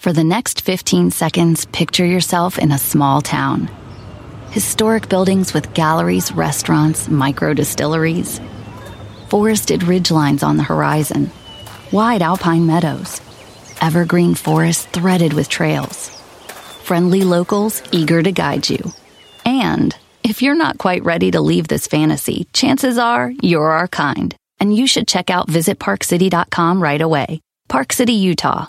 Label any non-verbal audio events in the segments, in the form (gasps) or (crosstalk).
For the next 15 seconds, picture yourself in a small town. Historic buildings with galleries, restaurants, micro distilleries. Forested ridgelines on the horizon. Wide alpine meadows. Evergreen forests threaded with trails. Friendly locals eager to guide you. And if you're not quite ready to leave this fantasy, chances are you're our kind. And you should check out visitparkcity.com right away. Park City, Utah,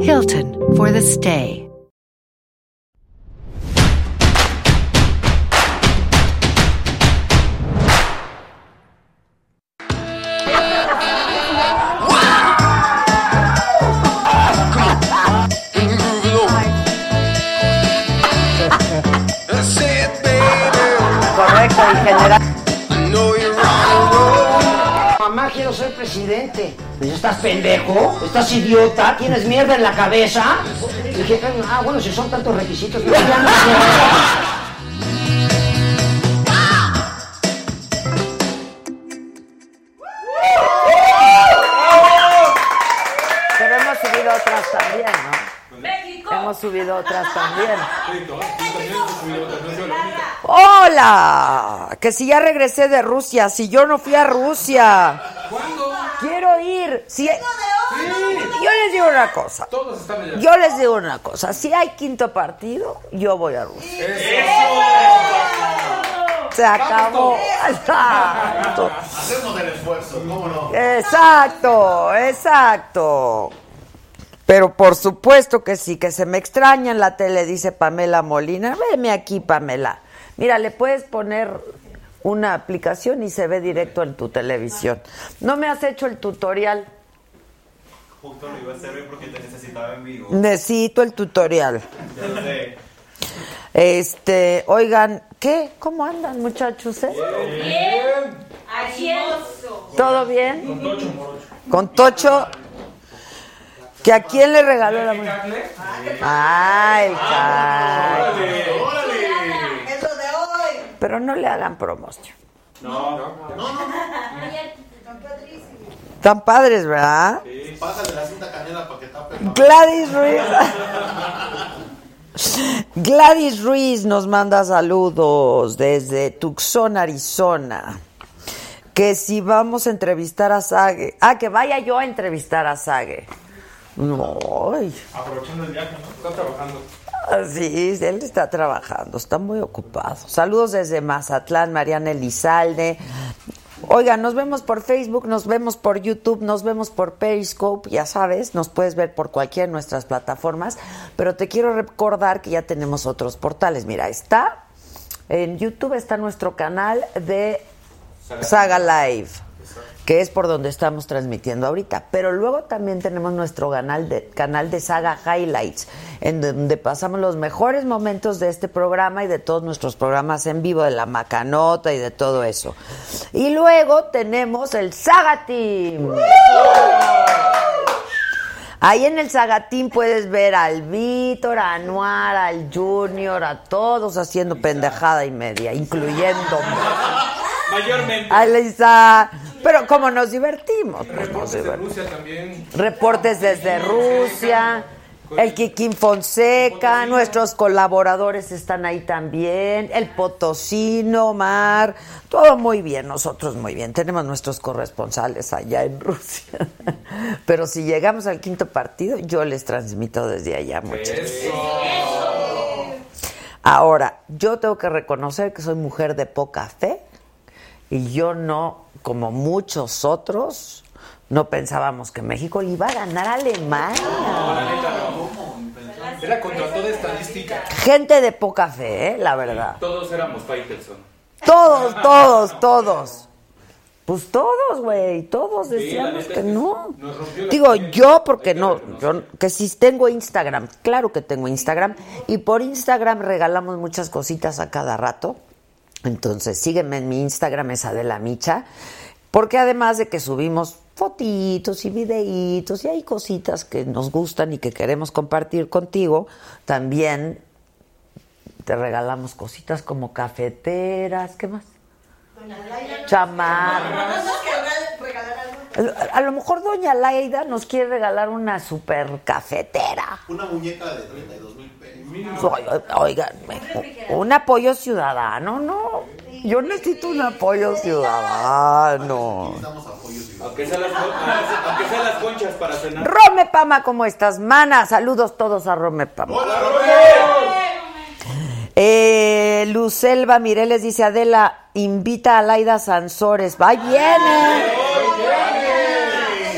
Hilton for the stay. Correcto, en general. Quiero ser presidente. Pues, ¿Estás pendejo? ¿Estás idiota? ¿Tienes mierda en la cabeza? dije, ah, bueno, si son tantos requisitos, pues ya no sé. Pero hemos subido otras también, ¿no? ¡México! Hemos subido otras también. ¡Hola! Que si ya regresé de Rusia, si yo no fui a Rusia. ¿Cuándo? Quiero ir. Si Yo les digo una cosa. Todos están allá. Yo les digo una cosa. Si hay quinto partido, yo voy a Rusia. Se acabó. Exacto. Hacemos el esfuerzo, ¿cómo no? Exacto, exacto. Pero por supuesto que sí, que se me extraña en la tele, dice Pamela Molina. Veme aquí, Pamela. Mira, le puedes poner una aplicación y se ve directo en tu televisión. No me has hecho el tutorial. Justo lo iba a hacer porque te necesitaba en vivo. Necesito el tutorial. Ya sé. Este, oigan, ¿qué? ¿Cómo andan, muchachos? eh? Bien. Ayer. ¿Todo bien? Con Tocho. ¿Que a quién le regaló la muñeca? Ay, caray. Eso de hoy. Pero no le hagan promoción. No, no, no. Tan padres, ¿verdad? Sí, pásale la cinta canela para que tape. Gladys Ruiz. Gladys Ruiz nos manda saludos desde Tucson, Arizona. Que si vamos a entrevistar a Sage. Ah, que vaya yo a entrevistar a Sage. No. ay. Aprovechando el viaje, ¿no? Está trabajando. Sí, él está trabajando, está muy ocupado. Saludos desde Mazatlán, Mariana Elizalde. Oigan, nos vemos por Facebook, nos vemos por YouTube, nos vemos por Periscope, ya sabes, nos puedes ver por cualquiera de nuestras plataformas, pero te quiero recordar que ya tenemos otros portales. Mira, está en YouTube está nuestro canal de Saga Live, que es por donde estamos transmitiendo ahorita. Pero luego también tenemos nuestro canal de, canal de Saga Highlights, en donde pasamos los mejores momentos de este programa y de todos nuestros programas en vivo, de la Macanota y de todo eso. Y luego tenemos el Saga Team. Ahí en el Sagatín puedes ver al Víctor, a Anuar, al Junior, a todos haciendo pendejada y media, incluyendo Mayormente. a Lisa. Pero como nos divertimos. pues, nos Reportes de divertimos. Rusia también. Reportes desde Rusia, el Kikín Fonseca, nuestros colaboradores están ahí también, el Potosino, Mar, todo muy bien, nosotros muy bien. Tenemos nuestros corresponsales allá en Rusia. (laughs) Pero si llegamos al quinto partido, yo les transmito desde allá, muchachos. Ahora, yo tengo que reconocer que soy mujer de poca fe y yo no, como muchos otros, no pensábamos que México le iba a ganar a Alemania. Era contra toda estadística. Gente de poca fe, ¿eh? la verdad. Todos éramos Faitelson. Todos, todos, todos. Pues todos, güey, todos decíamos que no. Digo, yo porque no, yo que si tengo Instagram, claro que tengo Instagram y por Instagram regalamos muchas cositas a cada rato. Entonces, sígueme en mi Instagram, es Adela Micha, porque además de que subimos fotitos y videitos y hay cositas que nos gustan y que queremos compartir contigo, también te regalamos cositas como cafeteras, ¿qué más? Chamarras. A lo mejor Doña Laida nos quiere regalar una super cafetera. Una muñeca de 32 mil pesos. Oigan, un apoyo ciudadano, ¿no? Yo necesito un apoyo ciudadano. Necesitamos apoyo ciudadano. Aunque sean las, conchas para cenar. Rome Pama, ¿cómo estás? Mana, saludos todos a Rome Pama. Eh, Lucelva Mireles dice, Adela, invita a Laida Sansores. ¡Va, viene!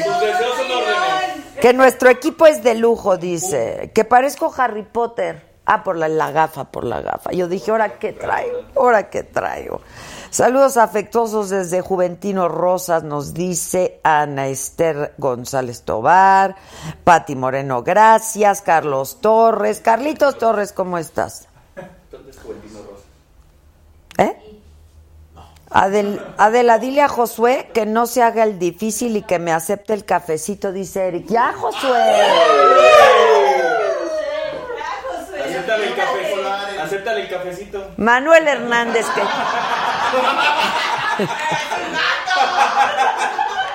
Tus deseos son órdenes. Que nuestro equipo es de lujo, dice. Que parezco Harry Potter. Ah, por la, la gafa, por la gafa. Yo dije, ¿ahora qué traigo? ¿Ahora qué traigo? Saludos afectuosos desde Juventino Rosas, nos dice Ana Esther González Tobar, Pati Moreno, gracias, Carlos Torres. Carlitos Torres, ¿cómo estás? ¿Dónde es Juventino Rosa? ¿Eh? Adel, Adela, dile a Josué que no se haga el difícil y que me acepte el cafecito, dice Eric. Ya, Josué. Acéptale el cafecito. Acéptale el cafecito. Manuel Hernández, que...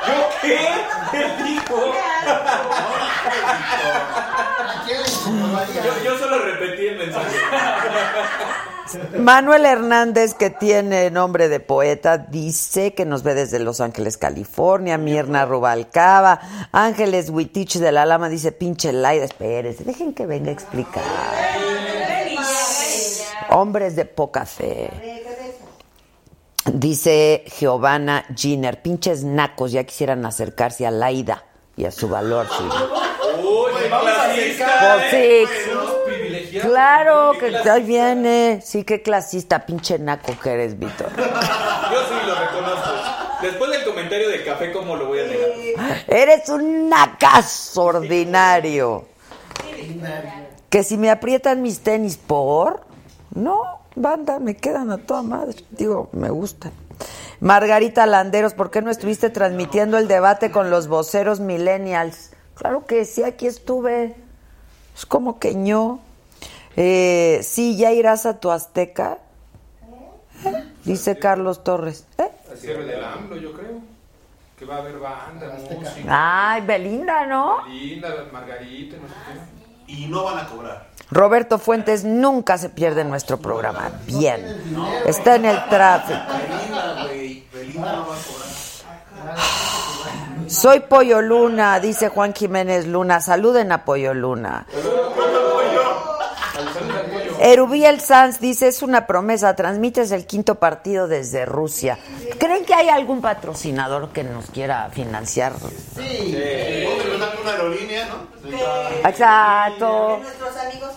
¿Yo qué? ¿Qué dijo? Yo, yo solo repetí el mensaje. Manuel Hernández, que tiene nombre de poeta, dice que nos ve desde Los Ángeles, California. Mirna Rubalcaba. Ángeles Huitich de la Lama dice, pinche Laida, espérense, dejen que venga a explicar. Hombres de poca fe. Dice Giovanna Giner, pinches nacos, ya quisieran acercarse a Laida y a su valor. sí. Uy, clasista. Pues sí. Claro, que clasista. ahí viene. Sí, qué clasista, pinche naco que eres, Víctor. (laughs) Yo sí lo reconozco. Después del comentario del café, ¿cómo lo voy a negar? Eres un nacazo ordinario. Que si me aprietan mis tenis por... No, banda, me quedan a toda madre. Digo, me gustan. Margarita Landeros, ¿por qué no estuviste transmitiendo el debate con los voceros millennials? Claro que sí, aquí estuve. Es como que ño. Eh, sí, ya irás a tu Azteca. Dice Carlos Torres. ¿Eh? Cierre del AMLO, yo creo. Que va a haber banda, música. Ay, Belinda, ¿no? Linda, Margarita, no sé qué. Y no van a cobrar. Roberto Fuentes nunca se pierde en nuestro programa. Bien. Está en el tráfico. Belinda, güey. Belinda no va a cobrar. Soy Pollo Luna, dice Juan Jiménez Luna. Saluden a Pollo Luna. Erubiel Sanz dice, es una promesa, transmites el quinto partido desde Rusia. ¿Creen que hay algún patrocinador que nos quiera financiar? Sí. Vamos a empezar con una aerolínea, ¿no? Exacto, Nuestros amigos.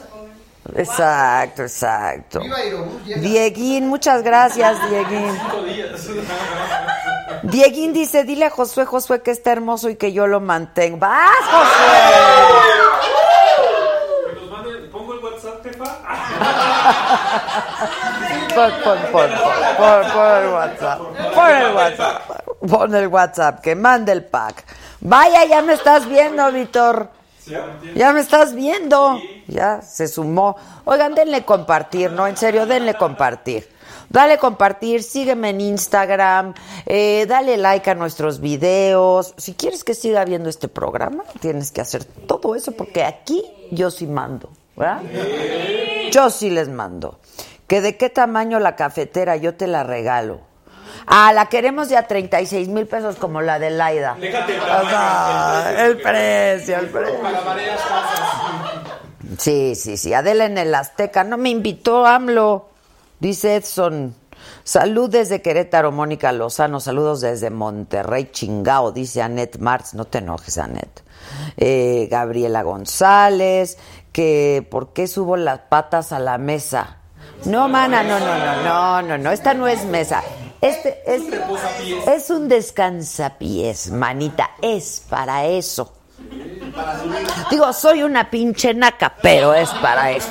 exacto, exacto. Llega. Dieguín, muchas gracias, (laughs) Dieguín. (laughs) Dieguín dice, dile a Josué, Josué, que está hermoso y que yo lo mantengo. ¡Vas, Josué! Que nos mande, pongo el WhatsApp, jefa. Pon, pon, pon, pon, pon, pon el WhatsApp. Pon el WhatsApp. Pon el WhatsApp, que mande el pack. Vaya, ya me estás viendo, Víctor. Ya me estás viendo. Ya se sumó. Oigan, denle compartir, ¿no? En serio, denle compartir. Dale compartir, sígueme en Instagram, eh, dale like a nuestros videos. Si quieres que siga viendo este programa, tienes que hacer todo eso porque aquí yo sí mando, ¿verdad? Yo sí les mando. Que de qué tamaño la cafetera, yo te la regalo. Ah, la queremos de a 36 mil pesos como la de Laida. Déjate el precio, el precio. Sí, sí, sí. Adela en el Azteca. No me invitó AMLO. Dice Edson. Salud desde Querétaro, Mónica Lozano. Saludos desde Monterrey, chingao. Dice Anet Marx. No te enojes, Anet. Eh, Gabriela González. Que por qué subo las patas a la mesa. No, mana, no, no, no, no, no, no. Esta no es mesa. Este es, es un descansapiés, manita. Es para eso. Digo, soy una pinche naca, pero es para eso.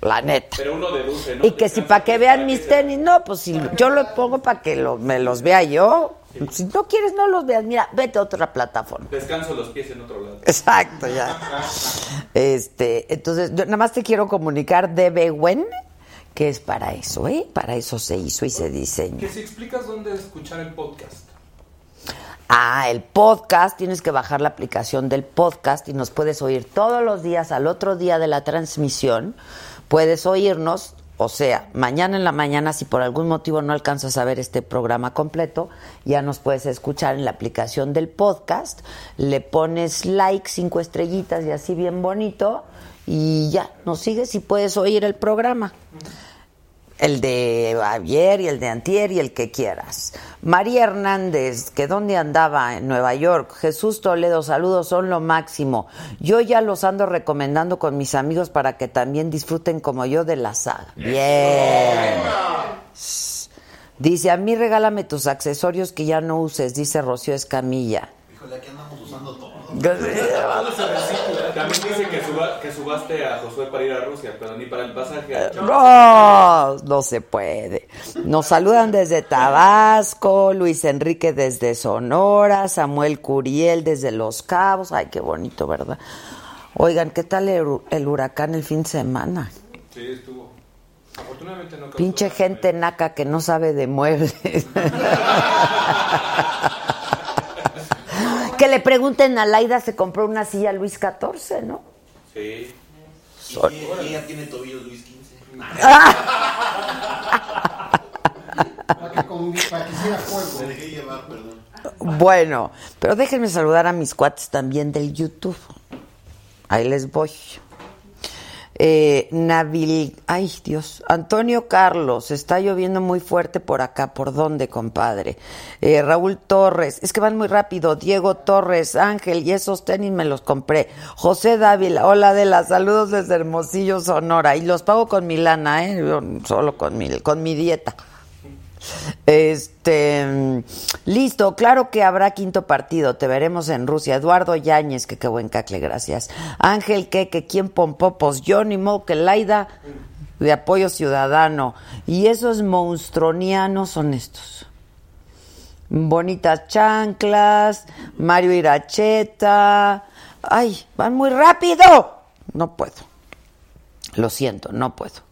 La neta. Pero uno deduce, ¿no? Y que si para que vean mis tenis, no, pues si yo lo pongo para que lo- me los vea yo. Si no quieres, no los veas. Mira, vete a otra plataforma. Descanso los pies en otro lado. Exacto, ya. Este, entonces, yo nada más te quiero comunicar de Bewen que es para eso, ¿eh? Para eso se hizo y se diseñó. Que si explicas dónde escuchar el podcast. Ah, el podcast, tienes que bajar la aplicación del podcast y nos puedes oír todos los días al otro día de la transmisión. Puedes oírnos, o sea, mañana en la mañana, si por algún motivo no alcanzas a ver este programa completo, ya nos puedes escuchar en la aplicación del podcast. Le pones like, cinco estrellitas y así bien bonito, y ya, nos sigues y puedes oír el programa. El de ayer y el de antier y el que quieras. María Hernández, que dónde andaba en Nueva York. Jesús Toledo, saludos, son lo máximo. Yo ya los ando recomendando con mis amigos para que también disfruten como yo de la saga. Bien. Dice, a mí regálame tus accesorios que ya no uses, dice Rocío Escamilla. Híjole, aquí andamos usando todo. También dice que, suba, que subaste a Josué para ir a Rusia, pero ni para el pasaje. a- No, no se puede. Nos saludan desde Tabasco, Luis Enrique desde Sonora, Samuel Curiel desde Los Cabos. Ay, qué bonito, ¿verdad? Oigan, ¿qué tal el, hu- el huracán el fin de semana? Sí, estuvo. Afortunadamente no Pinche gente naca que no sabe de muebles. (laughs) que le pregunten a Laida, se compró una silla Luis XIV, ¿no? Sí. Y, y ella tiene tobillos Luis XV. (laughs) Para que, con- para que hiciera Me fuego. dejé llevar, perdón. Bueno, pero déjenme saludar a mis cuates también del YouTube. Ahí les voy. Eh, Nabil, ay Dios, Antonio Carlos, está lloviendo muy fuerte por acá, ¿por dónde, compadre? Eh, Raúl Torres, es que van muy rápido, Diego Torres, Ángel, y esos tenis me los compré. José Dávila, hola de las saludos desde Hermosillo, Sonora, y los pago con mi lana, ¿eh? Solo con mi, con mi dieta. Este, listo, claro que habrá quinto partido, te veremos en Rusia. Eduardo Yáñez, que qué buen cacle, gracias. Ángel Queque, ¿quién pompopos? Johnny Mo, que Laida de apoyo ciudadano. Y esos monstronianos son estos. Bonitas chanclas, Mario Iracheta. Ay, van muy rápido. No puedo. Lo siento, no puedo.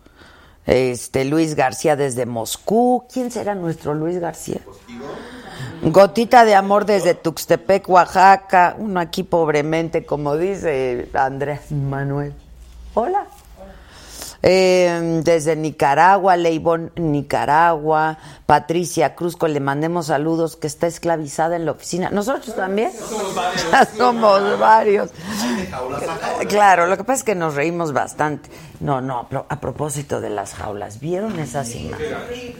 Este Luis García desde Moscú. ¿Quién será nuestro Luis García? Gotita de amor desde Tuxtepec, Oaxaca. Uno aquí pobremente, como dice Andrés Manuel. Hola. Eh, desde Nicaragua, Leibón, Nicaragua, Patricia Cruzco, le mandemos saludos, que está esclavizada en la oficina. Nosotros también. Somos varios. (laughs) Claro, lo que pasa es que nos reímos bastante. No, no, a propósito de las jaulas, ¿vieron esas imágenes?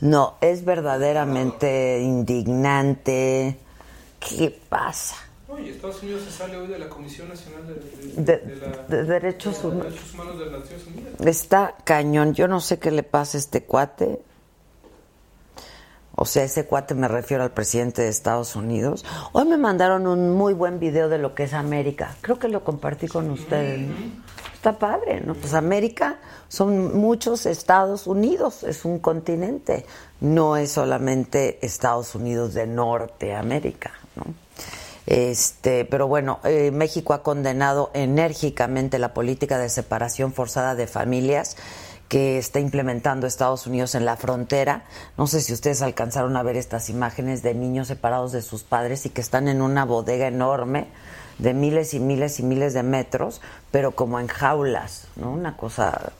No, es verdaderamente indignante. ¿Qué pasa? Oye, Estados Unidos se sale hoy de la Comisión Nacional de, De- de la- de Derechos de Humanos. Derechos Humanos de las Naciones Unidas. Está cañón. Yo no sé qué le pasa a este cuate. O sea, ese cuate me refiero al presidente de Estados Unidos. Hoy me mandaron un muy buen video de lo que es América. Creo que lo compartí con ustedes. ¿no? Está padre, ¿no? Pues América son muchos Estados Unidos, es un continente. No es solamente Estados Unidos de Norteamérica, ¿no? Este, pero bueno, eh, México ha condenado enérgicamente la política de separación forzada de familias que está implementando Estados Unidos en la frontera. No sé si ustedes alcanzaron a ver estas imágenes de niños separados de sus padres y que están en una bodega enorme de miles y miles y miles de metros, pero como en jaulas, ¿no? Una cosa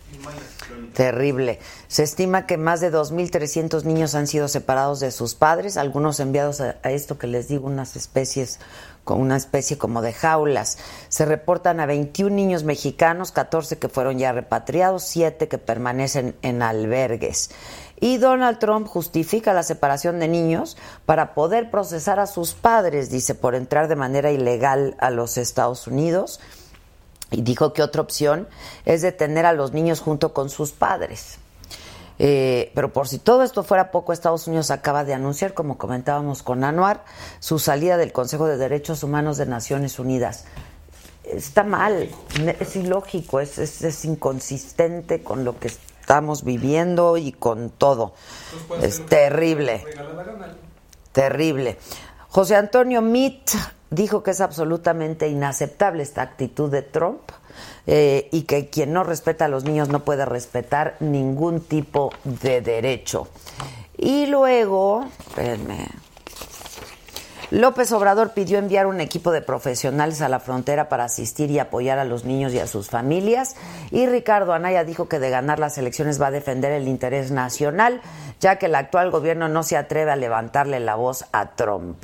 Terrible. Se estima que más de 2.300 niños han sido separados de sus padres, algunos enviados a, esto que les digo, unas especies, con una especie como de jaulas. Se reportan a 21 niños mexicanos, 14 que fueron ya repatriados, 7 que permanecen en albergues. Y Donald Trump justifica la separación de niños para poder procesar a sus padres, dice, por entrar de manera ilegal a los Estados Unidos y dijo que otra opción es detener a los niños junto con sus padres. Eh, pero por si todo esto fuera poco, Estados Unidos acaba de anunciar, como comentábamos con Anuar, su salida del Consejo de Derechos Humanos de Naciones Unidas. Está mal, es ilógico, es, es, es inconsistente con lo que estamos viviendo y con todo. Es terrible. Terrible. José Antonio Mitt dijo que es absolutamente inaceptable esta actitud de Trump eh, y que quien no respeta a los niños no puede respetar ningún tipo de derecho. Y luego, espérenme, López Obrador pidió enviar un equipo de profesionales a la frontera para asistir y apoyar a los niños y a sus familias. Y Ricardo Anaya dijo que de ganar las elecciones va a defender el interés nacional, ya que el actual gobierno no se atreve a levantarle la voz a Trump.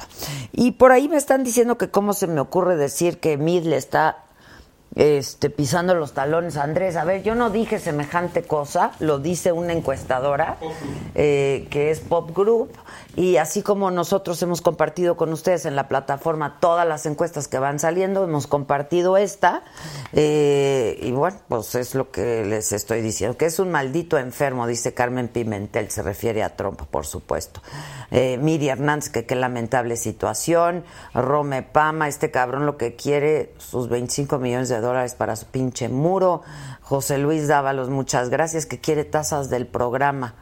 Y por ahí me están diciendo que cómo se me ocurre decir que Mid le está este, pisando los talones. Andrés, a ver, yo no dije semejante cosa, lo dice una encuestadora eh, que es Pop Group y así como nosotros hemos compartido con ustedes en la plataforma todas las encuestas que van saliendo, hemos compartido esta eh, y bueno, pues es lo que les estoy diciendo, que es un maldito enfermo, dice Carmen Pimentel, se refiere a Trump, por supuesto. Eh, Miri Hernández, que qué lamentable situación. Rome Pama, este cabrón lo que quiere, sus 25 millones de dólares para su pinche muro. José Luis Dávalos, muchas gracias, que quiere tazas del programa.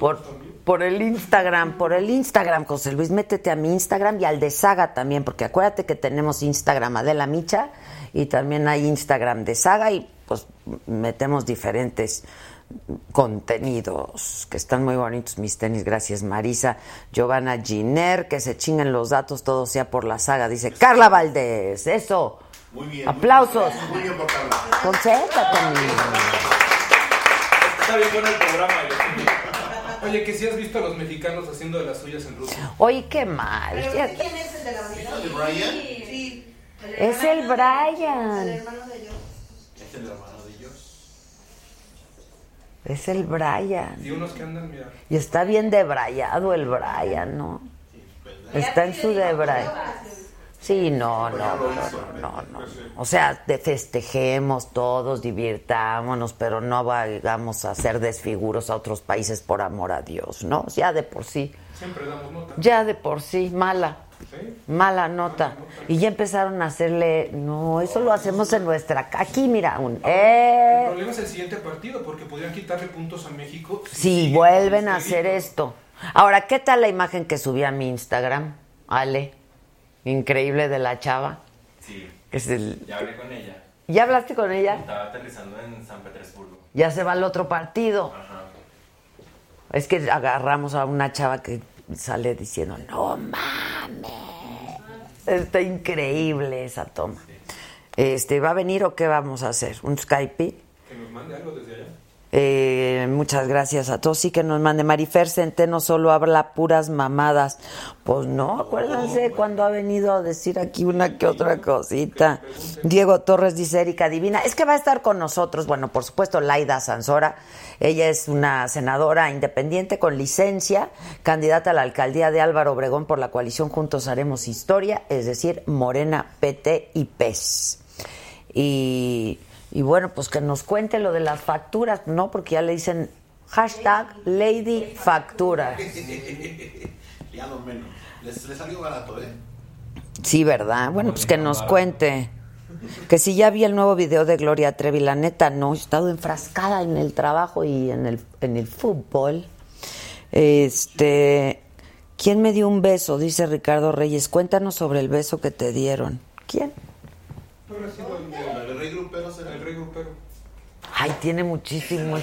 Por, por el Instagram, por el Instagram, José Luis, métete a mi Instagram y al de Saga también, porque acuérdate que tenemos Instagram Adela Micha y también hay Instagram de Saga y pues metemos diferentes contenidos que están muy bonitos mis tenis, gracias Marisa, Giovanna Giner, que se chinguen los datos, todo sea por la saga, dice Carla Valdés, eso. Muy bien. Aplausos. Muy bien por Carla. Concéntrate. Está bien bueno el programa. Oye, que si has visto a los mexicanos haciendo de las suyas en Rusia. Oye, qué mal. ¿Pero quién es el de la bandera? ¿De Brian? Sí. Es el El Brian. hermano de Dios. Es el hermano de Dios. Es el Brian. Y unos que andan, mira. Y está bien debrayado el Brian, ¿no? Está en su debray. Sí, no, no, no, no, no, no. O sea, festejemos todos, divirtámonos, pero no vayamos a hacer desfiguros a otros países por amor a Dios, ¿no? Ya de por sí, Siempre damos nota. ya de por sí, mala, ¿Sí? mala nota. Y ya empezaron a hacerle, no, eso lo hacemos en nuestra, aquí mira, un, El eh, problema es el siguiente partido, porque podrían quitarle puntos a México. si vuelven a este hacer esto. Ahora, ¿qué tal la imagen que subí a mi Instagram, Ale? Increíble de la chava. Sí, que es el- ya hablé con ella. ¿Ya hablaste con ella? Estaba aterrizando en San Petersburgo. Ya se va al otro partido. Ajá. Es que agarramos a una chava que sale diciendo, no mames. Está increíble esa toma. Este, ¿Va a venir o qué vamos a hacer? ¿Un Skype? Que nos mande algo desde allá. Eh, muchas gracias a todos. Sí que nos mande. Marifer Centeno solo habla puras mamadas. Pues no, acuérdense cuando ha venido a decir aquí una que otra cosita. Diego Torres dice, Erika Divina, es que va a estar con nosotros. Bueno, por supuesto, Laida Sansora. Ella es una senadora independiente con licencia, candidata a la alcaldía de Álvaro Obregón por la coalición Juntos Haremos Historia, es decir, Morena, PT y PES. Y, y bueno, pues que nos cuente lo de las facturas, ¿no? Porque ya le dicen hashtag Lady Factura. (laughs) Ya no menos. Les, les salió barato, ¿eh? Sí, ¿verdad? Bueno, pues que nos cuente. Que si ya vi el nuevo video de Gloria Trevi, la neta no, he estado enfrascada en el trabajo y en el, en el fútbol. Este, ¿quién me dio un beso? Dice Ricardo Reyes. Cuéntanos sobre el beso que te dieron. ¿Quién? El Rey Grupero será. el rey grupero. Ay, tiene muchísimo.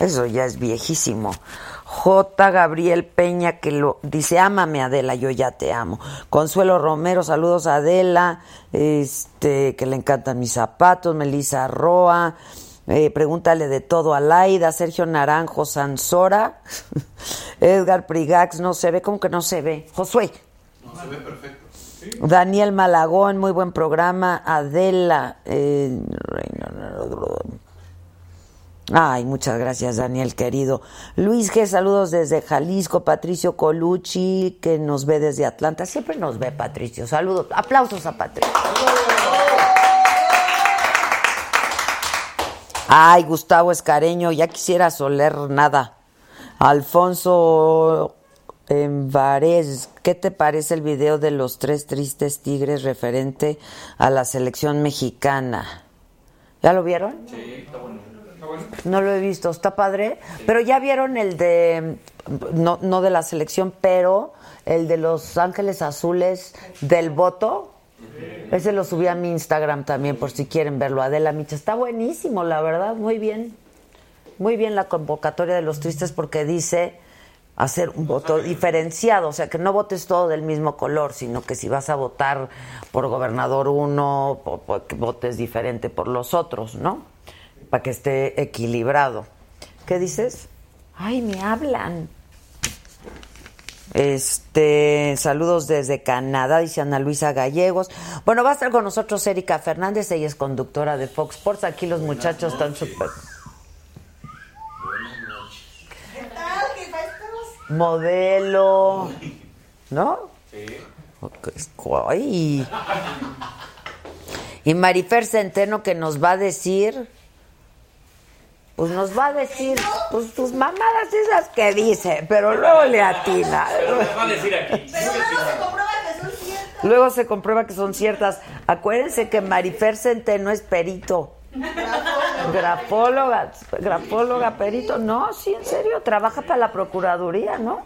Eso ya es viejísimo. J. Gabriel Peña que lo dice, ámame Adela, yo ya te amo. Consuelo Romero, saludos a Adela, este, que le encantan mis zapatos, Melissa Roa, eh, pregúntale de todo a Laida, Sergio Naranjo, Sansora, (laughs) Edgar Prigax, no se ve, ¿cómo que no se ve? Josué. No, se ve perfecto. Daniel Malagón, muy buen programa. Adela. eh, Ay, muchas gracias, Daniel, querido. Luis G, saludos desde Jalisco. Patricio Colucci, que nos ve desde Atlanta. Siempre nos ve, Patricio. Saludos. Aplausos a Patricio. Ay, Gustavo Escareño, ya quisiera soler nada. Alfonso Envarez, ¿qué te parece el video de los tres tristes tigres referente a la selección mexicana? ¿Ya lo vieron? Sí, está bueno. No lo he visto, está padre. Pero ya vieron el de, no, no de la selección, pero el de Los Ángeles Azules del voto. Ese lo subí a mi Instagram también, por si quieren verlo. Adela Micha, está buenísimo, la verdad, muy bien. Muy bien la convocatoria de los tristes porque dice hacer un voto diferenciado, o sea, que no votes todo del mismo color, sino que si vas a votar por gobernador uno, po- po- que votes diferente por los otros, ¿no? Para que esté equilibrado. ¿Qué dices? Ay, me hablan. Este, saludos desde Canadá, dice Ana Luisa Gallegos. Bueno, va a estar con nosotros Erika Fernández, ella es conductora de Fox Sports. Aquí los muchachos están súper ¿Qué tal? ¿Qué tal estamos? Modelo, ¿no? Sí. Ok, ay. Y Marifer Centeno que nos va a decir, pues nos va a decir, pues tus mamadas esas que dice, pero luego le atina. Pero les va a decir aquí. Pero luego se comprueba que son ciertas. Luego se comprueba que son ciertas. Acuérdense que Marifer Centeno es perito. Grafóloga, grafóloga, perito. No, sí, en serio, trabaja para la Procuraduría, ¿no?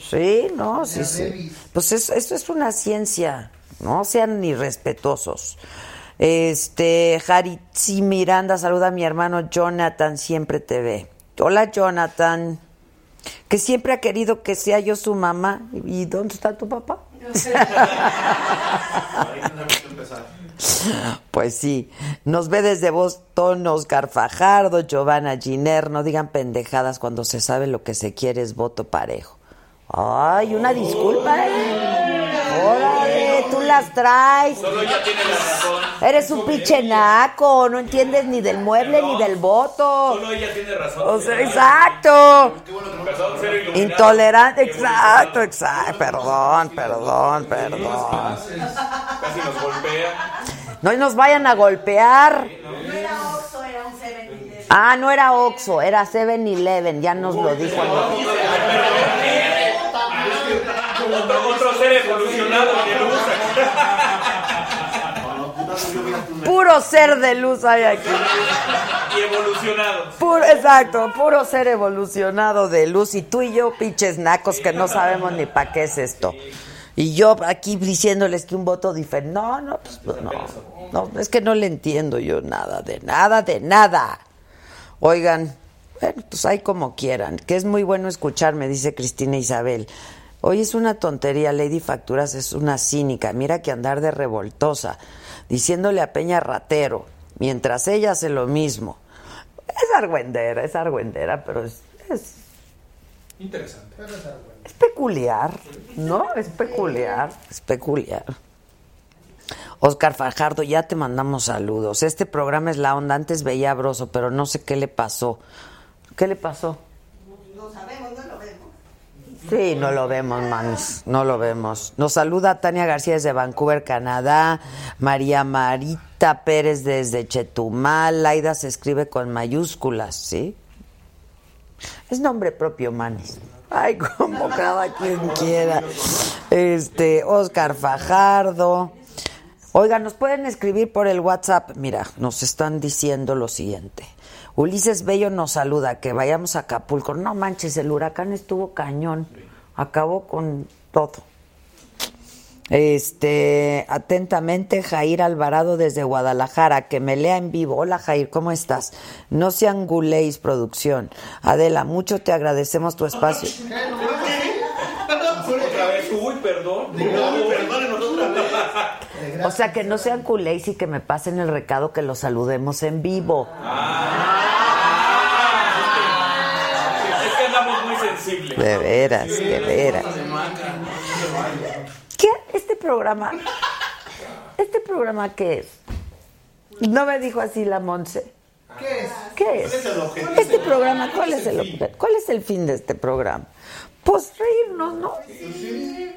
Sí, no, sí, sí. Pues es- esto es una ciencia, no sean irrespetuosos. Este, Jaritzi Miranda, saluda a mi hermano Jonathan, siempre te ve. Hola, Jonathan, que siempre ha querido que sea yo su mamá. ¿Y dónde está tu papá? (laughs) (laughs) Pues sí, nos ve desde Boston Oscar Fajardo, Giovanna Giner, no digan pendejadas cuando se sabe lo que se quiere es voto parejo. Ay, una disculpa, ¿eh? Tú las traes. Solo ella tiene la razón. Eres un pinche naco, no entiendes ni del mueble ni del voto. Solo ella tiene razón. O sea, exacto. Intolerante, exacto, exacto. Perdón, perdón, perdón. Casi nos golpea. No nos vayan a golpear. No era Oxxo, era un 7-Eleven. Ah, no era Oxxo, era 7-Eleven, ya nos lo dijo. Otro, otro ser evolucionado lo usa. Puro ser de luz hay aquí. Y evolucionado. Puro, exacto, puro ser evolucionado de luz. Y tú y yo, pinches nacos, que no sabemos ni para qué es esto. Y yo aquí diciéndoles que un voto diferente. No, no, pues, pues, no. No, es que no le entiendo yo nada, de nada, de nada. Oigan, bueno, pues ahí como quieran. Que es muy bueno escucharme, dice Cristina Isabel. Hoy es una tontería, Lady Facturas es una cínica. Mira que andar de revoltosa, diciéndole a Peña ratero, mientras ella hace lo mismo. Es argüendera, es argüendera, pero es, es, Interesante. es peculiar, ¿no? Es peculiar, es peculiar. Oscar Fajardo, ya te mandamos saludos. Este programa es la onda. Antes veía a Broso, pero no sé qué le pasó. ¿Qué le pasó? No sabemos, no lo vemos. Sí, no lo vemos, manos, no lo vemos. Nos saluda Tania García desde Vancouver, Canadá, María Marita Pérez desde Chetumal, Laida se escribe con mayúsculas, ¿sí? Es nombre propio, manes. Ay, como cada quien quiera. Este, Oscar Fajardo. Oiga, nos pueden escribir por el WhatsApp. Mira, nos están diciendo lo siguiente. Ulises Bello nos saluda, que vayamos a Acapulco. No manches, el huracán estuvo cañón. Acabó con todo. Este, atentamente, Jair Alvarado desde Guadalajara, que me lea en vivo. Hola Jair, ¿cómo estás? No sean guléis, producción. Adela, mucho te agradecemos tu espacio. Otra vez, uy, perdón. Perdónenos otra vez. O sea, que no sean culéis y que me pasen el recado que los saludemos en vivo. Es que andamos muy sensibles. De veras, de veras. ¿Qué? Este programa. ¿Este programa qué es? No me dijo así la Monse. ¿Qué es? ¿Qué es? Este programa, ¿cuál es el objeto? ¿Cuál es el fin de este programa? Pues reírnos, ¿no?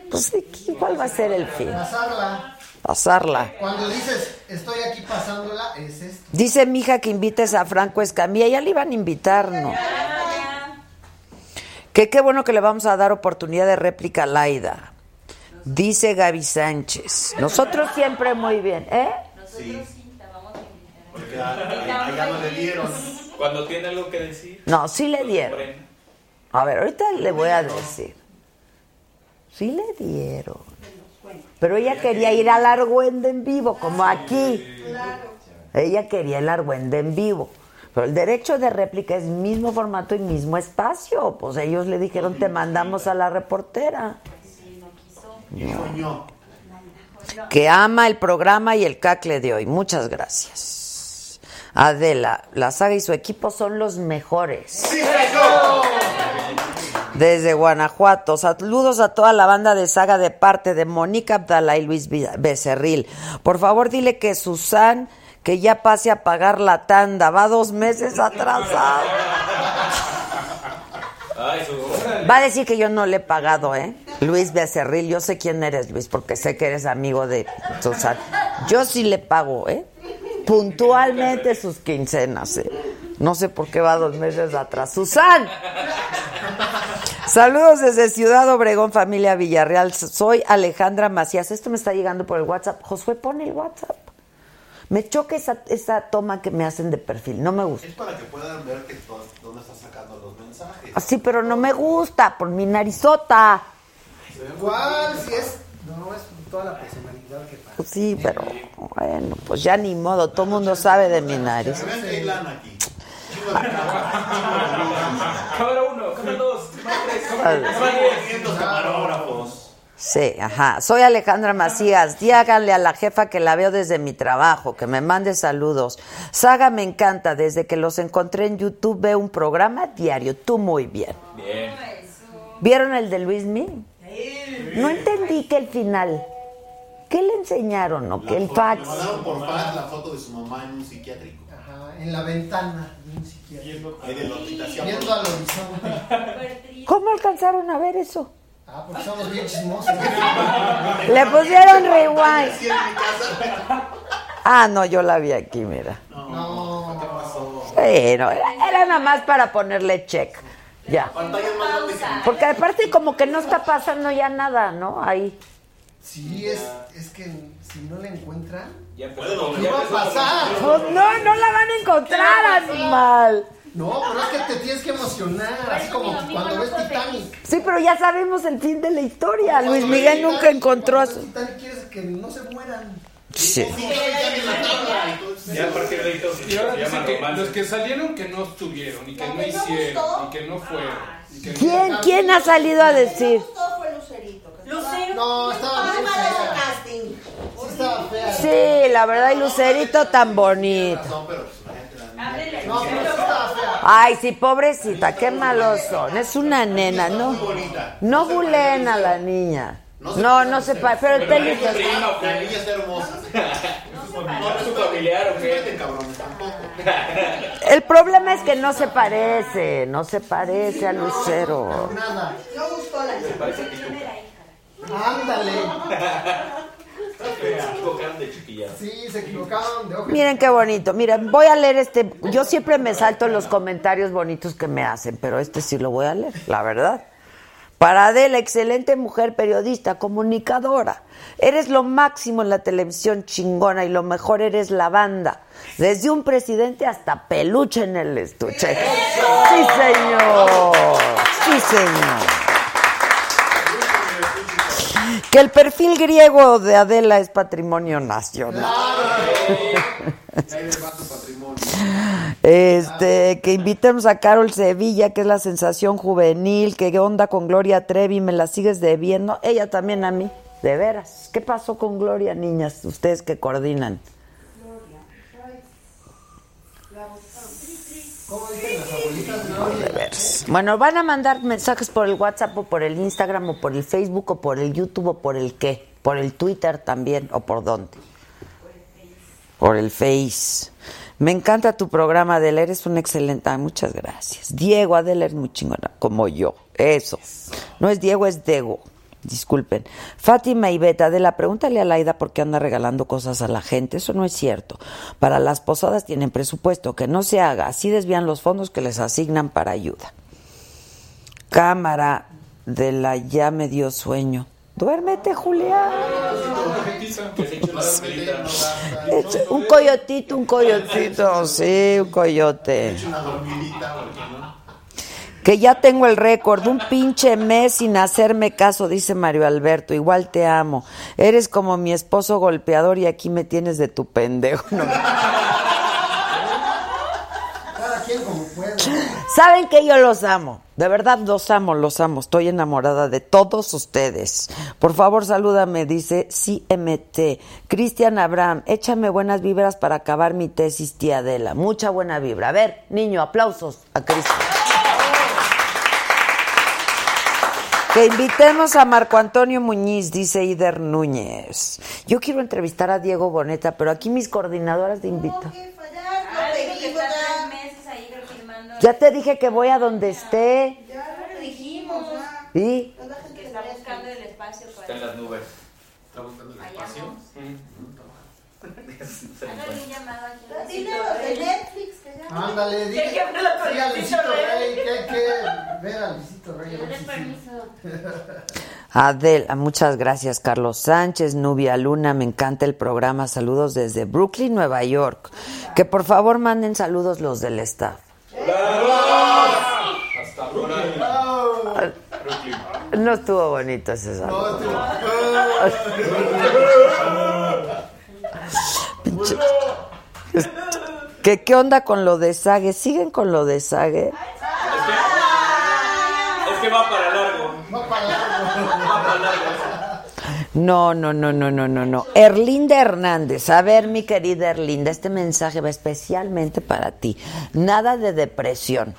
Pues sí, ¿cuál va a ser el fin? Pasarla. Pasarla. Cuando dices, estoy aquí pasándola, es esto. Dice mi hija que invites a Franco Escamilla, ya le iban a invitar, ¿no? Que qué bueno que le vamos a dar oportunidad de réplica a Laida. Dice Gaby Sánchez. Nosotros siempre muy bien, ¿eh? Sí. Porque a- a- allá no le dieron. Cuando tiene algo que decir. No, sí le dieron. A ver, ahorita le voy a decir. Sí le dieron. Pero ella quería ir al Argüende en vivo, como aquí. Ella quería el Argüende en vivo. Pero el derecho de réplica es mismo formato y mismo espacio. Pues ellos le dijeron, te mandamos a la reportera. Ñoño. Que ama el programa y el cacle de hoy. Muchas gracias. Adela, la saga y su equipo son los mejores. Desde Guanajuato. Saludos a toda la banda de saga de parte de Mónica Abdala y Luis Becerril. Por favor, dile que Susan, que ya pase a pagar la tanda. Va dos meses atrasado. Va a decir que yo no le he pagado, ¿eh? Luis Becerril, yo sé quién eres, Luis, porque sé que eres amigo de Susan. Yo sí le pago, ¿eh? Puntualmente sus quincenas, ¿eh? No sé por qué va dos meses atrás. ¡Susan! Saludos desde Ciudad Obregón, familia Villarreal. Soy Alejandra Macías. Esto me está llegando por el WhatsApp. Josué, pone el WhatsApp. Me choca esa, esa toma que me hacen de perfil. No me gusta. Es para que puedan ver que dónde estás sacando los mensajes. Así, pero no me gusta por mi narizota. ¿Cuál? Si es. No, es toda la personalidad que pasa. Pues sí, pero bueno, pues ya ni modo, todo el mundo sabe de mi nariz. Aquí. Cámara uno, cámara dos, cámara tres, cámara cámara diez. 500 camarógrafos. Sí, ajá. Soy Alejandra Macías. Díganle a la jefa que la veo desde mi trabajo, que me mande saludos. Saga me encanta. Desde que los encontré en YouTube veo un programa diario. Tú muy bien. Bien. ¿Vieron el de Luis Mi? No entendí que el final. ¿Qué le enseñaron o que el fax? Le mandaron por fax la foto de su mamá en un psiquiátrico. En la ventana de un psiquiatra. Viendo al horizonte. ¿Cómo alcanzaron a ver eso? Ah, porque somos bien chismosos. (laughs) Le pusieron rewind. Ah, no, yo la vi aquí, mira. No. ¿Qué pasó? Bueno, era, era nada más para ponerle check. Ya. Porque aparte como que no está pasando ya nada, ¿no? Ahí. Sí, es, es que si no la encuentran, Ya empezó ¿qué va a pasar? Pues no, no la van a encontrar, animal. No, pero es que te tienes que emocionar, así como cuando ves Titanic. Sí, pero ya sabemos el fin de la historia. Luis Miguel nunca encontró a Cuando su... Titanic quieres que no se mueran. Sí. Sí, ya a partir de ahí todo Y ahora dicen que los que salieron que no estuvieron y que no hicieron y que no fueron. ¿Quién, quién ha salido a decir? gustó fue Lucerito. Lucero. No, estaba Muy casting. Sí estaba fea. Sí, la verdad, y Lucerito tan bonito. No, pero pues. No, pero estaba fea. Ay, sí, pobrecita, qué malos son. Es una nena, ¿no? No bulen a la niña. No, no se pa- pero el pelito... La niña está hermosa. ¿No es su familiar o qué? cabrones, tampoco. El problema es que no se parece, no se parece a Lucero. Nada. No gustó la Ándale. Se equivocaron de. Sí, se equivocaron de hoja. Miren qué bonito. Miren, voy a leer este. Yo siempre me salto los comentarios bonitos que me hacen, pero este sí lo voy a leer, la verdad. Para Adela, excelente mujer periodista, comunicadora. Eres lo máximo en la televisión chingona y lo mejor eres la banda. Desde un presidente hasta peluche en el estuche. Sí, señor. Sí, señor. Que el perfil griego de Adela es patrimonio nacional. (laughs) Este, que invitemos a Carol Sevilla, que es la sensación juvenil, que onda con Gloria Trevi, me la sigues debiendo. Ella también a mí, de veras. ¿Qué pasó con Gloria, niñas? Ustedes que coordinan. Bueno, van a mandar mensajes por el WhatsApp o por el Instagram o por el Facebook o por el YouTube o por el qué. Por el Twitter también o por dónde. Por el Face. Me encanta tu programa, Adela. Eres una excelente. ah, muchas gracias. Diego, Adela es muy chingona, como yo. Eso. No es Diego, es Dego. Disculpen. Fátima y Beta, de la pregúntale a Laida por qué anda regalando cosas a la gente. Eso no es cierto. Para las posadas tienen presupuesto. Que no se haga. Así desvían los fondos que les asignan para ayuda. Cámara de la ya me dio sueño. Duérmete, Julián. Un coyotito, un coyotito, sí, un coyote. Una dormidita, porque no. Que ya tengo el récord, un pinche mes sin hacerme caso, dice Mario Alberto. Igual te amo. Eres como mi esposo golpeador y aquí me tienes de tu pendejo. No. Cada quien como puede. Saben que yo los amo. De verdad los amo, los amo. Estoy enamorada de todos ustedes. Por favor, salúdame, dice CMT. Cristian Abraham, échame buenas vibras para acabar mi tesis, tía Adela. Mucha buena vibra. A ver, niño, aplausos a Cristian. Que invitemos a Marco Antonio Muñiz, dice Ider Núñez. Yo quiero entrevistar a Diego Boneta, pero aquí mis coordinadoras creo, firmando. Ya te dije que voy a donde esté. Ya lo dijimos. ¿Y? Que está buscando el espacio Está en las nubes. Está buscando el espacio. Hágale (laughs) un llamado aquí Dile los de. Netflix que ya. Ándale, dile. que hablar con Sí, a Luisito Rey. Rey, que hay que (laughs) ver a Luisito Rey. Dale permiso. Adela, muchas gracias. Carlos Sánchez, Nubia Luna, me encanta el programa. Saludos desde Brooklyn, Nueva York. Que por favor manden saludos los del staff. Hasta Brooklyn. No estuvo bonito ese saludo. Pinche- ¿Qué, ¿Qué onda con lo de Sage? ¿Siguen con lo de Sage? Es que va para largo. Va para largo. Va para largo. No, no, no, no, no, no, no. Erlinda Hernández. A ver, mi querida Erlinda, este mensaje va especialmente para ti. Nada de depresión.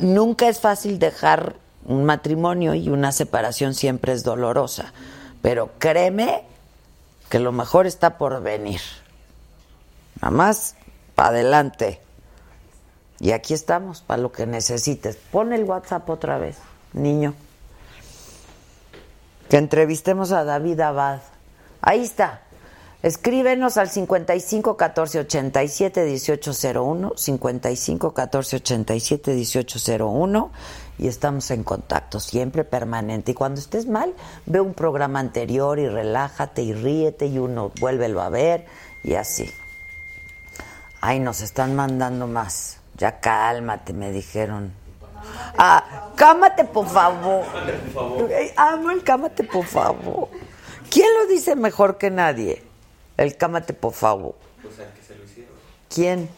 Nunca es fácil dejar un matrimonio y una separación siempre es dolorosa. Pero créeme que lo mejor está por venir. Nada más, para adelante. Y aquí estamos, para lo que necesites. Pon el WhatsApp otra vez, niño. Que entrevistemos a David Abad. Ahí está. Escríbenos al 55 14 87 1801, 55 14 87 1801 y estamos en contacto siempre permanente. Y cuando estés mal, ve un programa anterior y relájate y ríete y uno vuélvelo a ver y así. Ay, nos están mandando más. Ya cálmate, me dijeron. Ah, cámate, por favor. Amo el cámate, por favor. ¿Quién lo dice mejor que nadie? El cámate, por favor. Pues al que se lo hicieron. ¿Quién?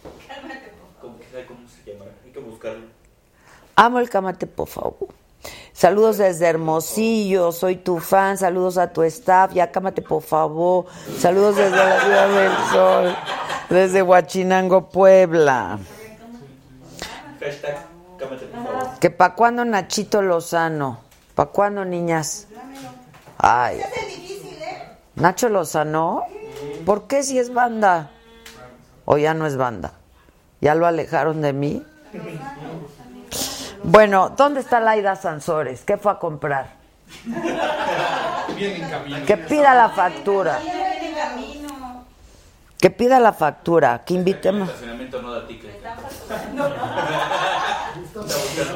Como que sabe cómo se llama. Hay que buscarlo. Amo el cámate, por favor. Saludos desde Hermosillo, soy tu fan. Saludos a tu staff. Ya cámate, por favor. Saludos desde la Ciudad del Sol, desde Huachinango, Puebla. Hashtag, cámate por favor. Que pa' cuándo Nachito Lozano. ¿Pa' cuándo, niñas? Ay. ¿Nacho Lozano? ¿Por qué si es banda? ¿O ya no es banda? ¿Ya lo alejaron de mí? Bueno, ¿dónde está Laida Sansores? ¿Qué fue a comprar? Bien en camino. Que pida la factura. Que pida la factura. Que El invitemos. estacionamiento no da ticket.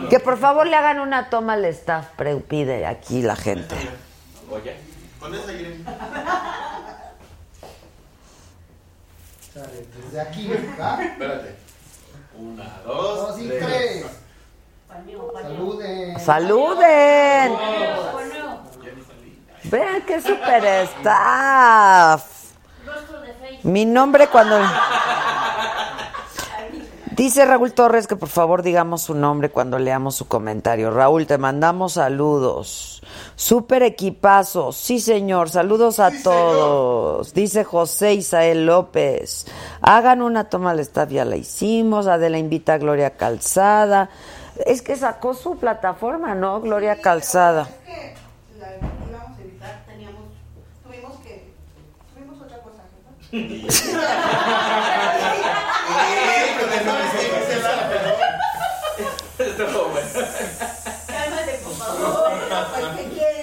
Que por favor le hagan una toma al staff. pre- Pide aquí la gente. Con esa desde aquí, ¿va? Espérate. Una, dos, Dos y tres. Saluden. ¡Saluden! Vean qué super staff. Mi nombre cuando... Dice Raúl Torres que por favor digamos su nombre cuando leamos su comentario. Raúl, te mandamos saludos. Super equipazo. Sí, señor. Saludos a todos. Dice José Isael López. Hagan una toma al staff, ya la hicimos. Adela invita a Gloria Calzada. Es que sacó su plataforma, ¿no? Gloria Calzada. Es que la íbamos a evitar, teníamos, tuvimos que, tuvimos otra cosa, (laughs) Cálmate, por favor. ¿Qué quieren.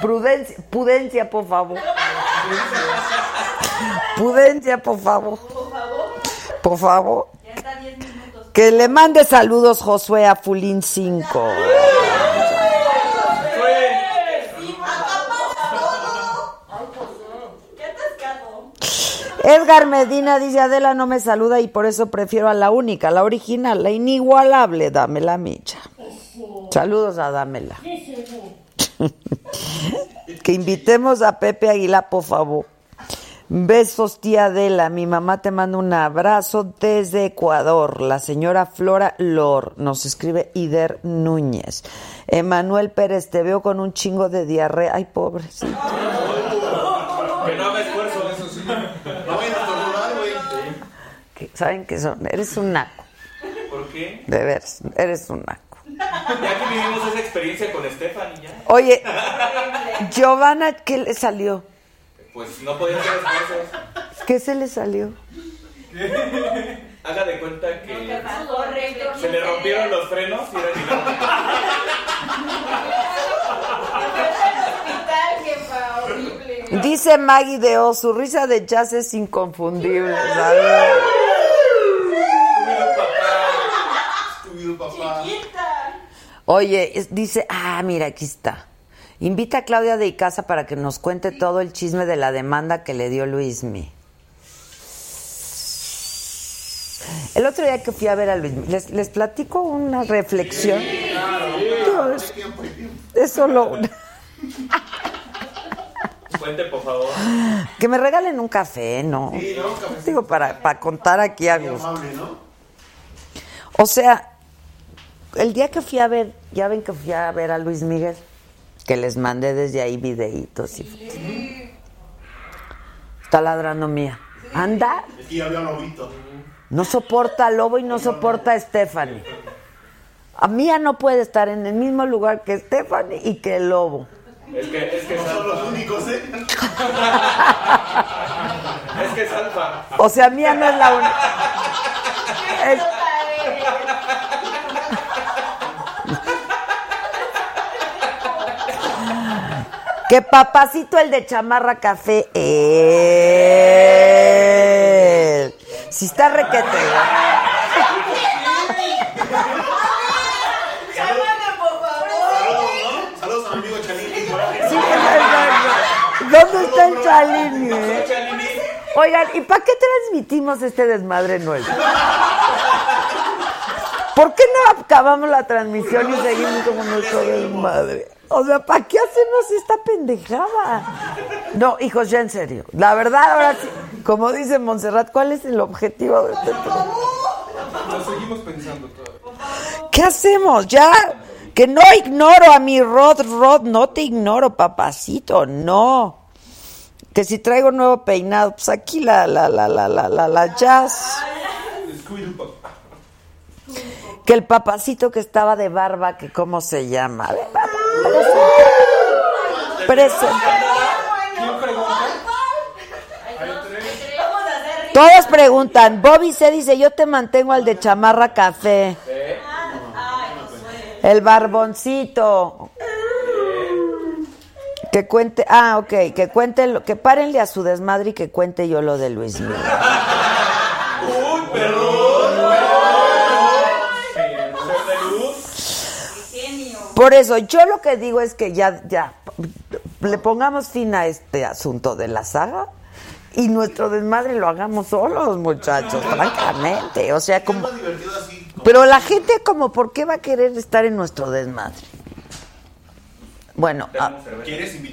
Prudencia, prudencia, por favor. (laughs) Pudencia, por favor. Por favor. Ya está 10 minutos. Que le mande saludos Josué a Fulín 5. ¿Qué atascado? Edgar Medina dice, Adela no me saluda y por eso prefiero a la única, la original, la inigualable, Dámela Micha. Saludos a Dámela. (laughs) que invitemos a Pepe Aguilar, por favor. Besos, tía Adela. Mi mamá te manda un abrazo desde Ecuador. La señora Flora Lor nos escribe Ider Núñez. Emanuel Pérez, te veo con un chingo de diarrea. Ay, pobrecito. Que no haga esfuerzo, eso sí. No vayan a torturar, güey. ¿Saben qué son? Eres un naco. ¿Por qué? De veras, eres un naco. Ya que vivimos esa experiencia con Stephanie ya. Oye, Giovanna, ¿qué le salió? Pues no podía hacer esfuerzos. ¿Qué se le salió? (laughs) Haga de cuenta que se le rompieron los frenos y era. (laughs) Dice Maggie de O, su risa de jazz es inconfundible. ¿sabes? Oye, dice, ah, mira, aquí está. Invita a Claudia de Icaza para que nos cuente todo el chisme de la demanda que le dio Luismi. El otro día que fui a ver a Luismi, les, les platico una reflexión. Digo, es, es solo una- (laughs) Cuente, por favor. Que me regalen un café, ¿no? Sí, ¿no? Cafecito. Digo, para, para contar aquí a Muy gusto. O sea, el día que fui a ver, ya ven que fui a ver a Luis Miguel, que les mandé desde ahí videitos y fotos. Está ladrando mía. Anda, Es que ya había lobito. no soporta a Lobo y no soporta a Stephanie. A Mía no puede estar en el mismo lugar que Stephanie y que el Lobo. Es que, es que No son los únicos, ¿eh? Es que es alfa. O sea, Mía no es la única. Es- Que papacito el de chamarra café. él. Si está requete. Saludos, ¿no? Saludos a mi amigo Chalini. ¿Dónde está el Chalini? eh? Oigan, ¿y para qué transmitimos este desmadre nuevo? ¿Por qué no acabamos la transmisión y seguimos como nuestro desmadre? O sea, ¿para qué hacemos esta pendejada? No, hijos, ya en serio. La verdad, ahora sí, como dice Montserrat, ¿cuál es el objetivo de este programa? Lo seguimos pensando todavía. ¿Qué hacemos? Ya, que no ignoro a mi Rod, Rod, no te ignoro, papacito, no. Que si traigo nuevo peinado, pues aquí la, la, la, la, la, la, la jazz. Que el papacito que estaba de barba, que cómo se llama. A ver, papá, hacer Todos preguntan, Bobby se dice, yo te mantengo al de chamarra café. El barboncito. Que cuente, ah, ok, que cuente, lo, que párenle a su desmadre y que cuente yo lo de Luis Miguel. Ser de luz. genio. Por eso, yo lo que digo es que ya, ya, le pongamos fin a este asunto de la saga y nuestro desmadre lo hagamos solos, muchachos, francamente. O sea, como- Pero la gente como, ¿por qué va a querer estar en nuestro desmadre? Bueno, ah,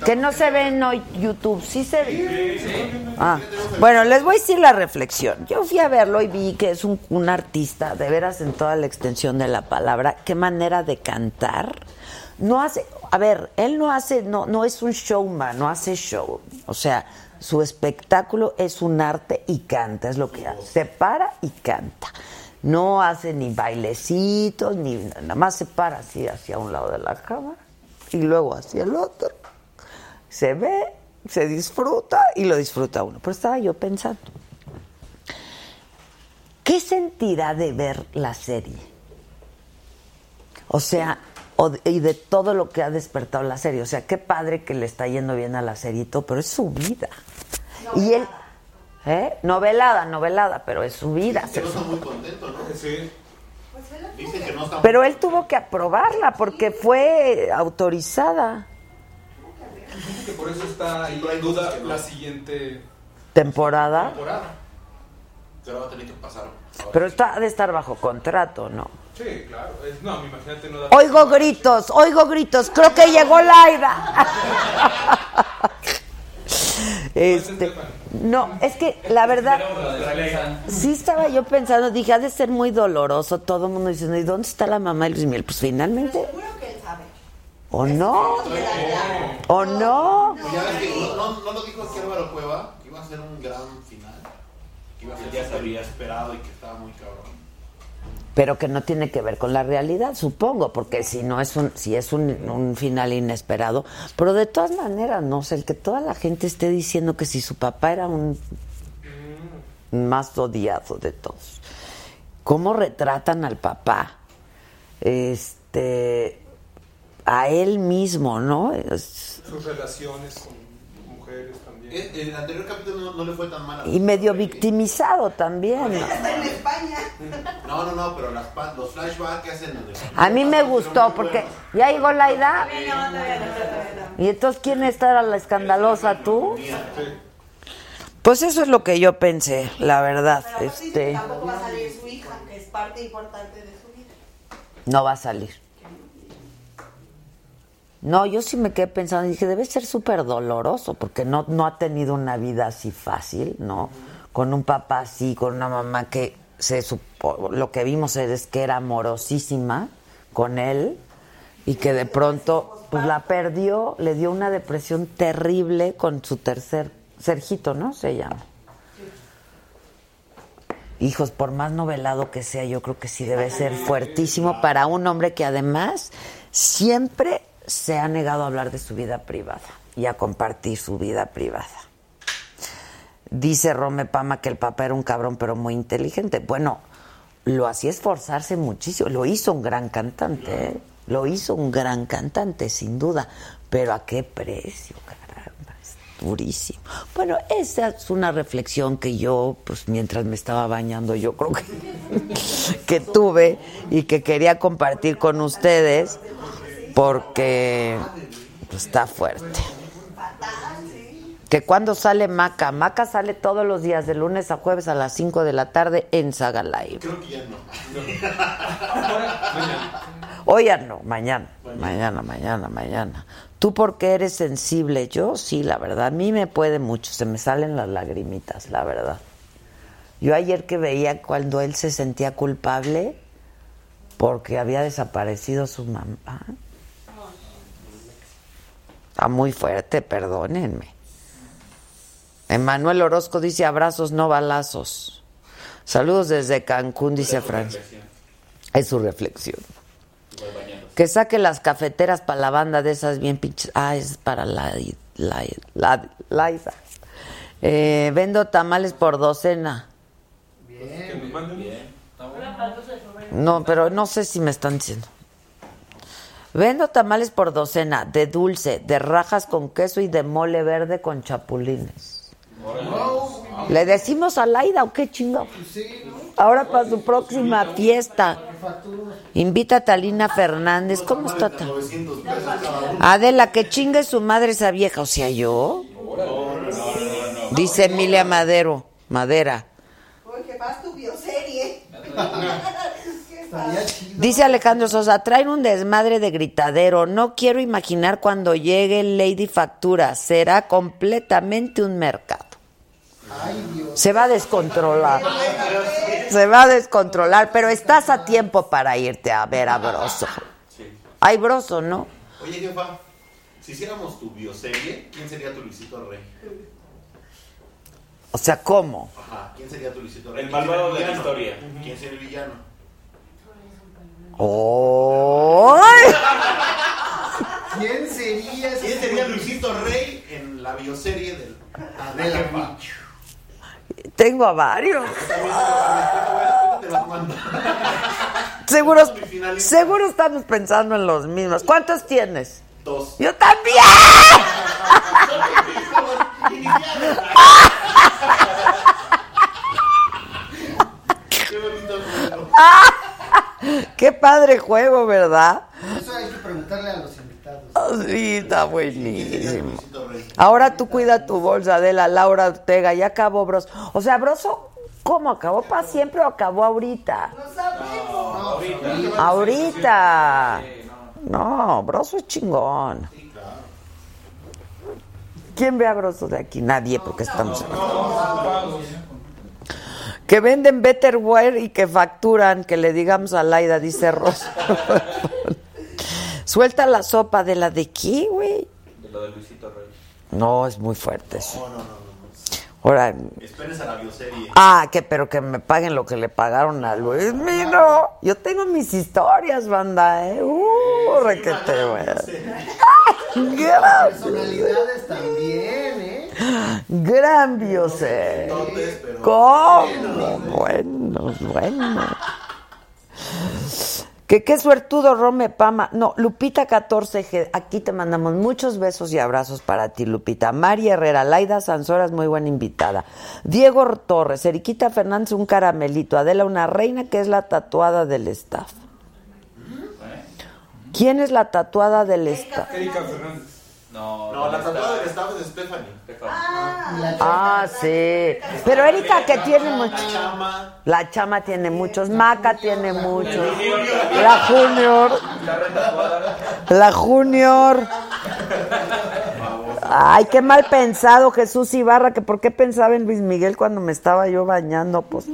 que no se ve en hoy YouTube, sí se ve. Ah, bueno, les voy a decir la reflexión. Yo fui a verlo y vi que es un, un artista, de veras en toda la extensión de la palabra. Qué manera de cantar. No hace, a ver, él no hace, no, no es un showman, no hace show. O sea, su espectáculo es un arte y canta, es lo que hace. Se para y canta. No hace ni bailecitos, ni nada más se para así hacia un lado de la cámara y luego hacia el otro. Se ve, se disfruta y lo disfruta uno. Pero estaba yo pensando, ¿qué sentirá de ver la serie? O sea, o de- y de todo lo que ha despertado la serie. O sea, qué padre que le está yendo bien a la serie, y todo, pero es su vida. Y él, ¿eh? Novelada, novelada, pero es su vida. Está muy contento, ¿no? Sí. Dicen que no está Pero él tuvo que aprobarla porque fue autorizada. Dicen que por eso está ahí en duda la siguiente Temporada. temporada. Se la va a tener que pasar. Pero está ha de estar bajo contrato, ¿no? Sí, claro. Es- no, imagínate no da- Oigo gritos, oigo gritos. Creo que llegó Laida. (laughs) Este, no, es que la verdad, sí estaba yo pensando, dije, ha de ser muy doloroso. Todo el mundo diciendo, ¿y dónde está la mamá de Luis Miguel? Pues finalmente, Seguro que él sabe. ¿o no? ¿O no? Ya ves que no, no, no lo dijo Álvaro Cueva, que iba a ser un gran final. Que iba a ser, ya se había esperado y que estaba muy cabrón. Pero que no tiene que ver con la realidad, supongo, porque si no es un, si es un, final inesperado. Pero de todas maneras, no sé, el que toda la gente esté diciendo que si su papá era un más odiado de todos. ¿Cómo retratan al papá? Este a él mismo, ¿no? Sus relaciones con mujeres En en el anterior capítulo no, no le fue tan mal. a- y medio victimizado también. ¿no? Está en España. No, no, no, pero las, los flashbacks que hacen. en el- A mí me gustó porque ya llegó la edad. ¿Y entonces quién está la escandalosa tú? Pues eso es lo que yo pensé, la verdad. Pero sí, Este, tampoco va a salir su hija, que es parte importante de su vida. no va a salir. No, yo sí me quedé pensando y dije, debe ser súper doloroso porque no, no ha tenido una vida así fácil, ¿no? Con un papá así, con una mamá que se supo, lo que vimos es que era amorosísima con él y que de pronto pues la perdió, le dio una depresión terrible con su tercer, Sergito, ¿no? Se llama. Hijos, por más novelado que sea, yo creo que sí debe ser fuertísimo para un hombre que además siempre se ha negado a hablar de su vida privada y a compartir su vida privada. Dice Rome Pama que el papá era un cabrón, pero muy inteligente. Bueno, lo hacía esforzarse muchísimo. Lo hizo un gran cantante, ¿eh? Lo hizo un gran cantante, sin duda. Pero ¿a qué precio, caramba? Es durísimo. Bueno, esa es una reflexión que yo, pues mientras me estaba bañando, yo creo que, (laughs) que tuve y que quería compartir con ustedes porque pues, está fuerte. Que cuando sale Maca, Maca sale todos los días, de lunes a jueves a las 5 de la tarde en Saga Live. Creo que ya no. (laughs) Hoy ya no, mañana, mañana, mañana, mañana. ¿Tú por qué eres sensible? Yo sí, la verdad, a mí me puede mucho, se me salen las lagrimitas, la verdad. Yo ayer que veía cuando él se sentía culpable porque había desaparecido su mamá. Está muy fuerte, perdónenme. Emanuel Orozco dice abrazos, no balazos. Saludos desde Cancún, dice Francia. Es su reflexión. Que saque las cafeteras para la banda de esas bien pinches. Ah, es para la, la, la, la Isa. Eh, vendo tamales por docena. Nos manden. No, pero no sé si me están diciendo. Vendo tamales por docena, de dulce, de rajas con queso y de mole verde con chapulines. ¿Le decimos a Laida o qué chingo? Ahora para su próxima fiesta. Invita a Talina Fernández. ¿Cómo está? Ta- 900 pesos cada uno. Adela, que chingue su madre esa vieja. O sea, yo. Dice Emilia Madero. Madera. Oye, que vas tu bioserie. (laughs) ¿Qué Estaría chido. Dice Alejandro Sosa, traen un desmadre de gritadero. No quiero imaginar cuando llegue Lady Factura. Será completamente un mercado. Se va a descontrolar. Se va a descontrolar, pero estás a tiempo para irte a ver a Broso. Hay Broso, ¿no? Oye, jefa, si hiciéramos tu bioserie, ¿quién sería tu Luisito Rey? O sea, ¿cómo? Ajá, ¿quién sería tu Luisito Rey? El ¿Quién sería malvado de la historia. ¿Quién sería el villano? ¡Ay! ¿Quién sería ese? ¿Quién sería Luisito Rey en la bioserie del Adela. Tengo a varios. Seguro, seguro estamos pensando en los mismos. ¿Cuántos tienes? Dos. Yo también. Qué bonito. Qué padre juego, ¿verdad? Eso hay que preguntarle a los invitados. Ah, Sí, está buenísimo. Ahora tú cuida tu bolsa de la Laura Ortega. Ya acabó, Bros. O sea, Broso, ¿cómo acabó para siempre o acabó ahorita? Ahorita. No, Broso es chingón. ¿Quién ve a Broso de aquí? Nadie, porque estamos. Que venden Betterware y que facturan, que le digamos a Laida, dice Rosa. (laughs) Suelta la sopa de la de güey. De lo de Luisito Rey. No, es muy fuerte eso. No, no, no. no. Ahora, Espérense a la bioserie. ah, que pero que me paguen lo que le pagaron a Luis Mino. Yo tengo mis historias, banda, eh. Uh, requete, güey. (laughs) Personalidades también, ¿eh? Gran pero- ¿Cómo? Bueno, bueno. Que qué suertudo Rome Pama. No, Lupita 14G. Aquí te mandamos muchos besos y abrazos para ti, Lupita. María Herrera, Laida Sanzoras, muy buena invitada. Diego Torres, Eriquita Fernández, un caramelito. Adela, una reina que es la tatuada del staff. ¿Quién es la tatuada del staff? Erika Fernández. No, No, la ¿dónde tatuada del staff es de Stephanie. Stephanie. Ah, sí. Pero Erika que tiene mucho. Chama. La chama tiene muchos, Maca tiene muchos. La Junior. La Junior. Ay, qué mal pensado Jesús Ibarra, que por qué pensaba en Luis Miguel cuando me estaba yo bañando. Pues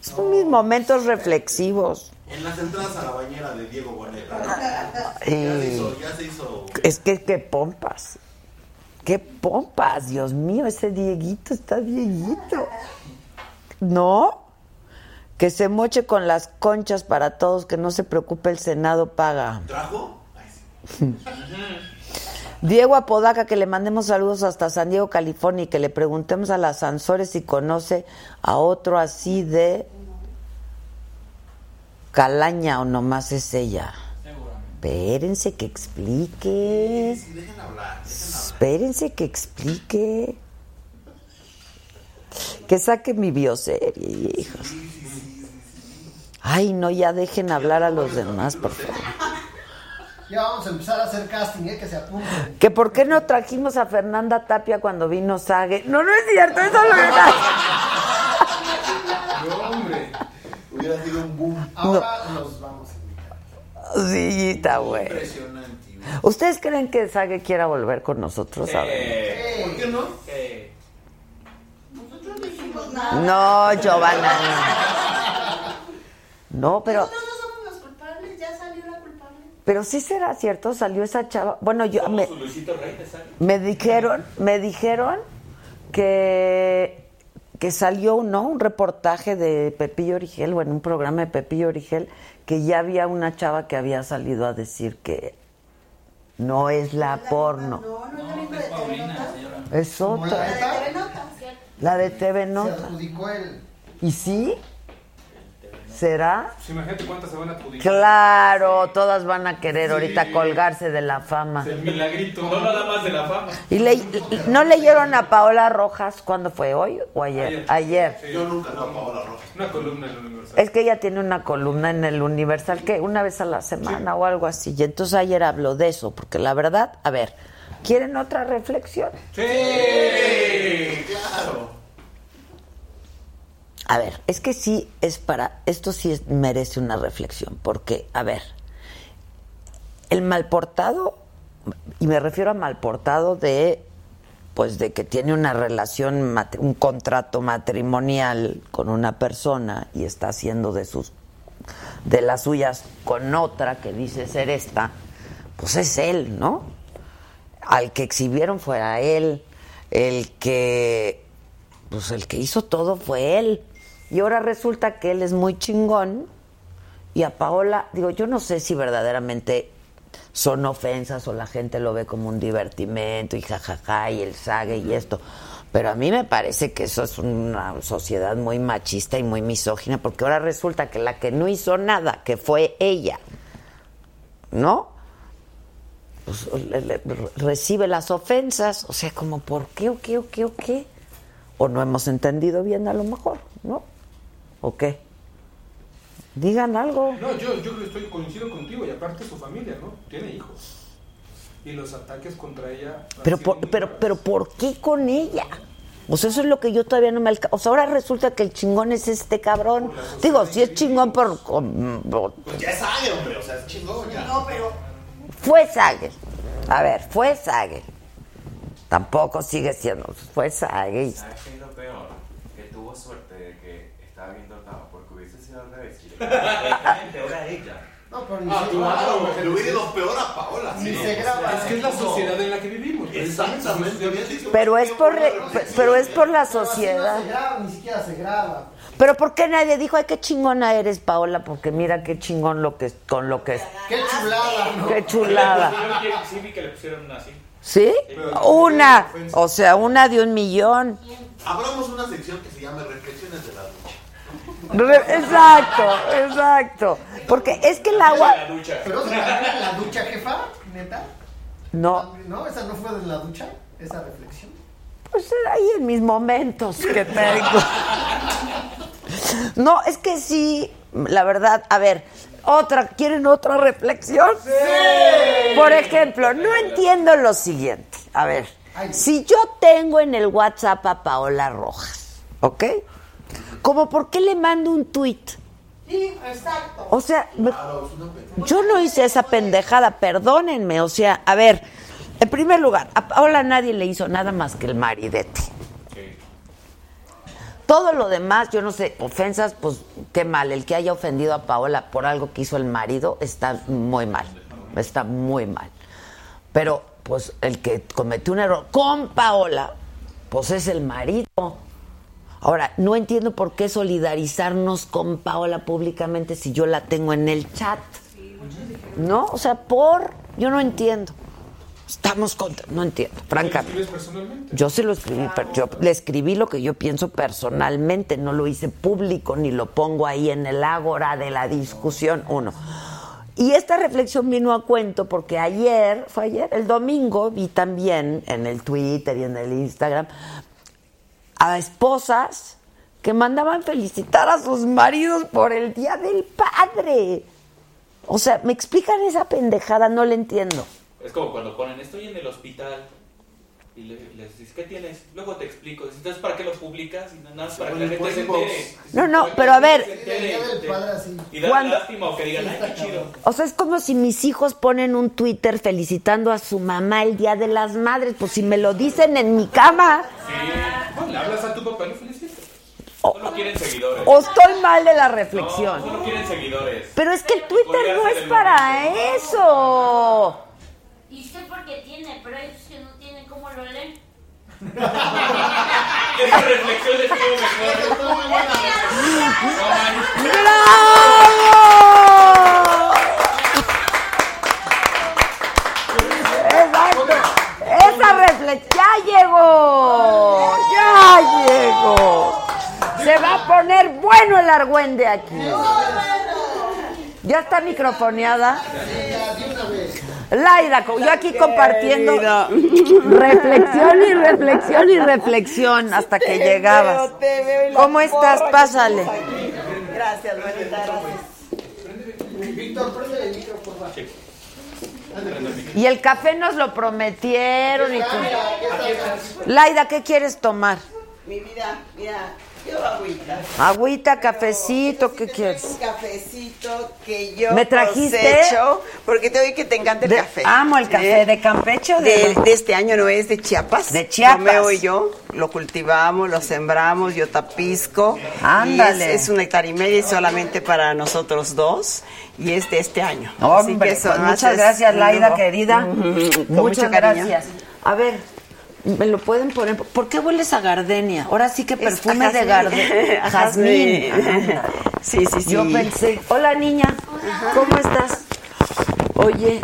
son mis momentos reflexivos. En las entradas a la bañera de Diego Boneta. Ya Eh, se hizo, ya se hizo. es que qué pompas. Qué pompas, Dios mío, ese Dieguito está Dieguito. ¿No? Que se moche con las conchas para todos, que no se preocupe, el Senado paga. ¿Trajo? Ay, sí. (laughs) Diego Apodaca, que le mandemos saludos hasta San Diego, California, y que le preguntemos a las Sansores si conoce a otro así de calaña o nomás es ella. Espérense que explique. Sí, dejen hablar. Espérense que explique. Que saque mi bioserie, hijos. Ay, no, ya dejen hablar a los demás, por favor. Ya vamos a empezar a hacer casting, ¿eh? Que se apunten. Que por qué no trajimos a Fernanda Tapia cuando vino Sague. No, no es cierto, eso es lo (laughs) que No, hombre. Hubiera sido un boom. Ahora los vamos a invitar. Sí, está bueno. Impresionante. güey. ¿Ustedes creen que Sague quiera volver con nosotros? A ver. Eh, ¿Por qué no? eh, Nosotros no dijimos nada. No, Giovanna. No, pero, Nosotros no somos los culpables, ya salió la culpable. pero sí será cierto, salió esa chava. Bueno, yo me, su Luisito Rey te sale. me dijeron, me dijeron que que salió, ¿no? Un reportaje de Pepillo Origel, o en un programa de Pepillo Origel, que ya había una chava que había salido a decir que no es la porno, No, no es la misma de TV Notas. es otra, la de TV Notas. la de TV se Nota. adjudicó el. ¿Y sí? ¿Será? Pues imagínate cuántas se van a adjudicar. Claro, todas van a querer ahorita colgarse de la fama. El milagrito. No nada más de la fama. ¿Y le- no leyeron a Paola Rojas cuándo fue? ¿Hoy o ayer? Ayer. Ayer. Yo nunca no Paola Rojas. Una columna en el Universal. Es que ella tiene una columna en el Universal que una vez a la semana o algo así. Y entonces ayer habló de eso, porque la verdad, a ver, ¿quieren otra reflexión? Sí. Claro. A ver, es que sí es para, esto sí es- merece una reflexión, porque, a ver, el malportado, y me refiero a malportado de, pues de que tiene una relación, un contrato matrimonial con una persona y está haciendo de sus, de las suyas con otra que dice ser esta, pues es él, ¿no? Al que exhibieron fue a él, el que pues el que hizo todo fue él. Y ahora resulta que él es muy chingón. Y a Paola, digo, yo no sé si verdaderamente son ofensas o la gente lo ve como un divertimento y jajaja y el sague y esto. Pero a mí me parece que eso es una sociedad muy machista y muy misógina, porque ahora resulta que la que no hizo nada, que fue ella, ¿no? Pues, recibe las ofensas, o sea, como, ¿por qué, o qué, o qué, o qué? O no hemos entendido bien a lo mejor, ¿no? ¿O qué? Digan algo. No, yo, yo estoy coincido contigo y aparte su familia, ¿no? Tiene hijos. Y los ataques contra ella. Pero por, pero, graves. pero ¿por qué con ella? O sea, eso es lo que yo todavía no me alcanzo. O sea, ahora resulta que el chingón es este cabrón. Digo, si es chingón por... Pues ya sabe, hombre, o sea, es chingón ya. No, pero Fue Sague. A ver, fue Sague. Tampoco sigue siendo... Fue Sague. ¿Sabes qué es lo peor? Que tuvo suerte de que estaba bien dotado, porque hubiese sido al revés. Y le hubiese peor a ella. No, pero ni Ah, se claro. Le hubiera ido peor a Paola. Ni sí. se graba. Es que es la sociedad en la que vivimos. Exactamente. bien dicho. Pero es por, pero es por la sociedad. No se graba, ni siquiera se graba. Pero ¿por qué nadie dijo, ay, qué chingona eres, Paola? Porque mira qué chingón lo que con lo que... Qué chulada, ¿no? Qué chulada. Yo sí vi que le pusieron una así. ¿Sí? Una. O sea, una de un millón. Abramos una sección que se llama Reflexiones de la ducha. Exacto, exacto. Porque es que el agua... La ducha. Pero se la ducha, jefa, neta. No, No, esa no fue de la ducha, esa reflexión. pues era ahí en mis momentos que tengo. No, es que sí, la verdad, a ver, otra, ¿quieren otra reflexión? Sí. Por ejemplo, no entiendo lo siguiente. A ver, si yo tengo en el WhatsApp a Paola Rojas, ¿ok? Como por qué le mando un tweet? sí, exacto. O sea, me- yo no hice esa pendejada, perdónenme. O sea, a ver, en primer lugar, a Paola nadie le hizo nada más que el maridete. Todo lo demás, yo no sé, ofensas, pues qué mal. El que haya ofendido a Paola por algo que hizo el marido está muy mal. Está muy mal. Pero, pues, el que cometió un error con Paola, pues es el marido. Ahora, no entiendo por qué solidarizarnos con Paola públicamente si yo la tengo en el chat. ¿No? O sea, por. Yo no entiendo. Estamos contra. No entiendo, francamente. ¿Escribes personalmente? Yo sí lo escribí, pero yo le escribí lo que yo pienso personalmente, no lo hice público ni lo pongo ahí en el ágora de la discusión, uno. Y esta reflexión vino a cuento porque ayer, fue ayer, el domingo, vi también en el Twitter y en el Instagram a esposas que mandaban felicitar a sus maridos por el Día del Padre. O sea, ¿me explican esa pendejada? No le entiendo. Es como cuando ponen, estoy en el hospital. Y le- les dices, ¿qué tienes? Luego te explico. Dices, Entonces, ¿para qué lo publicas? Y nada más para que la gente se entere. No, no, pero a ver. y da lástima o que digan, ay, qué chido. O sea, es como si mis hijos ponen un Twitter felicitando a su mamá el Día de las Madres. Pues si me lo dicen en mi cama, Sí. Le hablas a tu papá y lo felicitas. Solo quieren seguidores. o estoy mal de la No, reflexión. solo quieren seguidores. Pero es que el Twitter no es para eso. Y usted porque tiene, pero ellos que no ¿cómo lo leen? (laughs) Esa reflexión estuvo mejor. Está muy buena. No manches. ¡Bravo! Exacto. Esa reflexión ya llegó. Ya llegó. Se va a poner bueno el argüende aquí. ¿Ya está microfoneada? Laida, yo aquí compartiendo (laughs) reflexión y reflexión y reflexión hasta que llegabas. ¿Cómo estás? Pásale. Gracias, gracias. Víctor, prende el favor. Y el café nos lo prometieron y tú. Laida, ¿qué quieres tomar? Mi vida, mira, agüita. Agüita, cafecito, ¿qué Un quieres? cafecito que yo ¿Me trajiste? cosecho, porque te oí que te encanta el De- café. amo el café ¿Eh? de Campeche o de, de, de este año no es de Chiapas. De Chiapas. Romeo y yo lo cultivamos, lo sembramos, yo tapisco. Ándale. Y es, es una hectárea y media y solamente para nosotros dos. Y es de este año. Hombre, Así que eso pues muchas gracias, un Laida, querida. Ujú, (laughs) con Muchas mucho gracias. A ver, ¿me lo pueden poner? ¿Por qué hueles a gardenia? Ahora sí que perfume de gardenia. Jazmín. (laughs) (laughs) Sí, sí, sí. Yo pensé, hola niña, ¿cómo estás? Oye,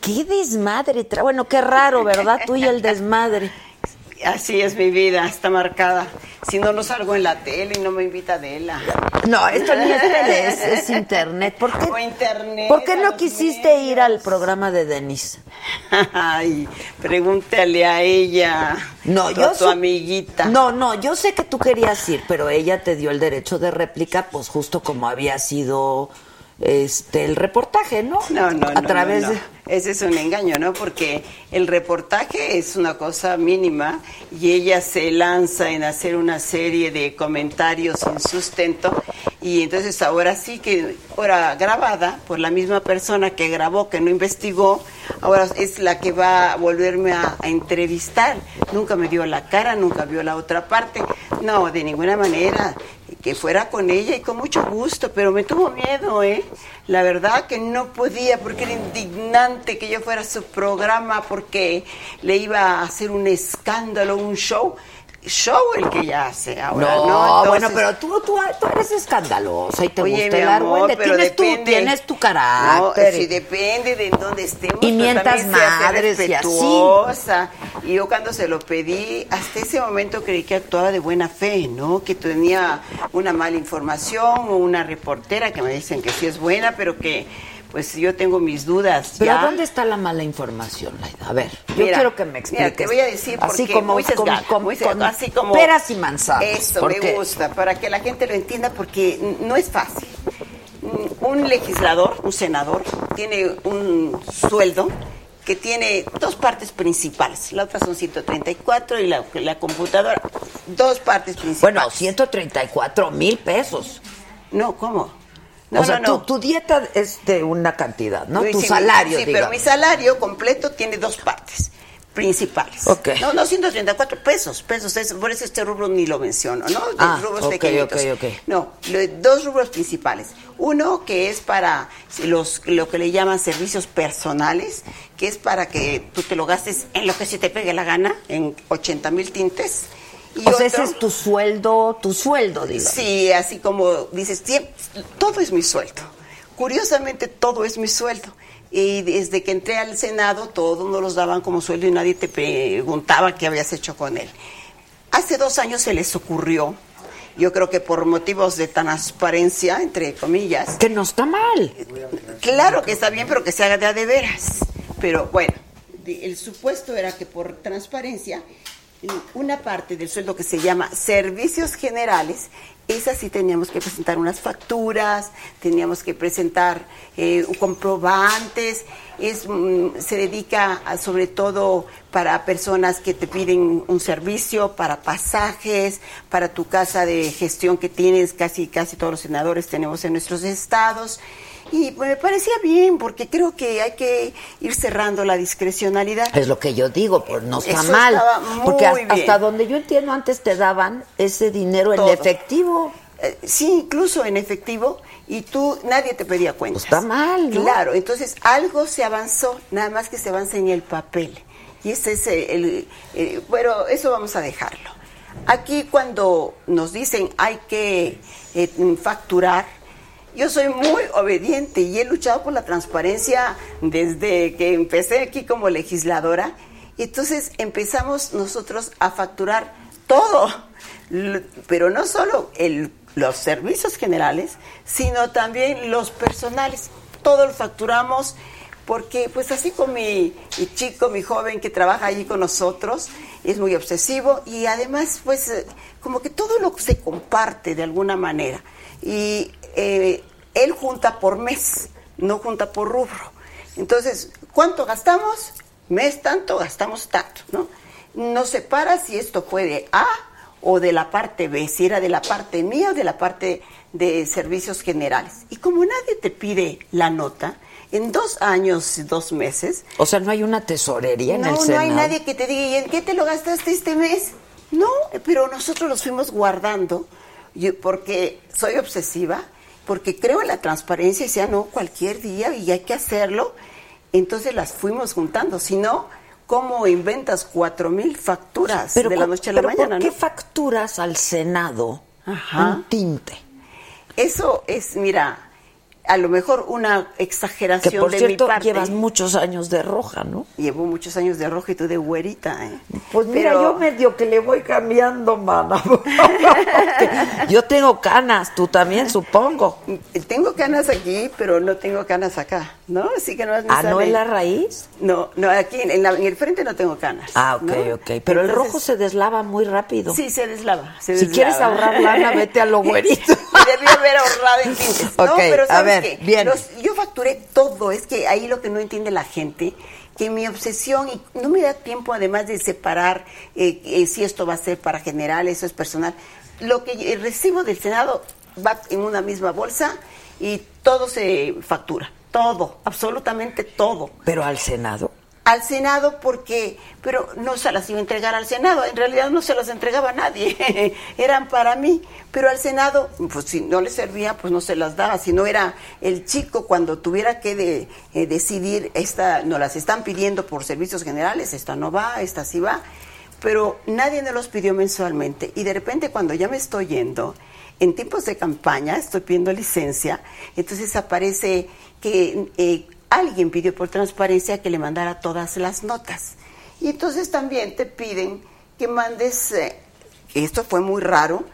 qué desmadre. Bueno, qué raro, ¿verdad? Tú y el desmadre. Así es mi vida, está marcada. Si no, no salgo en la tele y no me invita Adela. No, esto ni es tele, es, es internet. ¿Por qué, O internet. ¿por qué no quisiste ir al programa de Denise? (laughs) Ay, pregúntale a ella. No, a yo tu amiguita. No, no, yo sé que tú querías ir, pero ella te dio el derecho de réplica, pues justo como había sido este el reportaje, ¿no? No, no, no. A través no, no. de Ese es un engaño, ¿no? Porque el reportaje es una cosa mínima y ella se lanza en hacer una serie de comentarios sin sustento y entonces ahora sí que, ahora grabada por la misma persona que grabó, que no investigó, ahora es la que va a volverme a, a entrevistar. Nunca me dio la cara, nunca vio la otra parte. No, de ninguna manera que fuera con ella y con mucho gusto, pero me tuvo miedo, ¿eh? La verdad que no podía porque era indignante que yo fuera a su programa porque le iba a hacer un escándalo, un show. Show el que ella hace ahora, No, ¿no? bueno, pero tú, tú, tú eres escandalosa y te Oye, gusta el Tienes, tienes tu No, carácter. sí, depende de en dónde estemos. Y hace madres y así. Y yo cuando se lo pedí, hasta ese momento creí que actuaba de buena fe, ¿no? Que tenía una mala información o una reportera que me dicen que sí es buena, pero que pues yo tengo mis dudas. Pero ya. ¿dónde está la mala información, Laida? A ver, yo Mira, quiero que me mira, expliques. te voy a decir así porque como, muy con así como peras y manzanas. Eso me gusta, para que la gente lo entienda, porque no es fácil. Mm, Un legislador, un senador, tiene un sueldo que tiene dos partes principales. La otra son 134 y la, la computadora, dos partes principales. Bueno, 134 mil pesos. No, ¿cómo? No, o sea, no, no. Tu, tu dieta es de una cantidad, ¿no? Sí, tu sí, salario, Sí, pero mi salario completo tiene dos partes principales. Ok. No, no 134 pesos, pesos, es- por eso este rubro ni lo menciono, ¿no? De Ah, rubros ok, pequeñitos. ok, ok. No, lo- dos rubros principales. Uno que es para los lo que le llaman servicios personales, que es para que tú te lo gastes en lo que se te pegue la gana, en 80 mil tintes. Y o sea, ese es tu sueldo, tu sueldo, digamos. Sí, así como dices, "Tiem- todo es mi sueldo. Curiosamente, todo es mi sueldo. Y desde que entré al Senado, todos nos los daban como sueldo y nadie te preguntaba qué habías hecho con él. Hace dos años se les ocurrió, yo creo que por motivos de transparencia, entre comillas. Que no está mal. Claro que está bien, pero que se haga de a de veras. Pero bueno, el supuesto era que por transparencia, una parte del sueldo que se llama servicios generales, esa sí teníamos que presentar unas facturas, teníamos que presentar eh, comprobantes, es, mm, se dedica a- sobre todo para personas que te piden un servicio, para pasajes, para tu casa de gestión que tienes, casi, casi todos los senadores tenemos en nuestros estados. Y me parecía bien, porque creo que hay que ir cerrando la discrecionalidad. Es lo que yo digo, pues no está Eso mal. porque bien. hasta donde yo entiendo, antes te daban ese dinero en efectivo. Eh, sí, incluso en efectivo, y tú, nadie te pedía cuentas. Pues está mal, ¿no? Claro, entonces algo se avanzó, nada más que se avanza en el papel. Y ese es el- bueno, eso vamos a dejarlo. Aquí cuando nos dicen hay que eh, facturar, yo soy muy obediente y he luchado por la transparencia desde que empecé aquí como legisladora. Entonces empezamos nosotros a facturar todo, pero no solo el- los servicios generales, sino también los personales. Todo lo facturamos porque pues así con mi, mi chico, mi joven que trabaja allí con nosotros, es muy obsesivo y además pues eh, como que todo lo se comparte de alguna manera. Y eh, él junta por mes, no junta por rubro. Entonces, ¿cuánto gastamos? Mes tanto, gastamos tanto, ¿no? No separa si esto fue de A o de la parte B, si era de la parte mía o de la parte de servicios generales. Y como nadie te pide la nota, en dos años y dos meses, O sea, no hay una tesorería en no, el no Senado. hay nadie que te diga, ¿y en qué te lo gastaste este mes? No, pero nosotros los fuimos guardando porque soy obsesiva, porque creo en la transparencia y sea no cualquier día y hay que hacerlo. Entonces las fuimos juntando. Si no, ¿cómo inventas cuatro mil facturas de la noche a la pero mañana? ¿por qué no? facturas al Senado Ajá. un tinte? Eso es, mira, a lo mejor una exageración Que por de cierto, mi parte. llevas muchos años de roja, ¿no? Llevo muchos años de rojo y tú de güerita, ¿eh? Pues mira, Pero- yo medio que le voy cambiando, mana. (laughs) yo tengo canas, tú también, supongo. Tengo canas aquí, pero no tengo canas acá, ¿no? Así que no me Ah, ¿no en la raíz? No, no, aquí en, la- en el frente no tengo canas. Ah, ok, ¿no? ok. Pero el rojo se deslava muy rápido. Sí, se deslava. se Si deslava. quieres ahorrar lana, vete a lo (laughs) güerito. Debí haber ahorrado en tintes. (laughs) No, Ok, pero a ¿sabes ver, qué? bien. Los- yo facturé todo. Es que ahí lo que no entiende la gente, que mi obsesión, y no me da tiempo además de separar eh, eh, si esto va a ser para general, eso es personal. Lo que recibo del Senado va en una misma bolsa y todo se factura. Todo, absolutamente todo. Pero al Senado. Al Senado porque, pero no se las iba a entregar al Senado, en realidad no se las entregaba a nadie, (laughs) eran para mí, pero al Senado, pues si no le servía, pues no se las daba, si no era el chico cuando tuviera que de- eh, decidir, esta, no las están pidiendo por servicios generales, esta no va, esta sí va, pero nadie me los pidió mensualmente. Y de repente cuando ya me estoy yendo, en tiempos de campaña, estoy pidiendo licencia, entonces aparece que eh, alguien pidió por transparencia que le mandara todas las notas. Y entonces también te piden que mandes, eh, esto fue muy raro,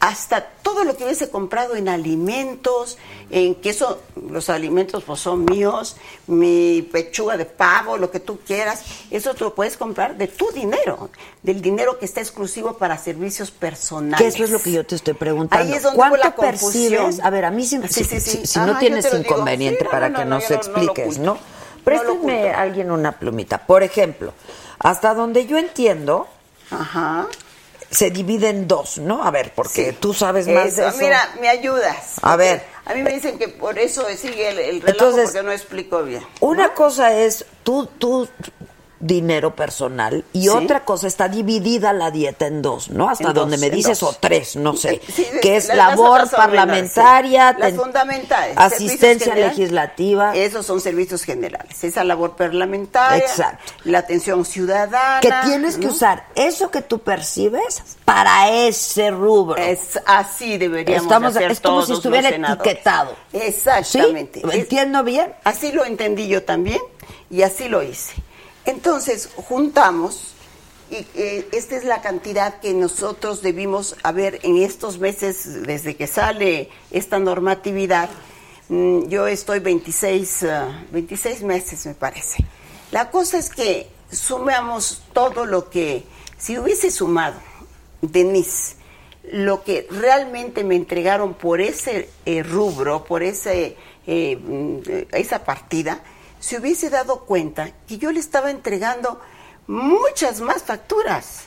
hasta todo lo que hubiese comprado en alimentos, en que eso, los alimentos pues son míos, mi pechuga de pavo, lo que tú quieras, eso tú lo puedes comprar de tu dinero, del dinero que está exclusivo para servicios personales. Que eso es lo que yo te estoy preguntando. Ahí es donde ¿Cuánto la confusión. percibes? A ver, a mí Sí, si, sí, sí. si- si Ajá, no tienes te digo. inconveniente no, para no, que no, nos expliques. ¿no? Oculto. a alguien una plumita. Por ejemplo, hasta donde yo entiendo, se divide en dos, ¿no? A ver, porque tú sabes más de Eso, eso. Mira, me ayudas. A ver. A mí me dicen que por eso sigue el, el relajo Entonces, porque no explico bien. Una cosa es tu, tu dinero personal y Sí. otra cosa está dividida la dieta en dos, ¿no? Hasta En donde dos, me dices, o tres, no sé. Sí, que es labor parlamentaria. Las ten- fundamentales. asistencia legislativa. Esos son servicios generales. Esa labor parlamentaria. Exacto. La atención ciudadana. que tienes que usar eso que tú percibes para ese rubro. Es así deberíamos Estamos- hacer es como todos si estuviera etiquetado. Exactamente. ¿Entiendo bien? Así lo entendí yo también y así lo hice. Entonces, juntamos y eh, esta es la cantidad que nosotros debimos haber en estos meses desde que sale esta normatividad. Mm, yo estoy 26, ah, 26 meses, me parece. La cosa es que sumamos todo lo que, si hubiese sumado, Denise, lo que realmente me entregaron por ese eh, rubro, por ese, eh, mm, esa partida, se hubiese dado cuenta que yo le estaba entregando muchas más facturas.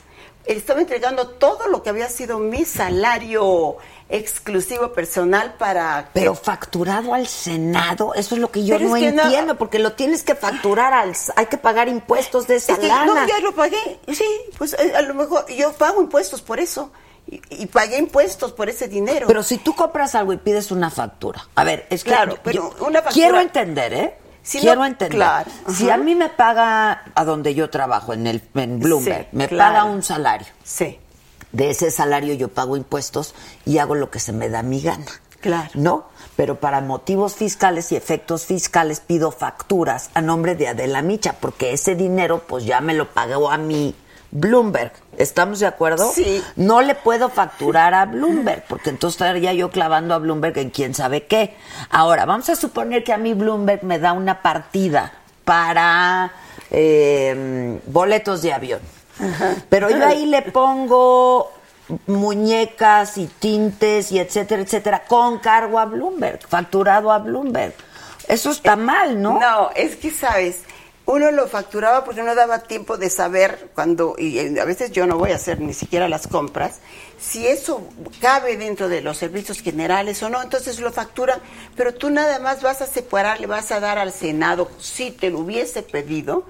Le estaba entregando todo lo que había sido mi salario exclusivo personal para... Pero facturado al Senado, eso es lo que yo Pero no es que no- entiendo, porque lo tienes que facturar al, hay que pagar impuestos de esa Es que lana. no, ya lo pagué. Sí, pues eh, a lo mejor yo pago impuestos por eso. Y, y pagué impuestos por ese dinero. Pero si tú compras algo y pides una factura, a ver, es que Claro, yo- pero una factura- quiero entender, ¿eh? Si quiero entender. claro, Si a mí me paga a donde yo trabajo en el en Bloomberg, Sí, me claro. paga un salario. Sí. De ese salario yo pago impuestos y hago lo que se me da mi gana. Claro. ¿No? Pero para motivos fiscales y efectos fiscales pido facturas a nombre de Adela Micha, porque ese dinero pues ya me lo pagó a mí Bloomberg. ¿Estamos de acuerdo? Sí. No le puedo facturar a Bloomberg, porque entonces estaría yo clavando a Bloomberg en quién sabe qué. Ahora, vamos a suponer que a mí Bloomberg me da una partida para eh, boletos de avión. Pero yo ahí le pongo muñecas y tintes y etcétera, etcétera, con cargo a Bloomberg, facturado a Bloomberg. Eso está mal, ¿no? No, es que sabes, uno lo facturaba porque no daba tiempo de saber cuando, y eh, a veces yo no voy a hacer ni siquiera las compras, si eso cabe dentro de los servicios generales o no, entonces lo facturan, pero tú nada más vas a separar, le vas a dar al Senado, si te lo hubiese pedido,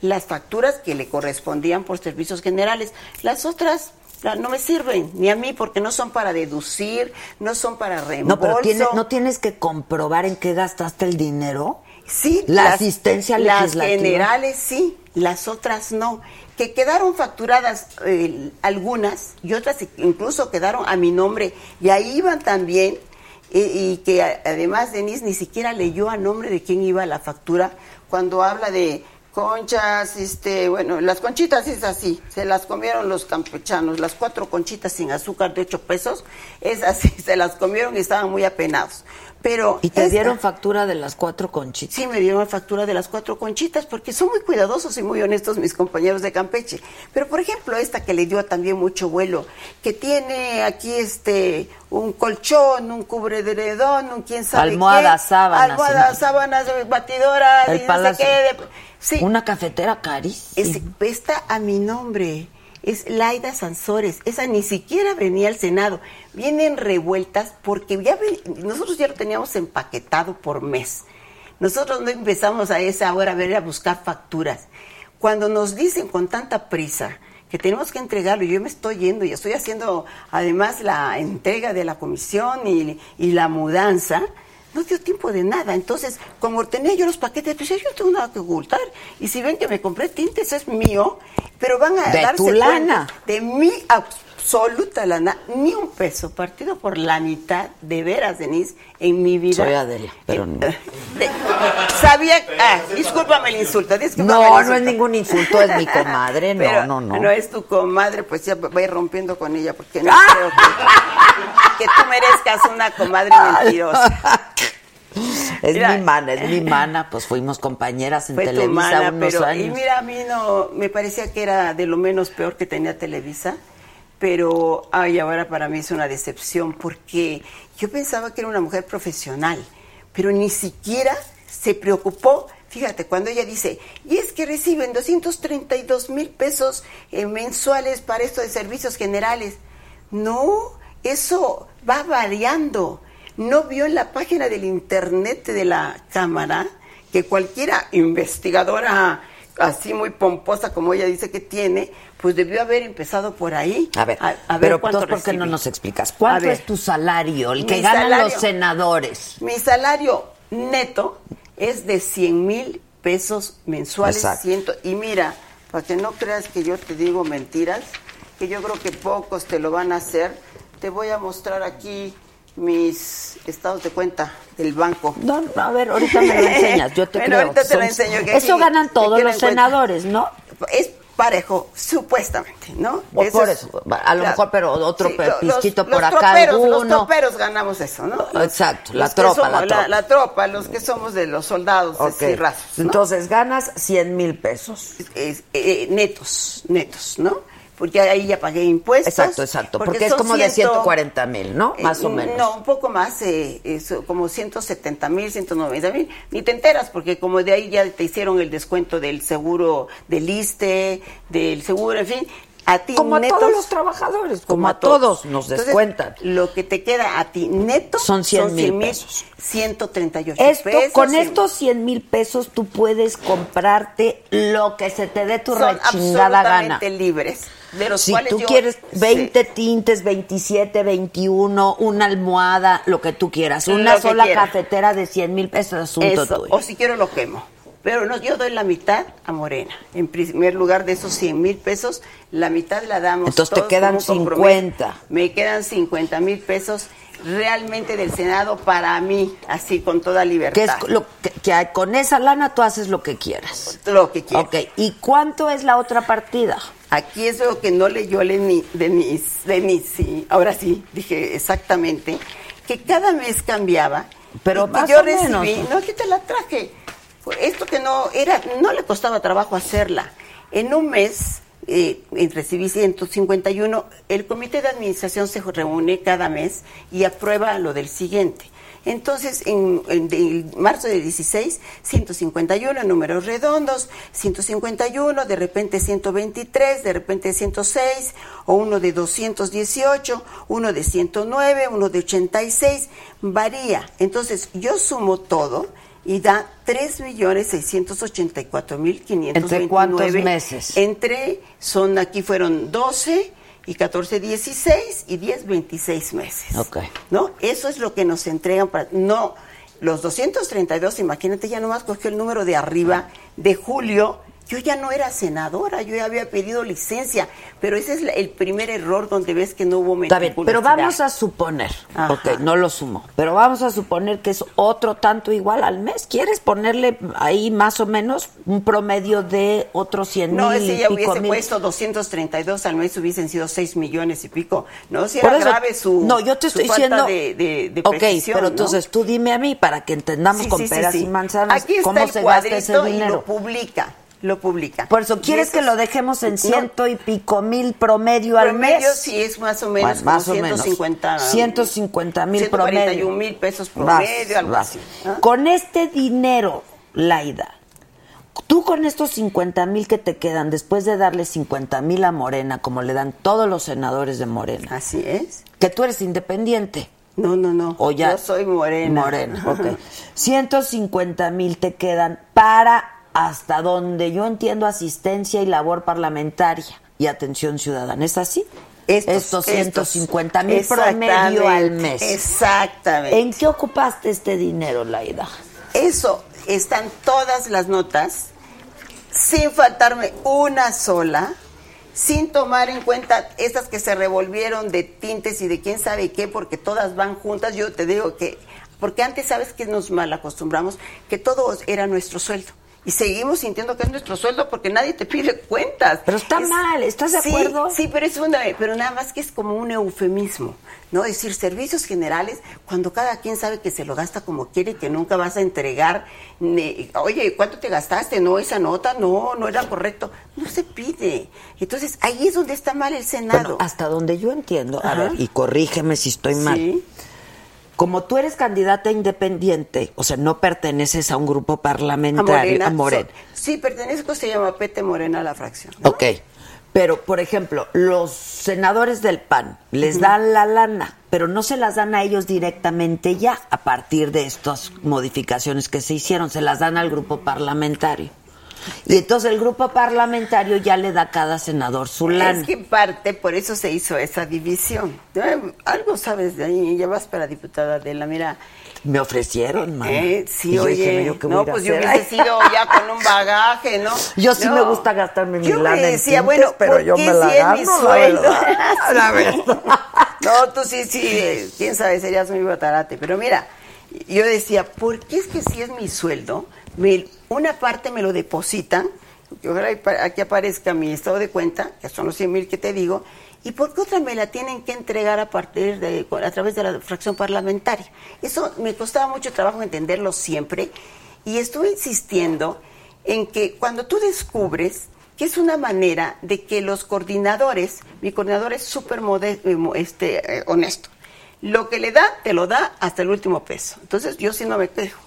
las facturas que le correspondían por servicios generales. Las otras no me sirven, ni a mí, porque no son para deducir, no son para reembolso. No, pero tiene- no tienes que comprobar en qué gastaste el dinero. Sí, La las- asistencia Las generales sí, las otras no. Que quedaron facturadas eh, algunas y otras incluso quedaron a mi nombre y ahí iban también y, y que además Denise ni siquiera leyó a nombre de quién iba la factura cuando habla de conchas, este, bueno, las conchitas es así, se las comieron los campechanos, las cuatro conchitas sin azúcar de ocho pesos, es así, (laughs) se las comieron y estaban muy apenados. Pero ¿Y te esta- dieron factura de las cuatro conchitas? Sí, me dieron factura de las cuatro conchitas porque son muy cuidadosos y muy honestos mis compañeros de Campeche. Pero por ejemplo esta que le dio también mucho vuelo, que tiene aquí este un colchón, un cubredredón, un quién sabe Almohadas, qué, sábanas, almohadas, sábanas, batidoras, El y no sé qué. de- sí. Una cafetera carísima. Es, está a mi nombre. Es Laida Sansores. Esa ni siquiera venía al Senado. Vienen revueltas porque ya nosotros ya lo teníamos empaquetado por mes. Nosotros no empezamos a esa hora a ver a buscar facturas. Cuando nos dicen con tanta prisa que tenemos que entregarlo, yo me estoy yendo y estoy haciendo además la entrega de la comisión y, y la mudanza, no dio tiempo de nada. Entonces, como tenía yo los paquetes, pues yo no tengo nada que ocultar. Y si ven que me compré tintes, es mío, pero van a De darse tu lana. de mi absoluta lana, ni un peso, partido por la mitad, de veras, Denise, en mi vida. Soy Adela, pero no. De- sabía, ah, discúlpame el insulto, discúlpame No, el no es ningún insulto, es mi comadre, no, Pero no, no. No es tu comadre, pues ya voy rompiendo con ella, porque no creo que, que tú merezcas una comadre mentirosa. Es Mira, mi mana, es mi mana, pues fuimos compañeras en Fue tu Televisa mana, unos pero, años. Y mira, a mí no, me parecía que era de lo menos peor que tenía Televisa, pero, ay, ahora para mí es una decepción, porque yo pensaba que era una mujer profesional, pero ni siquiera se preocupó. Fíjate, cuando ella dice, y es que reciben 232 mil pesos eh, mensuales para esto de servicios generales. No, eso va variando. ¿No vio en la página del internet de la Cámara que cualquiera investigadora así muy pomposa como ella dice que tiene, pues debió haber empezado por ahí? A ver, a, a ver pero cuánto ¿por qué no nos explicas? ¿Cuánto es tu salario, el que ganan salario- los senadores? Mi salario neto es de 100 mil pesos mensuales. Ciento- y mira, para que no creas que yo te digo mentiras, que yo creo que pocos te lo van a hacer, te voy a mostrar aquí mis estados de cuenta del banco. No, no, a ver, ahorita me lo enseñas, yo te (laughs) Bueno, creo. ahorita te lo enseño. que Eso sí, ganan todos los cuenta. senadores, ¿no? Es parejo, supuestamente, ¿no? Por- por es- eso, a lo mejor, pero otro pizquito los- por los acá, troperos, Los alguno. troperos ganamos eso, ¿no? Los- Exacto, la los tropa, somos- la tropa. La, tropa, los que somos de los soldados Ok. así rasos, ¿no? Entonces ganas 100 mil pesos. Es- eh, netos, netos, ¿no? Porque ahí ya pagué impuestos. Exacto, exacto. Porque, es como de ciento- 140 mil, ¿no? eh, Más o menos. No, un poco más, eh, eso, como 170 mil, 190 mil. Ni te enteras, porque como de ahí ya te hicieron el descuento del seguro del ISTE, del seguro, en fin. A ti Como a todos los trabajadores, como a todos nos Entonces, descuentan. Lo que te queda a ti neto Son 100 mil pesos. 138 Esto, pesos. con estos 100 mil pesos tú puedes comprarte lo que se te dé tu son rechingada gana. absolutamente libres. De los Si cuales tú yo- quieres sí. 20 tintes, 27, 21, una almohada, lo que tú quieras, una sola quiera. cafetera de 100 mil pesos, asunto Eso, tuyo. o si quiero lo quemo. Pero no, yo doy la mitad a Morena. En primer lugar, de esos 100 mil pesos, la mitad la damos. Entonces te todos quedan un compromiso. 50. Me quedan 50 mil pesos realmente del Senado para mí, así con toda libertad. Que es lo que, que con esa lana tú haces lo que quieras. Lo que quieras. Ok, ¿y cuánto es la otra partida? Aquí es lo que no leyó Leni- Denise, Denise, sí, ahora sí, dije exactamente, que cada mes cambiaba. Pero que más yo o menos. recibí, no, aquí te la traje. Esto que no era, no le costaba trabajo hacerla. En un mes eh, recibí 151. El comité de administración se reúne cada mes y aprueba lo del siguiente. Entonces, en, en de marzo de 16, 151 en números redondos, 151, de repente 123, de repente 106, o uno de 218, uno de 109, uno de 86, varía. Entonces, yo sumo todo y da 3.684.529. ¿Entre cuántos meses? Entre, son, aquí fueron 12 y 14, 16 y 10, 26 meses. Ok. ¿No? Eso es lo que nos entregan para... No, los 232, imagínate, ya nomás cogió el número de arriba de julio Yo ya no era senadora, yo ya había pedido licencia, pero ese es el primer error donde ves que no hubo bien, pero meticulosidad. vamos a suponer, Ajá. ok, no lo sumo, pero vamos a suponer que es otro tanto igual al mes. ¿Quieres ponerle ahí más o menos un promedio de otros 100 No, mil ese y ya hubiese mil? puesto 232 al mes, hubiesen sido 6 millones y pico. No, si era eso- grave su, no, yo te estoy diciendo, de, de, de ok, pero ¿no? entonces tú dime a mí para que entendamos Sí, con sí, peras sí. y manzanas Aquí está cómo el se gasta ese cuadrito y dinero. lo publica, lo publica. Por eso, ¿quieres que lo dejemos en No, ciento y pico mil promedio al mes? Promedio sí es más o menos Bueno, más como o menos. 150 150 mil 141 promedio. mil pesos Vas, promedio, algo vas. así. ¿ah? Con este dinero, Laida, tú con estos 50 mil que te quedan, después de darle 50 mil a Morena, como le dan todos los senadores de Morena, Así es. que tú eres independiente. No, no, no. O ya, Yo soy morena. Morena, ok. (laughs) 150 mil te quedan para hasta donde yo entiendo asistencia y labor parlamentaria y atención ciudadana. ¿Es así? Estos, 150 mil promedio al mes. Exactamente. ¿En qué ocupaste este dinero, Laida? Eso están todas las notas, sin faltarme una sola, sin tomar en cuenta estas que se revolvieron de tintes y de quién sabe qué, porque todas van juntas. Yo te digo que, porque antes sabes que nos mal acostumbramos, que todo era nuestro sueldo. Y seguimos sintiendo que es nuestro sueldo porque nadie te pide cuentas. Pero está mal, ¿estás de Sí, acuerdo? Sí, pero es una, pero nada más que es como un eufemismo, ¿no? Es decir, servicios generales, cuando cada quien sabe que se lo gasta como quiere y que nunca vas a entregar, ne- oye, ¿cuánto te gastaste? No, esa nota, no, no era correcto. No se pide. Entonces, ahí es donde está mal el Senado. Bueno, hasta donde yo entiendo, a Ajá. ver, y corrígeme si estoy mal. Sí. Como tú eres candidata independiente, o sea, no perteneces a un grupo parlamentario, a Morena. So- sí, pertenezco, se llama Pete Morena a la fracción. ¿no? Ok. Pero, por ejemplo, los senadores del PAN les dan la lana, pero no se las dan a ellos directamente ya, a partir de estas modificaciones que se hicieron, se las dan al grupo parlamentario. Y entonces el grupo parlamentario ya le da a cada senador su lana. Es que en parte por eso se hizo esa división. Eh, Algo sabes de ahí, ya vas para diputada de la mira. Me ofrecieron, mamá. Eh, sí, Y dije, oye, ¿yo qué voy a no, pues yo hubiese sido ya con un bagaje, ¿no? (laughs) Yo sí No. me gusta gastarme mi Yo lana en decía, tintes, bueno, pero ¿por yo me la si es mi gano, la sueldo? verdad, (laughs) (laughs) la verdad. No, tú sí, sí, quién sabe, serías muy batarate. Pero mira, yo decía, ¿por qué es que si es mi sueldo, me- una parte me lo depositan, que pa- aquí aparezca mi estado de cuenta, que son los 100 mil que te digo, y por qué otra me la tienen que entregar a partir de, a través de la fracción parlamentaria? Eso me costaba mucho trabajo entenderlo siempre, y estuve insistiendo en que cuando tú descubres que es una manera de que los coordinadores, mi coordinador es súper eh, este, eh, honesto, lo que le da, te lo da hasta el último peso. Entonces yo sí no me quejo.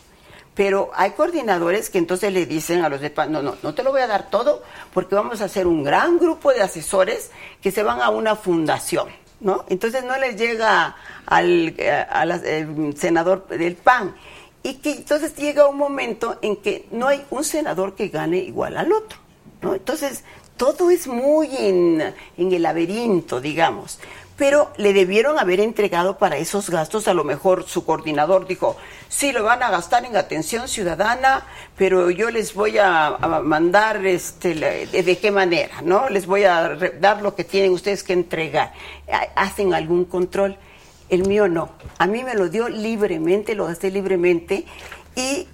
Pero hay coordinadores que entonces le dicen a los de PAN, no, no, no te lo voy a dar todo porque vamos a hacer un gran grupo de asesores que se van a una fundación, ¿no? Entonces no les llega al eh, senador del PAN. Y que entonces llega un momento en que no hay un senador que gane igual al otro, ¿no? Entonces todo es muy en el laberinto, digamos. Pero le debieron haber entregado para esos gastos, a lo mejor su coordinador dijo, sí, lo van a gastar en atención ciudadana, pero yo les voy a, mandar, este, de, de qué manera, ¿no? Les voy a dar lo que tienen ustedes que entregar. Ha- Hacen algún control. El mío no. A mí me lo dio libremente, lo gasté libremente y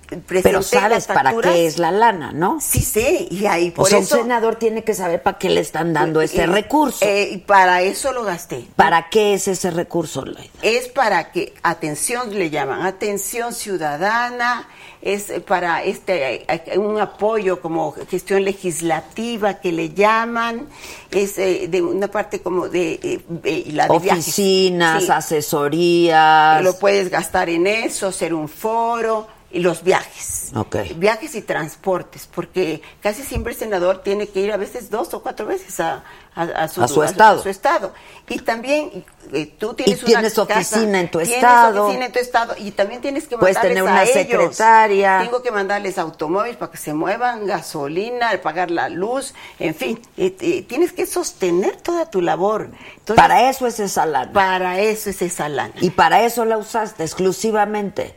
Pero sabes para qué es la lana, ¿no? Sí sé, y ahí O por sea, eso... un senador tiene que saber para qué le están dando ese Eh, recurso. eh, y para eso lo gasté. ¿Para qué es ese recurso? Es para que, atención le llaman, atención ciudadana, es para este eh, un apoyo como gestión legislativa que le llaman, es eh, de una parte como de, eh, de- la de. Oficinas, Sí. asesorías. Lo puedes gastar en eso, hacer un foro y los viajes. Ok. Viajes y transportes, porque casi siempre el senador tiene que ir a veces dos o cuatro veces a, a- a su, A su estado. a su estado. Y también eh, tú tienes, Y tienes una casa, oficina en tu tienes estado. oficina en tu estado y también tienes que Puedes mandarles tener una a ellos. secretaria. Tengo que mandarles automóviles para que se muevan, gasolina, pagar la luz, en fin, eh, eh, tienes que sostener toda tu labor. Entonces, para eso es esa lana. para eso es esa lana. y para eso la usaste exclusivamente.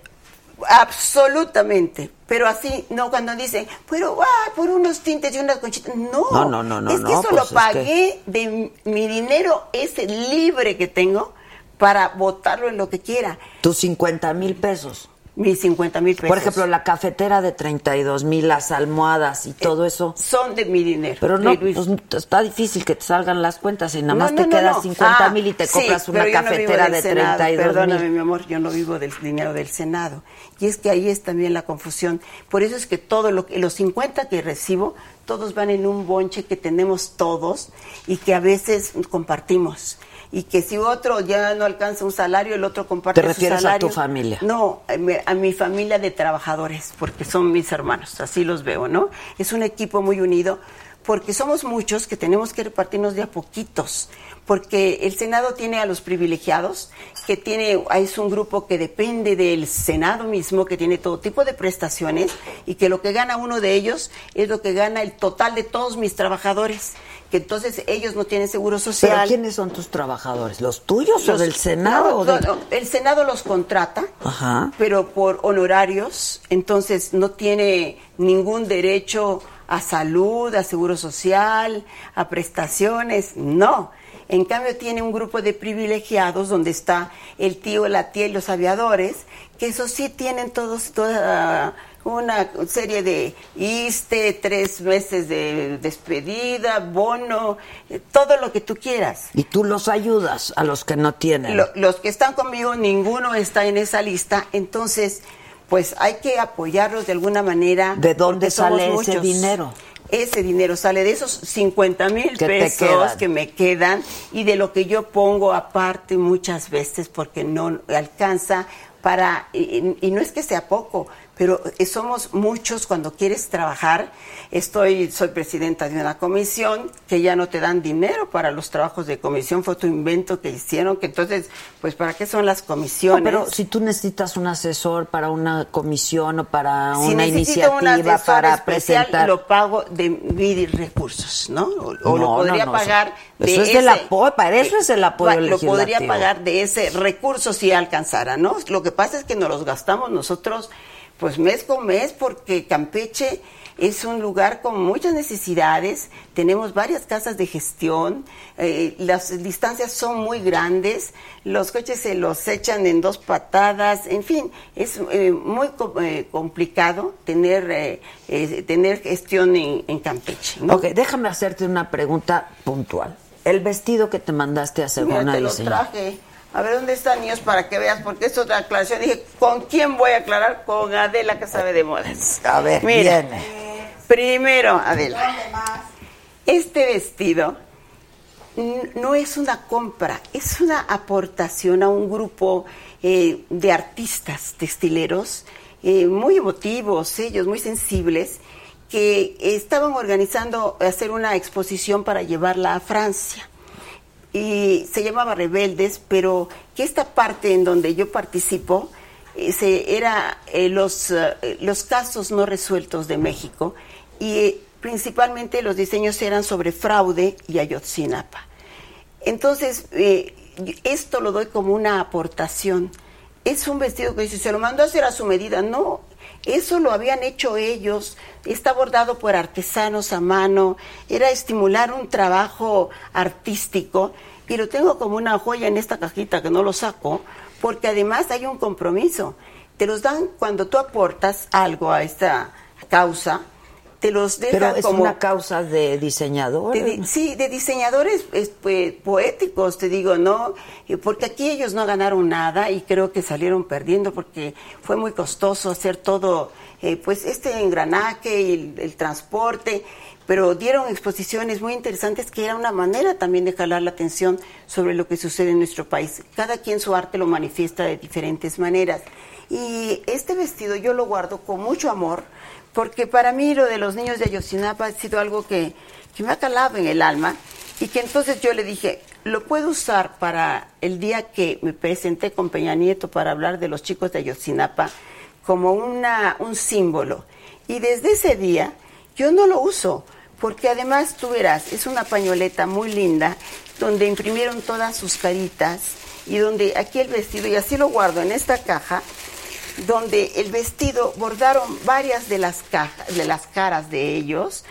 Absolutamente. Pero así, no cuando dicen, pero ah, por unos tintes y unas conchitas. No, No, no, no, no, es que no, eso pues lo es pagué de mi dinero ese libre que tengo para botarlo en lo que quiera. Tus 50 mil pesos. Mis 50 mil pesos. Por ejemplo, la cafetera de 32 mil, las almohadas y todo eso. Son de mi dinero. Pero no, pues está difícil que te salgan las cuentas y nada más no, te no, quedas no. 50 Ah, mil y te sí, compras una cafetera de Senado. 32 Perdóname, mil. mi amor, yo no vivo del dinero del Senado. Y es que ahí es también la confusión. Por eso es que todo lo que, los 50 que recibo, todos van en un bonche que tenemos todos y que a veces compartimos. Y que si otro ya no alcanza un salario, el otro comparte ¿Te su refieres a salario. tu familia? No, a mi, a mi familia de trabajadores, porque son mis hermanos, así los veo, ¿no? Es un equipo muy unido, porque somos muchos que tenemos que repartirnos de a poquitos, porque el Senado tiene a los privilegiados, que tiene, es un grupo que depende del Senado mismo, que tiene todo tipo de prestaciones, y que lo que gana uno de ellos es lo que gana el total de todos mis trabajadores, que entonces ellos no tienen seguro social. ¿Pero quiénes son tus trabajadores? ¿Los tuyos o del Senado? no, o del- no, no, el Senado los contrata, Ajá. pero por honorarios, entonces no tiene ningún derecho a salud, a seguro social, a prestaciones, no. En cambio tiene un grupo de privilegiados donde está el tío, la tía y los aviadores, que eso sí tienen todos toda una serie de ISTE, tres meses de despedida, bono, eh, todo lo que tú quieras. Y tú los ayudas a los que no tienen. Lo- los que están conmigo, ninguno está en esa lista, entonces, pues hay que apoyarlos de alguna manera. ¿De dónde sale ese muchos. dinero? Ese dinero sale de esos 50 mil pesos que me quedan y de lo que yo pongo aparte muchas veces porque no alcanza para, y, y no es que sea poco, pero eh, somos muchos cuando quieres trabajar. Estoy, soy presidenta de una comisión que ya no te dan dinero para los trabajos de comisión, fue tu invento que hicieron, que entonces, pues, ¿para qué son las No, comisiones? pero si tú necesitas un asesor para una comisión o para si una un iniciativa asesor para especial, presentar. lo pago de mis recursos, ¿no? O, lo podría no, pagar eso de es ese, del apoyo, para eso es el apoyo Lo podría pagar de ese recurso si alcanzara, ¿no? Lo que pasa es que nos los gastamos nosotros, pues mes con mes, porque Campeche es un lugar con muchas necesidades, tenemos varias casas de gestión, eh, las distancias son muy grandes, los coches se los echan en dos patadas, en fin, es eh, muy co- eh, complicado tener, eh, eh, tener gestión en, en Campeche. ¿no? Ok, déjame hacerte una pregunta puntual. El vestido que te mandaste a hacer Mira, una te lo diseñadora. traje. A ver, ¿dónde están niños para que veas? Porque es otra aclaración. Dije, ¿con quién voy a aclarar? Con Adela, que sabe de modas. A ver, Mira, viene. primero, Adela, este vestido no es una compra, es una aportación a un grupo eh, de artistas textileros eh, muy emotivos, ellos muy sensibles, que estaban organizando hacer una exposición para llevarla a Francia y se llamaba Rebeldes, pero que esta parte en donde yo participo se- era eh, los, eh, los casos no resueltos de México y eh, principalmente los diseños eran sobre fraude y Ayotzinapa. Entonces, esto lo doy como una aportación. Es un vestido que dice, se lo mandó a hacer a su medida. No, eso lo habían hecho ellos. Está bordado por artesanos a mano. Era estimular un trabajo artístico. Y lo tengo como una joya en esta cajita que no lo saco, porque además hay un compromiso. Te los dan cuando tú aportas algo a esta causa. Te los dejan Pero es como una causa de diseñador. de di- sí, de diseñadores es, pues, poéticos, te digo, ¿no? Eh, Porque aquí ellos no ganaron nada y creo que salieron perdiendo porque fue muy costoso hacer todo, eh, pues este engranaje y el, el transporte, pero dieron exposiciones muy interesantes que era una manera también de jalar la atención sobre lo que sucede en nuestro país. Cada quien su arte lo manifiesta de diferentes maneras. Y este vestido yo lo guardo con mucho amor, porque para mí lo de los niños de Ayotzinapa ha sido algo que, que me ha calado en el alma y que entonces yo le dije, lo puedo usar para el día que me presenté con Peña Nieto para hablar de los chicos de Ayotzinapa como una, un símbolo. Y desde ese día yo no lo uso, porque además tú verás, es una pañoleta muy linda donde imprimieron todas sus caritas y donde aquí el vestido, y así lo guardo en esta caja, donde el vestido bordaron varias de las de las caras de ellos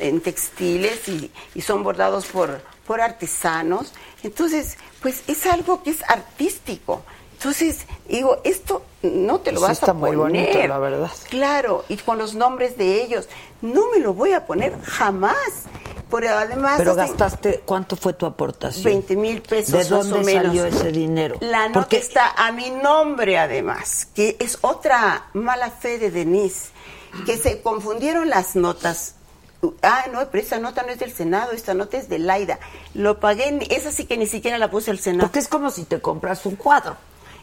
en textiles y, y son bordados por, por artesanos. Entonces, pues es algo que es artístico. Entonces, digo, esto no te lo vas está a muy poner. bonito, la verdad. Claro, y con los nombres de ellos. No me lo voy a poner jamás. Pero además. Pero gastaste, ¿cuánto fue tu aportación? 20 mil pesos ¿De más dónde menos. salió ese dinero? La nota Porque está a mi nombre además, que es otra mala fe de Denise, que se confundieron las notas. Ah, no, pero esta nota no es del Senado, esta nota es de Laida. Lo pagué, esa sí que ni siquiera la puse al Senado. Porque es como si te compras un cuadro.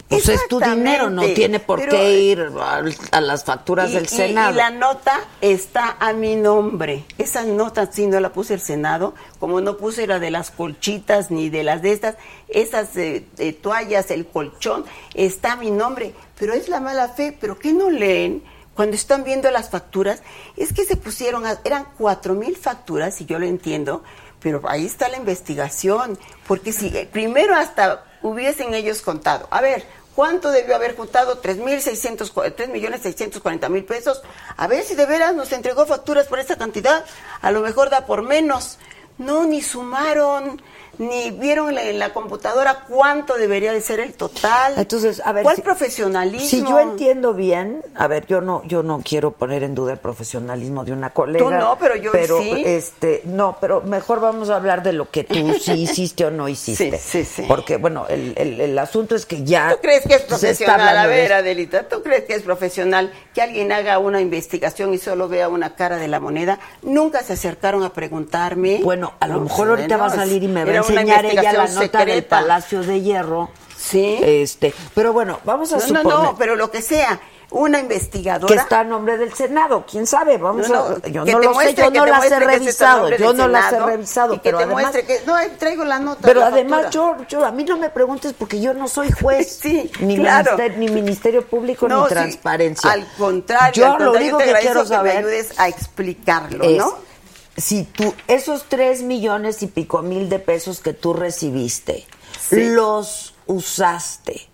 Pues es tu dinero, no tiene por pero- qué ir a, a las facturas Y- del Senado. Y la nota está a mi nombre. Esa nota sí no la puse al Senado, como no puse la de las colchitas ni de las de estas, esas eh, eh, toallas, el colchón, está a mi nombre. Pero es la mala fe, pero ¿qué no leen? Cuando están viendo las facturas, es que se pusieron, a- eran cuatro mil facturas, y yo lo entiendo, pero ahí está la investigación, porque si eh, primero hasta hubiesen ellos contado, a ver, ¿cuánto debió haber juntado? 3 millones 640 mil pesos. A ver si de veras nos entregó facturas por esa cantidad. A lo mejor da por menos. No, ni sumaron, ni vieron en la, computadora cuánto debería de ser el total. Entonces, a ver, ¿Cuál si- profesionalismo? Si yo entiendo bien, a ver, yo no, yo no quiero poner en duda el profesionalismo de una colega. Tú no, pero yo sí. este, no, pero mejor vamos a hablar de lo que tú sí (laughs) hiciste o no hiciste. Sí, sí, sí. Porque, bueno, el, el, el asunto es que ya. ¿Tú crees que es profesional? A ver. Adelita, ¿tú crees que es profesional que alguien haga una investigación y solo vea una cara de la moneda? Nunca se acercaron a preguntarme. Bueno, a lo mejor ahorita va a salir y me una enseñar ella la nota del secreta. Palacio de Hierro. Sí. Este, pero bueno, vamos a No, no, suponer no, pero lo que sea, una que investigadora. está a nombre del Senado. ¿Quién sabe? Vamos No, a no, yo que no lo sé, yo que no las he que revisado, yo del no las he revisado, y que pero te además que no ahí traigo la nota. Pero la además yo, yo, a mí no me preguntes porque yo no soy juez, (laughs) Sí, ni, claro. ministerio, ni Ministerio Público, No, ni sí, transparencia. al contrario, yo al lo contrario, único te que quiero que me saber ayudes a explicarlo, es ¿no? Si tú, esos tres millones y pico mil de pesos que tú recibiste, Sí. los usaste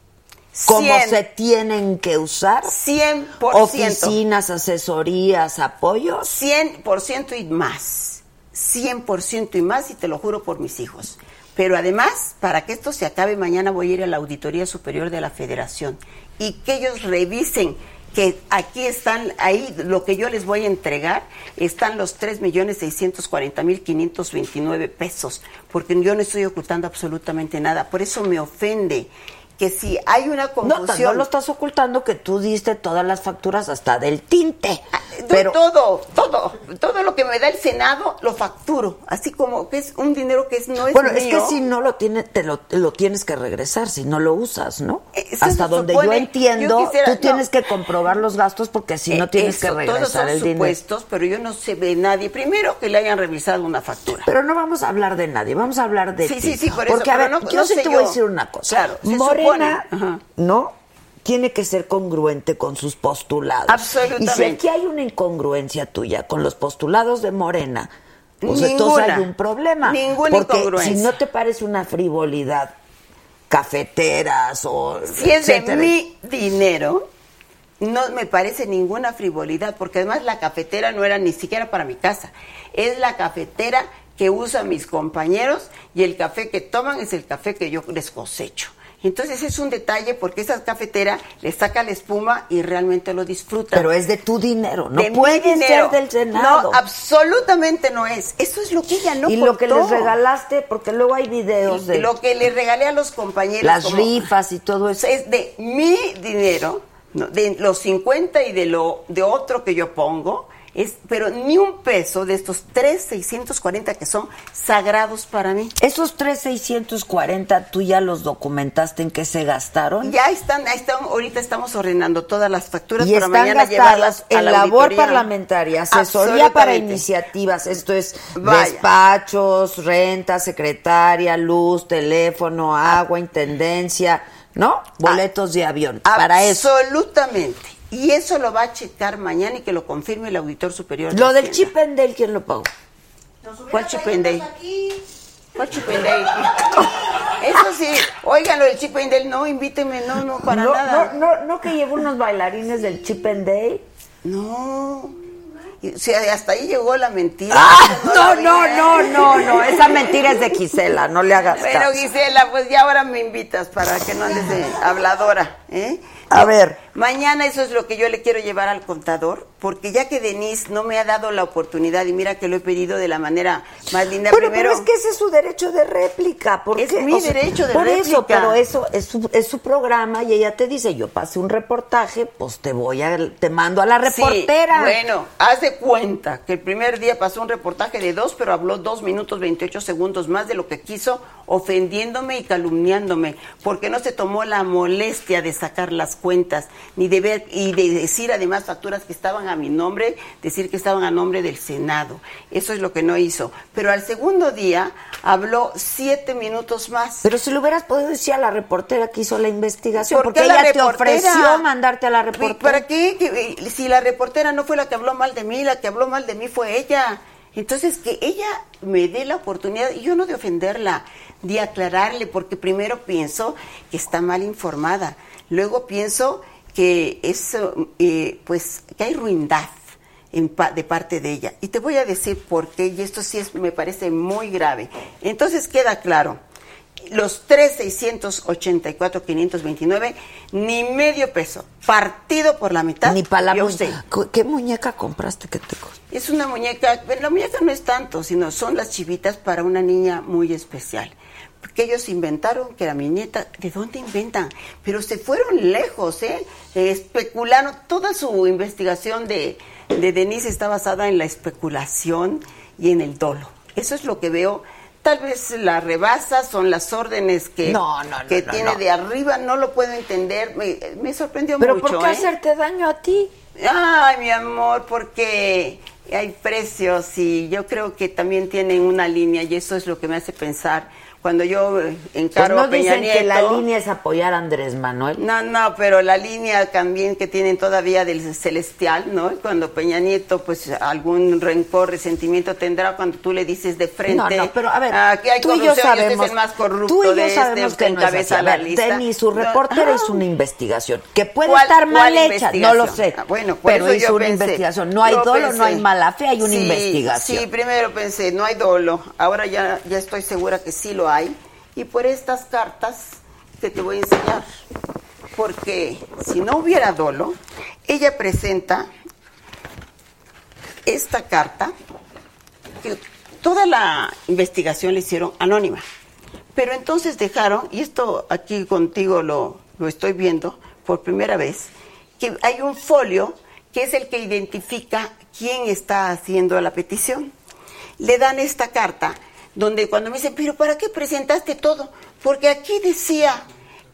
como se tienen que usar, 100%. oficinas, asesorías, apoyos. 100% y más. 100% y más, y te lo juro por mis hijos. Pero además, para que esto se acabe, mañana voy a ir a la Auditoría Superior de la Federación y que ellos revisen que aquí están, ahí lo que yo les voy a entregar, están los 3.640.529 pesos, porque yo no estoy ocultando absolutamente nada. Por eso me ofende que si hay una No, confusión... no lo estás ocultando que tú diste todas las facturas hasta del tinte. Pero todo, todo, todo lo que me da el Senado lo facturo, así como que es un dinero que es, no es bueno, es que si no lo tienes, te lo, te lo tienes que regresar, si no lo usas, ¿no? Eso Hasta donde supone. yo entiendo, Yo quisiera- tú no. tienes que comprobar los gastos porque si no Eh, tienes que eso, todos regresar son el dinero. supuestos, pero yo no sé de nadie. Primero que le hayan revisado una factura. Pero no vamos a hablar de nadie, vamos a hablar de Sí, ti. sí, sí, por eso, Porque, a ver, no- yo no sí sé te voy a decir una cosa. Claro, ¿no? Tiene que ser congruente con sus postulados. Absolutamente. Y si aquí hay una incongruencia tuya con los postulados de Morena, pues entonces Ninguna. hay un problema. Ninguna Porque incongruencia. si no te parece una frivolidad, cafeteras o Si es de mi dinero, no me parece ninguna frivolidad, porque además la cafetera no era ni siquiera para mi casa. Es la cafetera que usan mis compañeros y el café que toman es el café que yo les cosecho. Entonces es un detalle porque esa cafetera le saca la espuma y realmente lo disfrutan. Pero es de tu dinero, no De puede dinero. ser del Senado. No, absolutamente no es. Eso es lo que ella no y lo que les regalaste, porque luego hay videos de Lo que le regalé a los compañeros. las como- rifas y todo eso. es de mi dinero, de los 50 y de lo de otro que yo pongo, es, pero ni un peso de estos 3,640 que son sagrados para mí. Esos 3,640, ¿tú ya los documentaste en qué se gastaron? Ya están, ahí están, ahorita estamos ordenando todas las facturas y para están mañana llevarlas en la labor auditoría. parlamentaria, asesoría para iniciativas, esto es Vaya. despachos, renta, secretaria, luz, teléfono, agua, intendencia, ¿no? Boletos de avión. Para eso. Absolutamente. Y eso lo va a checar mañana y que lo confirme el auditor superior. de Lo del Hacienda. chip and Dale, ¿quién lo pagó? ¿Cuál chip and Dale? ¿Cuál chip and Dale? Eso sí, óiganlo del Chip and Dale, no, invítenme, no, no, para no, nada. No, no, no que llevo unos bailarines del Chip and Day. No. O sea, hasta ahí llegó la mentira. Ah, no, no, no, no, no, esa mentira es de Gisela, no le hagas caso. Gisela, pues ya ahora me invitas para que no andes de habladora, ¿eh? A ver. Mañana eso es lo que yo le quiero llevar al contador, porque ya que Denise no me ha dado la oportunidad, y mira que lo he pedido de la manera más linda Bueno, primero. pero es que ese es su derecho de réplica. Porque, Es mi derecho de por eso, réplica. pero eso es su, es su programa y ella te dice, yo pasé un reportaje, pues te voy a, te mando a la Sí, reportera. bueno, haz de cuenta que el primer día pasó un reportaje de dos, pero habló dos minutos 28 segundos más de lo que quiso, ofendiéndome y calumniándome, porque no se tomó la molestia de sacar las cuentas, ni de ver, y de decir además facturas que estaban a mi nombre, decir que estaban a nombre del Senado. Eso es lo que no hizo. Pero al segundo día habló siete minutos más. Pero si lo hubieras podido decir a la reportera que hizo la investigación, ¿Por porque ella te reportera? ofreció mandarte a la reportera. ¿Para qué? Eh, Si la reportera no fue la que habló mal de mí, la que habló mal de mí fue ella. Entonces, que ella me dé la oportunidad, y yo no de ofenderla, de aclararle, porque primero pienso que está mal informada, luego pienso que es, eh, pues, que hay ruindad en pa- de parte de ella. Y te voy a decir por qué, y esto sí es, me parece muy grave. Entonces queda claro, los 3, 684, 529, ni medio peso, partido por la mitad. Ni para la yo muñeca. sé. ¿Qué muñeca compraste que te? Es una muñeca, pero la muñeca no es tanto, sino son las chivitas para una niña muy especial. Porque ellos inventaron que era mi nieta, ¿de dónde inventan? Pero se fueron lejos, ¿eh? Especularon, toda su investigación de, de Denise está basada en la especulación y en el dolo. Eso es lo que veo. Tal vez la rebasa, son las órdenes que, No, no, no, que tiene de arriba, no lo puedo entender. Me, me sorprendió ¿Pero mucho. por qué ¿eh? hacerte daño a ti? Ay, mi amor, porque hay precios y yo creo que también tienen una línea y eso es lo que me hace pensar. Cuando yo Pues encaro no a Peña dicen que la Nieto- línea es apoyar a Andrés Manuel. No, no, pero la línea también que tienen todavía del celestial, ¿no? Cuando Peña Nieto, pues algún rencor, resentimiento tendrá cuando tú le dices de frente. No, no, pero a ver, ah, que hay tú y yo sabemos, es el más corrupto tú y yo de este, sabemos que no es así. encabeza A la ver, lista. Denny, su No, reportera ah. hizo una investigación que puede ¿Cuál- estar mal hecha, no lo sé. Ah, bueno, por pero eso hizo yo una pensé. investigación. No hay dolo, no hay mala fe, hay una Sí, investigación. Sí, primero pensé, no hay dolo. Ahora ya, ya estoy segura que sí lo Y por estas cartas que te voy a enseñar. Porque si no hubiera dolo, ella presenta esta carta que toda la investigación la hicieron anónima. Pero entonces dejaron, y esto aquí contigo lo, lo estoy viendo por primera vez, que hay un folio que es el que identifica quién está haciendo la petición. Le dan esta carta donde cuando me dicen, pero ¿para qué presentaste todo? Porque aquí decía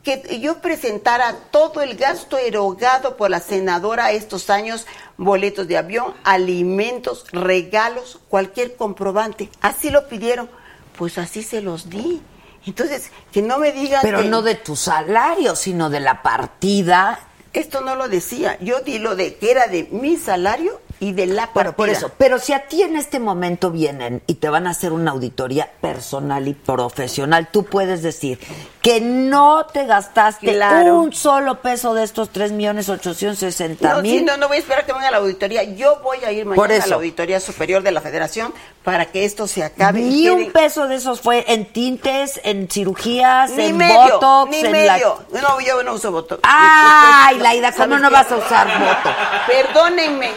que yo presentara todo el gasto erogado por la senadora estos años, boletos de avión, alimentos, regalos, cualquier comprobante. Así lo pidieron, pues así se los di. Entonces, que no me digan Pero que- no de tu salario, sino de la partida. Esto no lo decía, yo di lo de que era de mi salario y de la partida. Bueno, por eso. Pero si a ti en este momento vienen y te van a hacer una auditoría personal y profesional, tú puedes decir que no te gastaste Claro. un solo peso de estos tres millones ochocientos sesenta No, sí, mil. no, no voy a esperar que venga la auditoría. Yo voy a ir Por mañana a eso. la auditoría superior de la Federación para que esto se acabe. y Ni un quede- peso de esos fue en tintes, en cirugías, ni en medio, botox, ni en medio. No, yo no uso botox. Ay, Laida, ¿cómo ¿Sabes no qué? vas a usar botox? Perdónenme.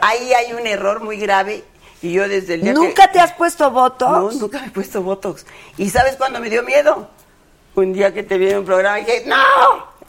Ahí hay un error muy grave y yo desde el día que- ¿Nunca te has puesto botox? No, nunca me he puesto botox. ¿Y sabes cuándo me dio miedo? Un día que te vi en un programa y dije, no,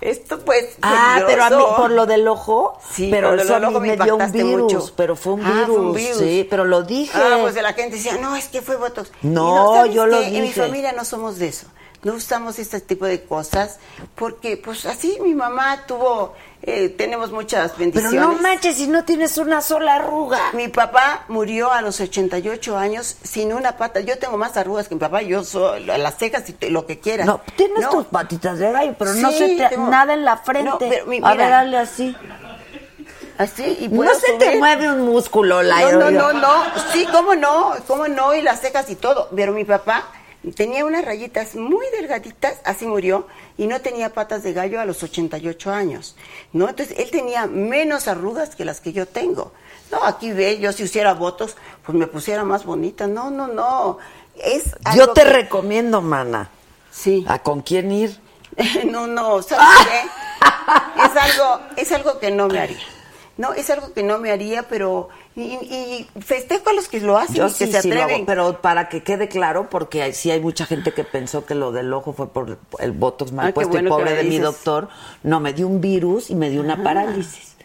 esto pues Ah, pero a mí peligroso". por lo del ojo, Sí, pero por eso a mí me me dio un virus, mucho. pero fue un, Ah, virus, fue un virus. sí, pero lo dije. Ah, pues la gente decía, no, es que fue Botox. No, ¿sabes yo lo qué? En mi dije. familia no somos de eso. No usamos este tipo de cosas porque, pues así mi mamá tuvo, eh, tenemos muchas Pero bendiciones. no manches, si no tienes una sola arruga. Mi papá murió a los 88 años sin una pata. Yo tengo más arrugas que mi papá. Yo soy las cejas y te- lo que quieras. No, tienes No. tus patitas de gallo, pero no se te tengo- nada en la frente. No, pero mi- a ver, dale así. Así y No se te mueve un músculo, la No, no, no, no. Sí, cómo no, cómo no, y las cejas y todo. Pero mi papá Tenía unas rayitas muy delgaditas, así murió, y no tenía patas de gallo a los 88 años. ¿no? Entonces, él tenía menos arrugas que las que yo tengo. No, aquí ve, yo si hiciera votos, pues me pusiera más bonita. No, no, no. Es Yo te que- recomiendo, mana. Sí. ¿A con quién ir? (laughs) no, no, ¿sabes qué? (laughs) Es algo, es algo que no me haría. No, es algo que no me haría, pero y, y festejo a los que lo hacen Yo y que sí, se sí lo hago, atreven. pero para que quede claro, porque sí hay mucha gente que pensó que lo del ojo fue por el botox mal Ah, puesto bueno y pobre de mi doctor, no, me dio un virus y me dio una Ah. parálisis.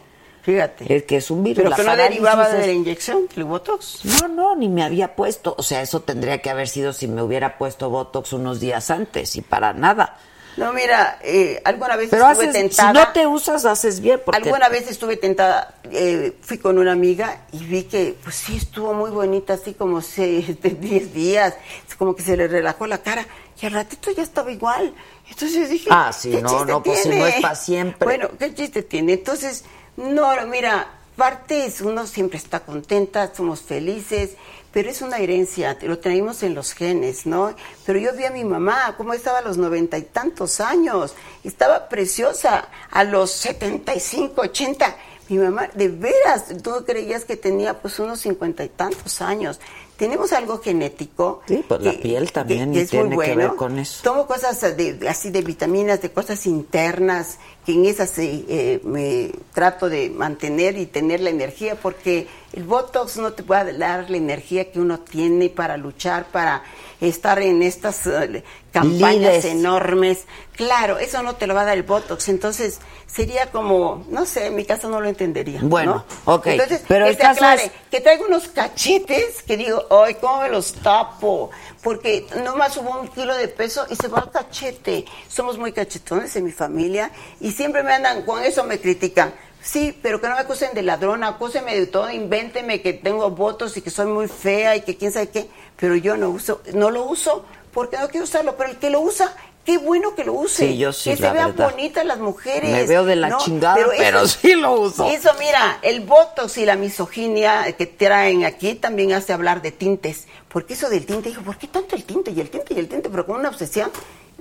Fíjate. Es que es un virus. Pero la que no derivaba es- de la inyección, el botox. No, no, ni me había puesto. O sea, eso tendría que haber sido si me hubiera puesto botox unos días antes y para nada. No, mira, eh, alguna vez Pero estuve haces, si tentada. no te usas, haces bien. Porque Alguna vez estuve tentada, eh, fui con una amiga y vi que, pues sí, estuvo muy bonita, así como se, (laughs) de 10 días, como que se le relajó la cara y al ratito ya estaba igual. Entonces dije, Ah, sí, ¿qué no, chiste no, pues si no es pa' siempre. Bueno, ¿qué chiste tiene? Entonces, no, mira, parte es uno siempre está contenta, somos felices, pero es una herencia, lo tenemos en los genes, ¿no? Pero yo vi a mi mamá, cómo estaba a los noventa y tantos años, estaba preciosa a los setenta y cinco, ochenta. Mi mamá, de veras, tú creías que tenía pues unos cincuenta y tantos años. Tenemos algo genético. Sí, pues la piel también y es tiene muy que bueno. ver con eso. Tomo cosas de, así de vitaminas, de cosas internas, que en esas eh, eh, me trato de mantener y tener la energía, porque el Botox no te puede dar la energía que uno tiene para luchar, para estar en estas eh, campañas Lides. enormes. Claro, eso no te lo va a dar el Botox. Entonces, sería como, no sé, en mi caso no lo entendería. Bueno, ¿no? ok, Entonces, pero que el se caso aclare, es- que traigo unos cachetes que digo, ay, ¿cómo me los tapo? Porque nomás subo un kilo de peso y se va el cachete. Somos muy cachetones en mi familia y siempre me andan, con eso me critican. Sí, pero que no me acusen de ladrona, acúsenme de todo, invénteme que tengo votos y que soy muy fea y que quién sabe qué, pero yo no uso, no lo uso porque no quiero usarlo, pero el que lo usa, qué bueno que lo use. Sí, yo sí, Que se vean verdad. bonitas las mujeres. Me veo de la ¿no? chingada, pero eso- (laughs) sí lo uso. Eso, mira, el botox y la misoginia que traen aquí también hace hablar de tintes. Porque eso del tinte, dijo, ¿por qué tanto el tinte y el tinte y el tinte? Pero con una obsesión,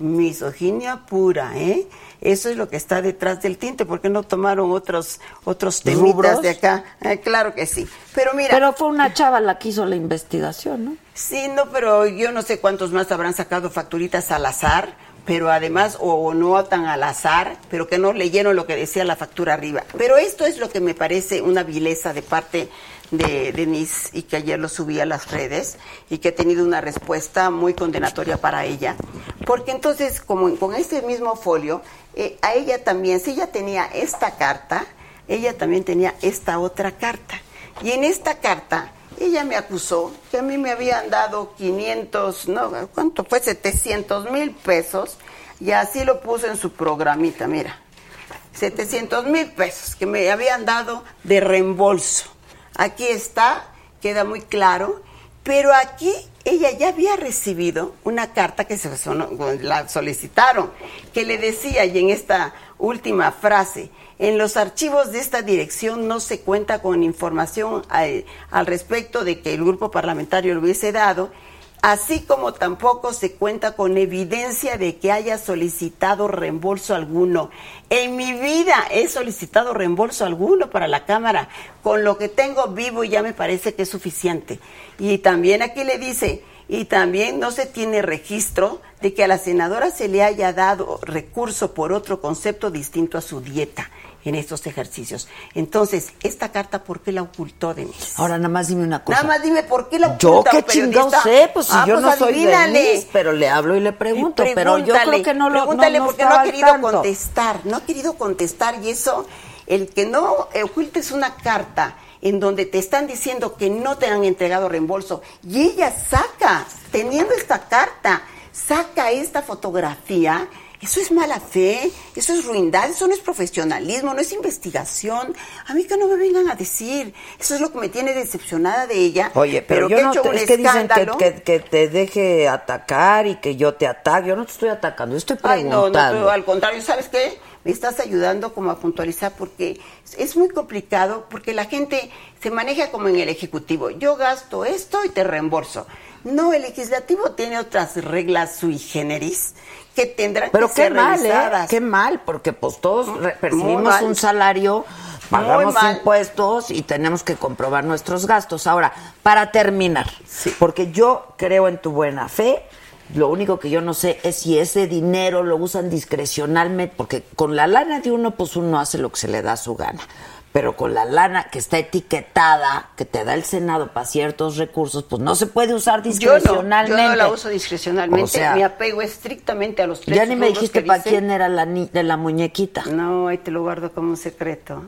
misoginia pura, ¿eh? Eso es lo que está detrás del tinte. ¿Por qué no tomaron otros otros temitas ¿Rubros? de acá? Eh, claro que sí. Pero mira, Pero fue una chava la que hizo la investigación, ¿no? Sí, no, pero yo no sé cuántos más habrán sacado facturitas al azar, pero además, o, o no tan al azar, pero que no leyeron lo que decía la factura arriba. Pero esto es lo que me parece una vileza de parte de Denise y que ayer lo subí a las redes y que he tenido una respuesta muy condenatoria para ella. Porque entonces, como con este mismo folio, eh, a ella también, si ella tenía esta carta, ella también tenía esta otra carta. Y en esta carta, ella me acusó que a mí me habían dado 500, no, ¿cuánto fue? 700 mil pesos. Y así lo puso en su programita, mira. 700 mil pesos que me habían dado de reembolso. Aquí está, queda muy claro. Pero aquí ella ya había recibido una carta que se la solicitaron, que le decía, y en esta última frase, en los archivos de esta dirección no se cuenta con información al, al respecto de que el grupo parlamentario lo hubiese dado, así como tampoco se cuenta con evidencia de que haya solicitado reembolso alguno. En mi vida he solicitado reembolso alguno para la Cámara. Con lo que tengo vivo ya me parece que es suficiente. Y también aquí le dice, y también no se tiene registro de que a la senadora se le haya dado recurso por otro concepto distinto a su dieta en estos ejercicios. Entonces, esta carta, ¿por qué la ocultó Denise? Ahora nada más dime una cosa. Nada más dime por qué la Yo oculta, qué chingado sé, pues si Ah, yo pues no soy adivínale. Denise, pero le hablo y le pregunto, Y pero yo creo que no lo Pregúntale no, no porque no ha querido tanto. contestar, no ha querido contestar y eso, el que no ocultes una carta en donde te están diciendo que no te han entregado reembolso y ella saca, teniendo esta carta, saca esta fotografía, eso es mala fe, eso es ruindad, eso no es profesionalismo, no es investigación. A mí que no me vengan a decir, eso es lo que me tiene decepcionada de ella. Oye, pero, que yo ha no hecho te- un es que dicen que, que, que te deje atacar y que yo te ataque. Yo no te estoy atacando, yo estoy Ay, no, no, preguntando. pero al contrario, ¿sabes qué? me estás ayudando como a puntualizar porque es muy complicado porque la gente se maneja como en el ejecutivo. Yo gasto esto y te reembolso. No, el legislativo tiene otras reglas sui generis que tendrán Pero que qué ser mal, ¿eh? Qué mal, porque pues todos percibimos mal. un salario, pagamos impuestos y tenemos que comprobar nuestros gastos. Ahora, para terminar, porque yo creo en tu buena fe, lo único que yo no sé es si ese dinero lo usan discrecionalmente, porque con la lana de uno, pues uno hace lo que se le da su gana. Pero con la lana que está etiquetada, que te da el Senado para ciertos recursos, pues no se puede usar Yo no, discrecionalmente. yo no la uso discrecionalmente, O sea, me apego estrictamente a los tres ya ni me dijiste para dicen. quién era la, ni- de la muñequita. No, ahí te lo guardo como un secreto.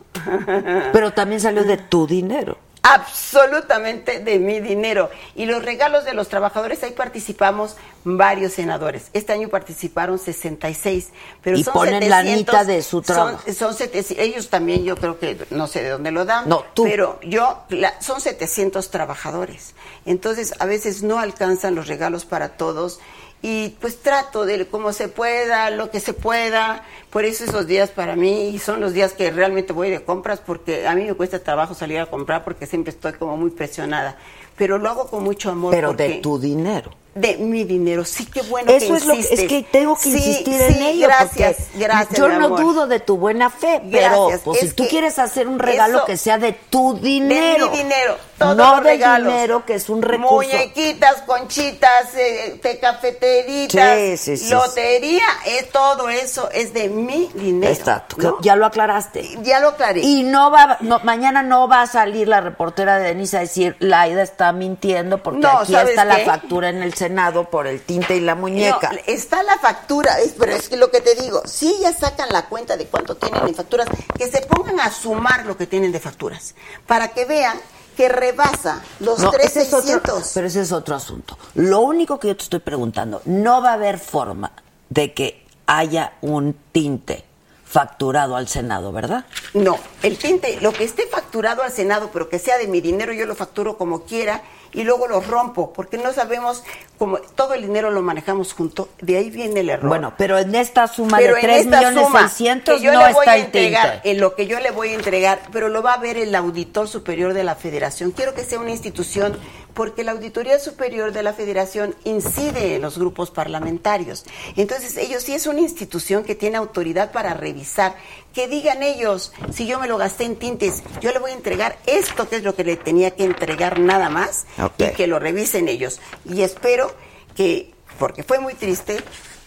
Pero también salió de tu dinero. Absolutamente de mi dinero. Y los regalos de los trabajadores, ahí participamos varios senadores. Este año participaron 66. Pero Y son ponen 700, lanita de su son- trabajo. Son, 700, ellos también, yo creo que no sé de dónde lo dan. No, tú. Pero yo, la- son 700 trabajadores. Entonces, a veces no alcanzan los regalos para todos. Y pues trato de como se pueda, lo que se pueda. Por eso esos días para mí son los días que realmente voy de compras porque a mí me cuesta trabajo salir a comprar porque siempre estoy como muy presionada. Pero lo hago con mucho amor. Pero de tu dinero. De mi dinero. Sí, qué bueno Eso que es lo que, es que tengo que Sí, insistir sí, en ello. Gracias, gracias. Yo mi no dudo de tu buena fe, pero pues, si tú quieres hacer un regalo que sea de tu dinero. De mi dinero. Todos no los regalos. dinero que es un recurso. Muñequitas, conchitas, eh, de cafeteritas, Sí, sí, sí, lotería, eh, todo eso es de mi dinero. Exacto, ¿no? ya lo aclaraste. Ya lo aclaré. Y no va, no, mañana no va a salir la reportera de Denise a decir, Laida está mintiendo porque No, aquí ¿sabes está la factura en el Senado por el tinte y la muñeca. No, está la factura, es, pero es que lo que te digo, si ellas sacan la cuenta de cuánto tienen en facturas, que se pongan a sumar lo que tienen de facturas, para que vean que rebasa los No, ese es otro- 3,600. pero ese es otro asunto. Lo único que yo te estoy preguntando, no va a haber forma de que haya un tinte facturado al Senado, ¿verdad? No, el tinte, lo que esté facturado al Senado, pero que sea de mi dinero, yo lo facturo como quiera y luego lo rompo, porque no sabemos cómo todo el dinero lo manejamos junto, de ahí viene el error. Bueno, pero en esta suma Pero de en 3 esta millones suma 600 que yo no le voy está a entregar, en lo que yo le voy a entregar, pero lo va a ver el auditor superior de la Federación. Quiero que sea una institución porque la auditoría superior de la Federación incide en los grupos parlamentarios. Entonces, ellos sí es una institución que tiene autoridad para revisar. Que digan ellos, si yo me lo gasté en tintes, yo le voy a entregar esto que es lo que le tenía que entregar nada más y que lo revisen ellos. Y espero que, porque fue muy triste,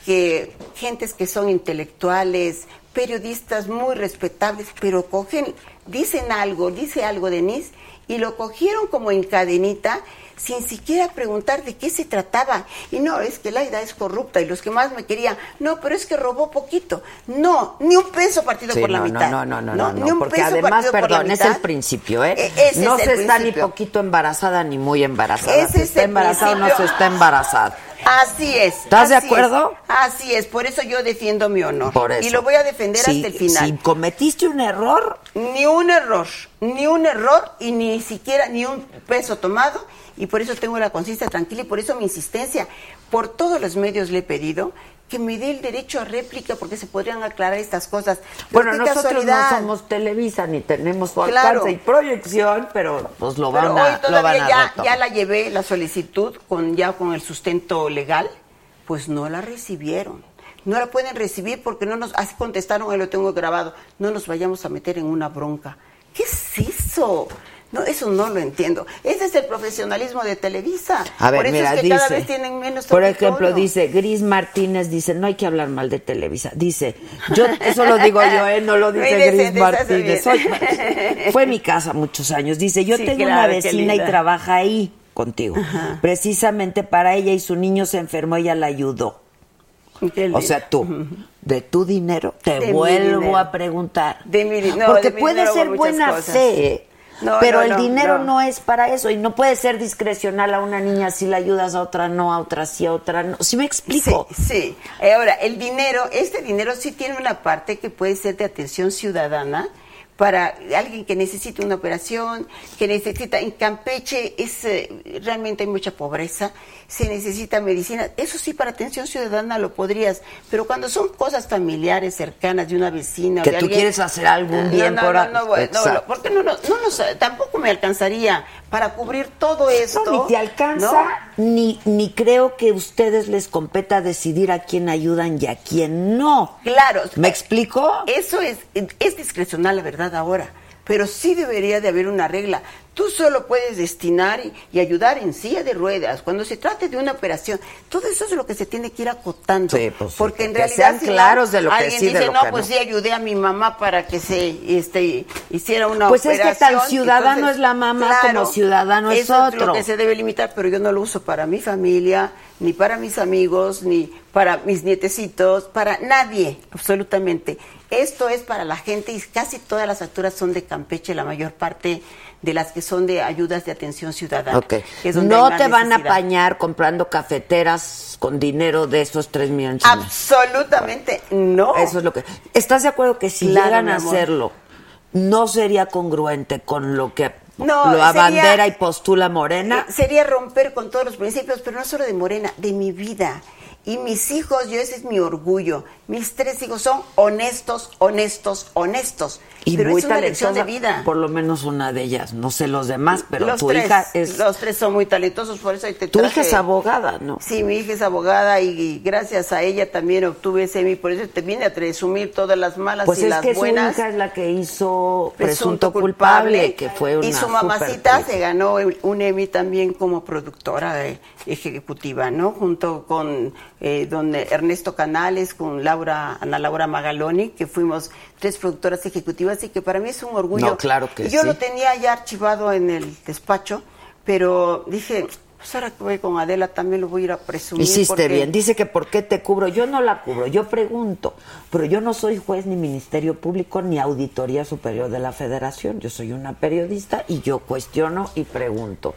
que gentes que son intelectuales, periodistas muy respetables, pero cogen, dicen algo, dice algo Denise, y lo cogieron como en cadenita sin siquiera preguntar de qué se trataba. Y no, es que Laida es corrupta y los que más me querían, no, pero es que robó poquito. No, ni un peso partido Sí, por la no, mitad. no, no, no, no, ni no, un porque peso además, la perdón, es el principio, ¿eh? E- ese no es se el está ni principio. poquito embarazada ni muy embarazada. Ese se es está embarazada o no se está embarazada. Así es. ¿Estás de así acuerdo? es, así es, por eso yo defiendo mi honor. Por eso. Y lo voy a defender Si- hasta el final. Si cometiste un error, Ni un error, ni un error y ni siquiera ni un peso tomado. Y por eso tengo la conciencia tranquila y por eso mi insistencia. Por todos los medios le he pedido que me dé el derecho a réplica porque se podrían aclarar estas cosas. Pero bueno, nosotros casualidad. no somos Televisa ni tenemos su Claro. alcance y proyección, pero pues lo Pero van a, hoy lo todavía van a ya, retomar. ya la llevé la solicitud con ya con el sustento legal, pues no la recibieron. No la pueden recibir porque no nos, así contestaron, ahí lo tengo grabado, no nos vayamos a meter en una bronca. ¿Qué es eso? No, eso no lo entiendo. Ese es el profesionalismo de Televisa. A ver, Por eso mira, es que dice, cada vez tienen menos por ejemplo, dice Gris Martínez, dice, no hay que hablar mal de Televisa. Dice, yo, eso lo digo yo, ¿eh? no lo dice Gris Martínez. Soy- fue mi casa muchos años. Dice, yo Sí, tengo claro, una vecina y trabaja ahí contigo. Precisamente para ella y su niño se enfermó, ella la ayudó. O sea, tú, de tu dinero, te De vuelvo dinero. a preguntar. De mi no, Porque de mi puede dinero ser buena fe, No, pero no, el no, dinero no. es para eso y no puede ser discrecional a una niña si la ayudas a otra no, a otra sí, a otra no. ¿Sí me explico? Sí, sí. Eh, Ahora, el dinero, este dinero sí tiene una parte que puede ser de atención ciudadana para alguien que necesita una operación, que necesita, en Campeche es, eh, realmente hay mucha pobreza se necesita medicina. Eso sí, para atención ciudadana lo podrías, pero cuando son cosas familiares, cercanas, de una vecina. Que de tú alguien- quieres hacer algún bien no, por no, no, no, porque no, no, nos- tampoco me alcanzaría para cubrir todo esto. No, ni te alcanza, ni, ni creo que a ustedes les competa decidir a quién ayudan y a quién no. Claro. ¿Me explico? Eso es, es discrecional, la verdad, ahora. Pero sí debería de haber una regla. Tú solo puedes destinar y, ayudar en silla de ruedas. Cuando se trate de una operación, todo eso es lo que se tiene que ir acotando. Sí, pues sí, porque en que realidad sean si claros de lo que alguien sí, de dice, lo no, que pues no". sí ayudé a mi mamá para que se este, hiciera una Pues es que operación. tan ciudadano es la mamá como ciudadano es eso otro. lo que se debe limitar, pero yo no lo uso para mi familia, ni para mis amigos, ni para mis nietecitos, para nadie, absolutamente. Esto es para la gente y casi todas las facturas son de Campeche, la mayor parte de las que son de ayudas de atención ciudadana. Ok. que es donde No te van a apañar comprando cafeteras con dinero de esos tres millones. Absolutamente no. Eso es lo que. ¿Estás de acuerdo que si Claro, llegan a hacerlo, no sería congruente con lo que No, lo sería- abandera y postula Morena? Eh, Sería romper con todos los principios, pero no solo de Morena, de mi vida. Y mis hijos, yo ese es mi orgullo. Mis tres hijos son honestos, honestos, honestos. Y pero muy es una lección de vida. Por lo menos una de ellas. No sé los demás, pero los tu tres, hija es. los tres son muy talentosos, por eso te Tu hija es abogada, ¿no? Sí, mi hija es abogada y, y gracias a ella también obtuve ese Emmy, por eso te vine a resumir todas las malas Pues y es las que buenas. su hija es la que hizo Presunto, culpable, que fue una y su mamacita se ganó un Emmy también como productora eh, ejecutiva, ¿no? Junto con eh, don Ernesto Canales, con Laura, Ana Laura Magaloni, que fuimos tres productoras ejecutivas y que para mí es un orgullo. No, claro que yo sí. lo tenía ya archivado en el despacho, pero dije, pues ahora que voy con Adela también lo voy a ir a presumir. Hiciste porque- bien. Dice que por qué te cubro. Yo no la cubro, yo pregunto. Pero yo no soy juez ni Ministerio Público ni Auditoría Superior de la Federación. Yo soy una periodista y yo cuestiono y pregunto.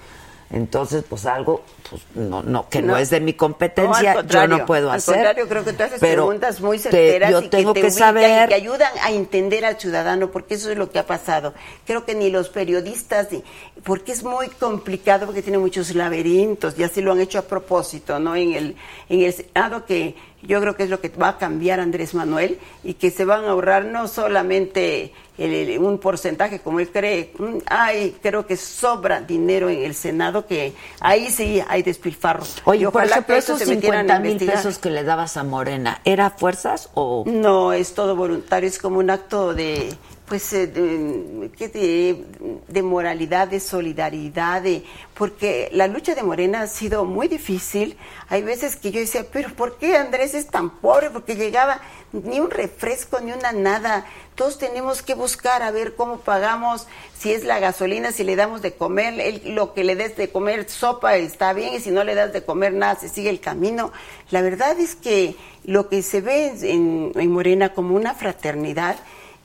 Entonces, pues algo pues, no, no, que no, No. es de mi competencia, al yo no puedo al hacer. contrario, creo que tú haces pero preguntas muy te- certeras yo y tengo que, te saber. y que ayudan a entender al ciudadano, porque eso es lo que ha pasado. Creo que ni los periodistas, ni- porque es muy complicado, porque tiene muchos laberintos, y así lo han hecho a propósito, ¿no? En el, en el Senado, que yo creo que es lo que va a cambiar Andrés Manuel, y que se van a ahorrar no solamente el- el- un porcentaje como él cree, hay, creo que sobra dinero en el Senado, que ahí sí hay despilfarros. Oye, Y por ejemplo, esos se metieran a 50 mil pesos que le dabas a Morena, ¿era fuerzas o...? No, es todo voluntario, es como un acto de, pues, eh, de, ¿qué te- de moralidad, de solidaridad, de, porque la lucha de Morena ha sido muy difícil. Hay veces que yo decía, pero ¿por qué Andrés es tan pobre? Porque llegaba ni un refresco, ni una nada. Todos tenemos que buscar a ver cómo pagamos, si es la gasolina, si le damos de comer, él- lo que le des de comer sopa está bien, y si no le das de comer nada, se sigue el camino. La verdad es que lo que se ve en, en Morena como una fraternidad,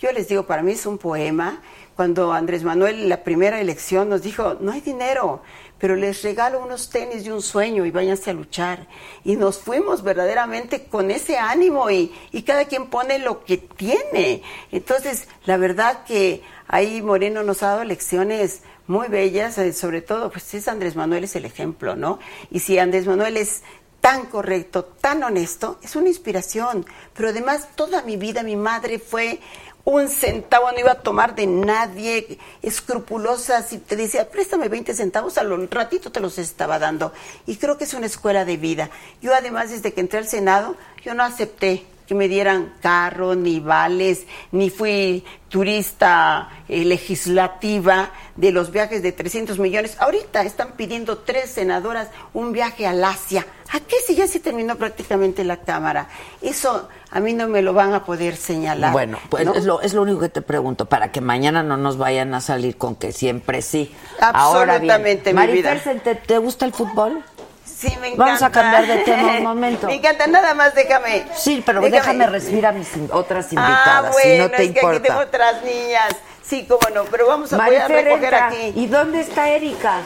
yo les digo, para mí es un poema. Cuando Andrés Manuel, en la primera elección, nos dijo, no hay dinero, pero les regalo unos tenis y un sueño y váyanse a luchar. Y nos fuimos verdaderamente con ese ánimo y, y cada quien pone lo que tiene. Entonces, la verdad que ahí Moreno nos ha dado lecciones muy bellas, eh, sobre todo, pues es Andrés Manuel es el ejemplo, ¿no? Y si Andrés Manuel es tan correcto, tan honesto, es una inspiración. Pero además, toda mi vida mi madre fue un centavo, no iba a tomar de nadie, escrupulosa, si te decía, préstame 20 centavos, a lo ratito te los estaba dando. Y creo que es una escuela de vida. Yo además, desde que entré al Senado, yo no acepté que me dieran carro, ni vales, ni fui turista eh, legislativa de los viajes de 300 millones. Ahorita están pidiendo tres senadoras un viaje al Asia. ¿A qué si ya se terminó prácticamente la Cámara? Eso a mí no me lo van a poder señalar. Bueno, pues ¿no? es, lo, es lo único que te pregunto, para que mañana no nos vayan a salir con que siempre sí. Ahora bien, Absolutamente, Marifel, vida. ¿te, ¿te gusta el fútbol? Sí, me encanta. Vamos a cambiar de tema un (laughs) momento. Me encanta, nada más déjame. Sí, pero déjame- déjame recibir a mis in- otras Ah, invitadas, bueno, si no te es que aquí tengo importa. otras niñas. Sí, cómo no, pero vamos a, voy a recoger aquí. ¿Y dónde está Erika?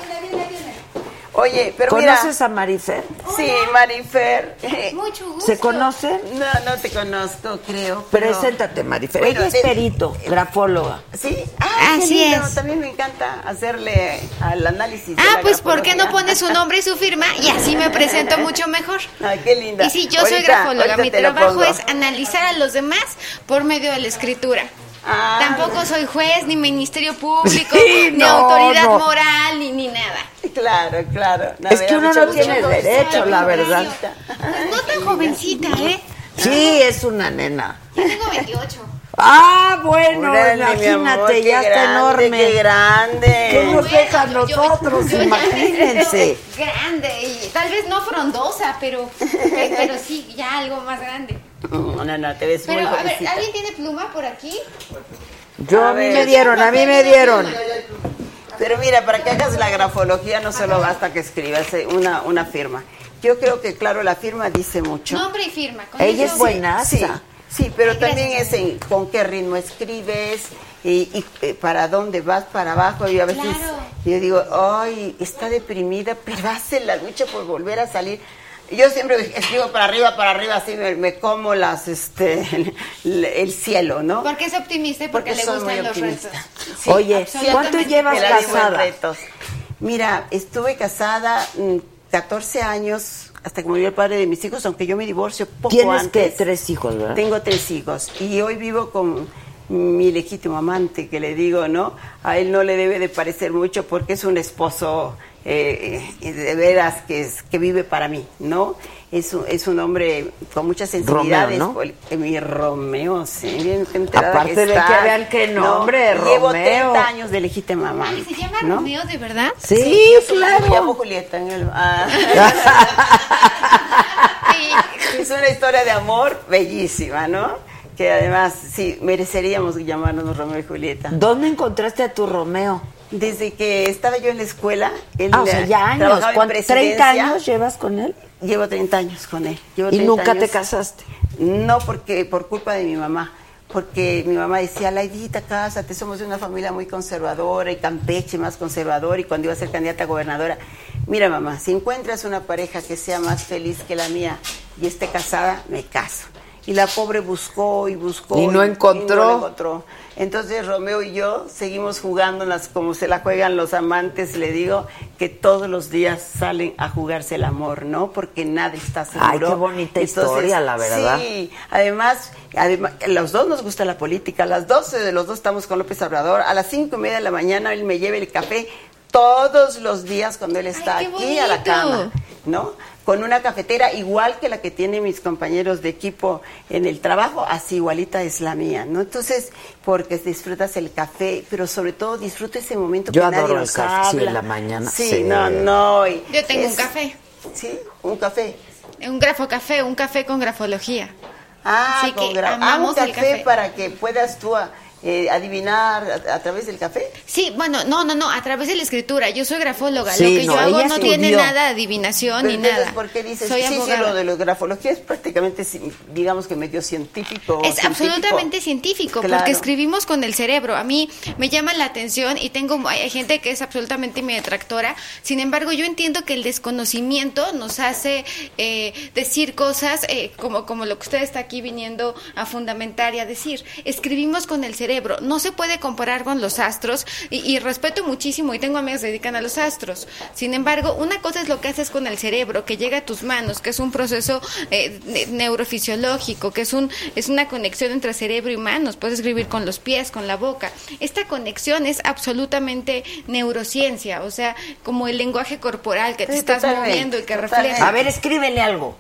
Oye, pero mira. ¿Conoces a Marifer? Sí, Marifer. Mucho gusto. ¿Se conocen? No, no te conozco, creo. pero- Preséntate, Marifer. Bueno, Ella es de- perito, grafóloga. Sí, ah, Así lindo. es. También me encanta hacerle al análisis. de Ah, la pues ¿por qué no pone su nombre y su firma? Y así me presento mucho mejor. Ay, qué linda. Y sí, yo soy Ahorita- grafóloga. ahorita Mi trabajo es analizar a los demás por medio de la escritura. Ah, Tampoco soy juez, ni ministerio público, Sí, ni no, autoridad no. moral, ni, ni nada. Claro, claro. No, Es que uno no tiene derecho, la verdad. Pues no tan jovencita, ¿eh? Sí, es una nena. Yo tengo 28. Ah, bueno, Órale, imagínate, amor, ya está grande, enorme. Qué grande. ¿Qué nos Bueno, deja a yo- yo- nosotros? (laughs) yo ya- Imagínense. Grande, y tal vez no frondosa, pero, pero sí, ya algo más grande. No, no, no, te ves Pero, muy a ver, jovencita. ¿alguien tiene pluma por aquí? Yo A a mí ver. me dieron, a mí me dieron. Pero mira, para que hagas la grafología no solo basta que escribas eh, una, una firma. Yo creo que, claro, la firma dice mucho. Nombre y firma. con Ella es buenaza. Sí, sí, pero Ay, también es en con qué ritmo escribes y, y, eh, para dónde vas, para abajo. Y a veces Claro. yo digo, ay, está deprimida, pero hace la lucha por volver a salir. Yo siempre escribo para arriba, para arriba, así me, me como las, este, el, el cielo, ¿no? Porque es optimista y porque, Porque le gustan los optimista. retos. Sí, Oye. ¿cuánto llevas casada? retos. Mira, estuve casada mm, 14 años hasta que murió el padre de mis hijos, aunque yo me divorcio poco Tienes que antes. tres hijos, ¿verdad? Tengo tres hijos y hoy vivo con mi legítimo amante, que le digo, ¿no? A él no le debe de parecer mucho porque es un esposo eh, de veras que, es, que vive para mí, ¿no? Es un, es un hombre con muchas sensibilidades. ¿no? Pol- eh, Mi Romeo, sí, bien enterada Aparte que de está, que vean qué ¿no? nombre, Llevo Romeo. 30 años de legítima amante. ¿Se llama ¿no? Romeo de verdad? Sí, claro. Me llamo Julieta. En el, ah. (laughs) (laughs) Sí. es una historia de amor bellísima, ¿no? Que además, sí, mereceríamos llamarnos Romeo y Julieta. ¿Dónde encontraste a tu Romeo? Desde que estaba yo en la escuela, él Ah, o sea, ya años. trabajaba en ¿Cuánto- ¿30 presidencia. años llevas con él? Llevo 30 años con él. Llevo ¿Y 30 nunca te casaste? No, porque por culpa de mi mamá. Porque mi mamá decía, Laidita, cásate, somos de una familia muy conservadora y Campeche más conservador. Y cuando iba a ser candidata a gobernadora, mira mamá, si encuentras una pareja que sea más feliz que la mía y esté casada, me caso. Y la pobre buscó y buscó. Y no encontró. no la encontró. Entonces Romeo y yo seguimos jugándolas como se la juegan los amantes, le digo, que todos los días salen a jugarse el amor, ¿no? Porque nada está seguro. Ay, qué bonita historia, la verdad. Sí, además, además, los dos nos gusta la política, a las 12 de los dos estamos con López Obrador, a las cinco y media de la mañana él me lleva el café todos los días cuando él está Ay, aquí a la cama, ¿no? Con una cafetera igual que la que tienen mis compañeros de equipo en el trabajo, así igualita es la mía, ¿no? Entonces, porque disfrutas el café, pero sobre todo disfruta ese momento Yo que nadie adoro el nos café, sí, en la mañana, Sí, sí. no, no. y Yo tengo un café. Sí, un café. Un grafo café, un café con grafología. Ah, Así con que gra- ah, un amamos el café, café. para que puedas tú eh, adivinar a, a través del café. Sí, bueno, no, no, no, a través de la escritura. Yo soy grafóloga. Sí, lo que no, yo hago no tiene nada de adivinación Pero ni entonces, nada. ¿por qué dices? Soy sí, sí, lo de la grafología es prácticamente, digamos que medio científico. Es científico. absolutamente científico, Claro. porque escribimos con el cerebro. A mí me llama la atención y tengo hay gente que es absolutamente mi detractora. Sin embargo, yo entiendo que el desconocimiento nos hace eh, decir cosas eh, como, como lo que usted está aquí viniendo a fundamentar y a decir. Escribimos con el cerebro. No se puede comparar con los astros y, y respeto muchísimo y tengo amigas que se dedican a los astros. Sin embargo, una cosa es lo que haces con el cerebro, que llega a tus manos, que es un proceso eh, ne- neurofisiológico, que es un es una conexión entre cerebro y manos. Puedes escribir con los pies, con la boca. Esta conexión es absolutamente neurociencia, o sea, como el lenguaje corporal que te Sí, estás totalmente, moviendo y que totalmente. refleja. A ver, escríbele algo.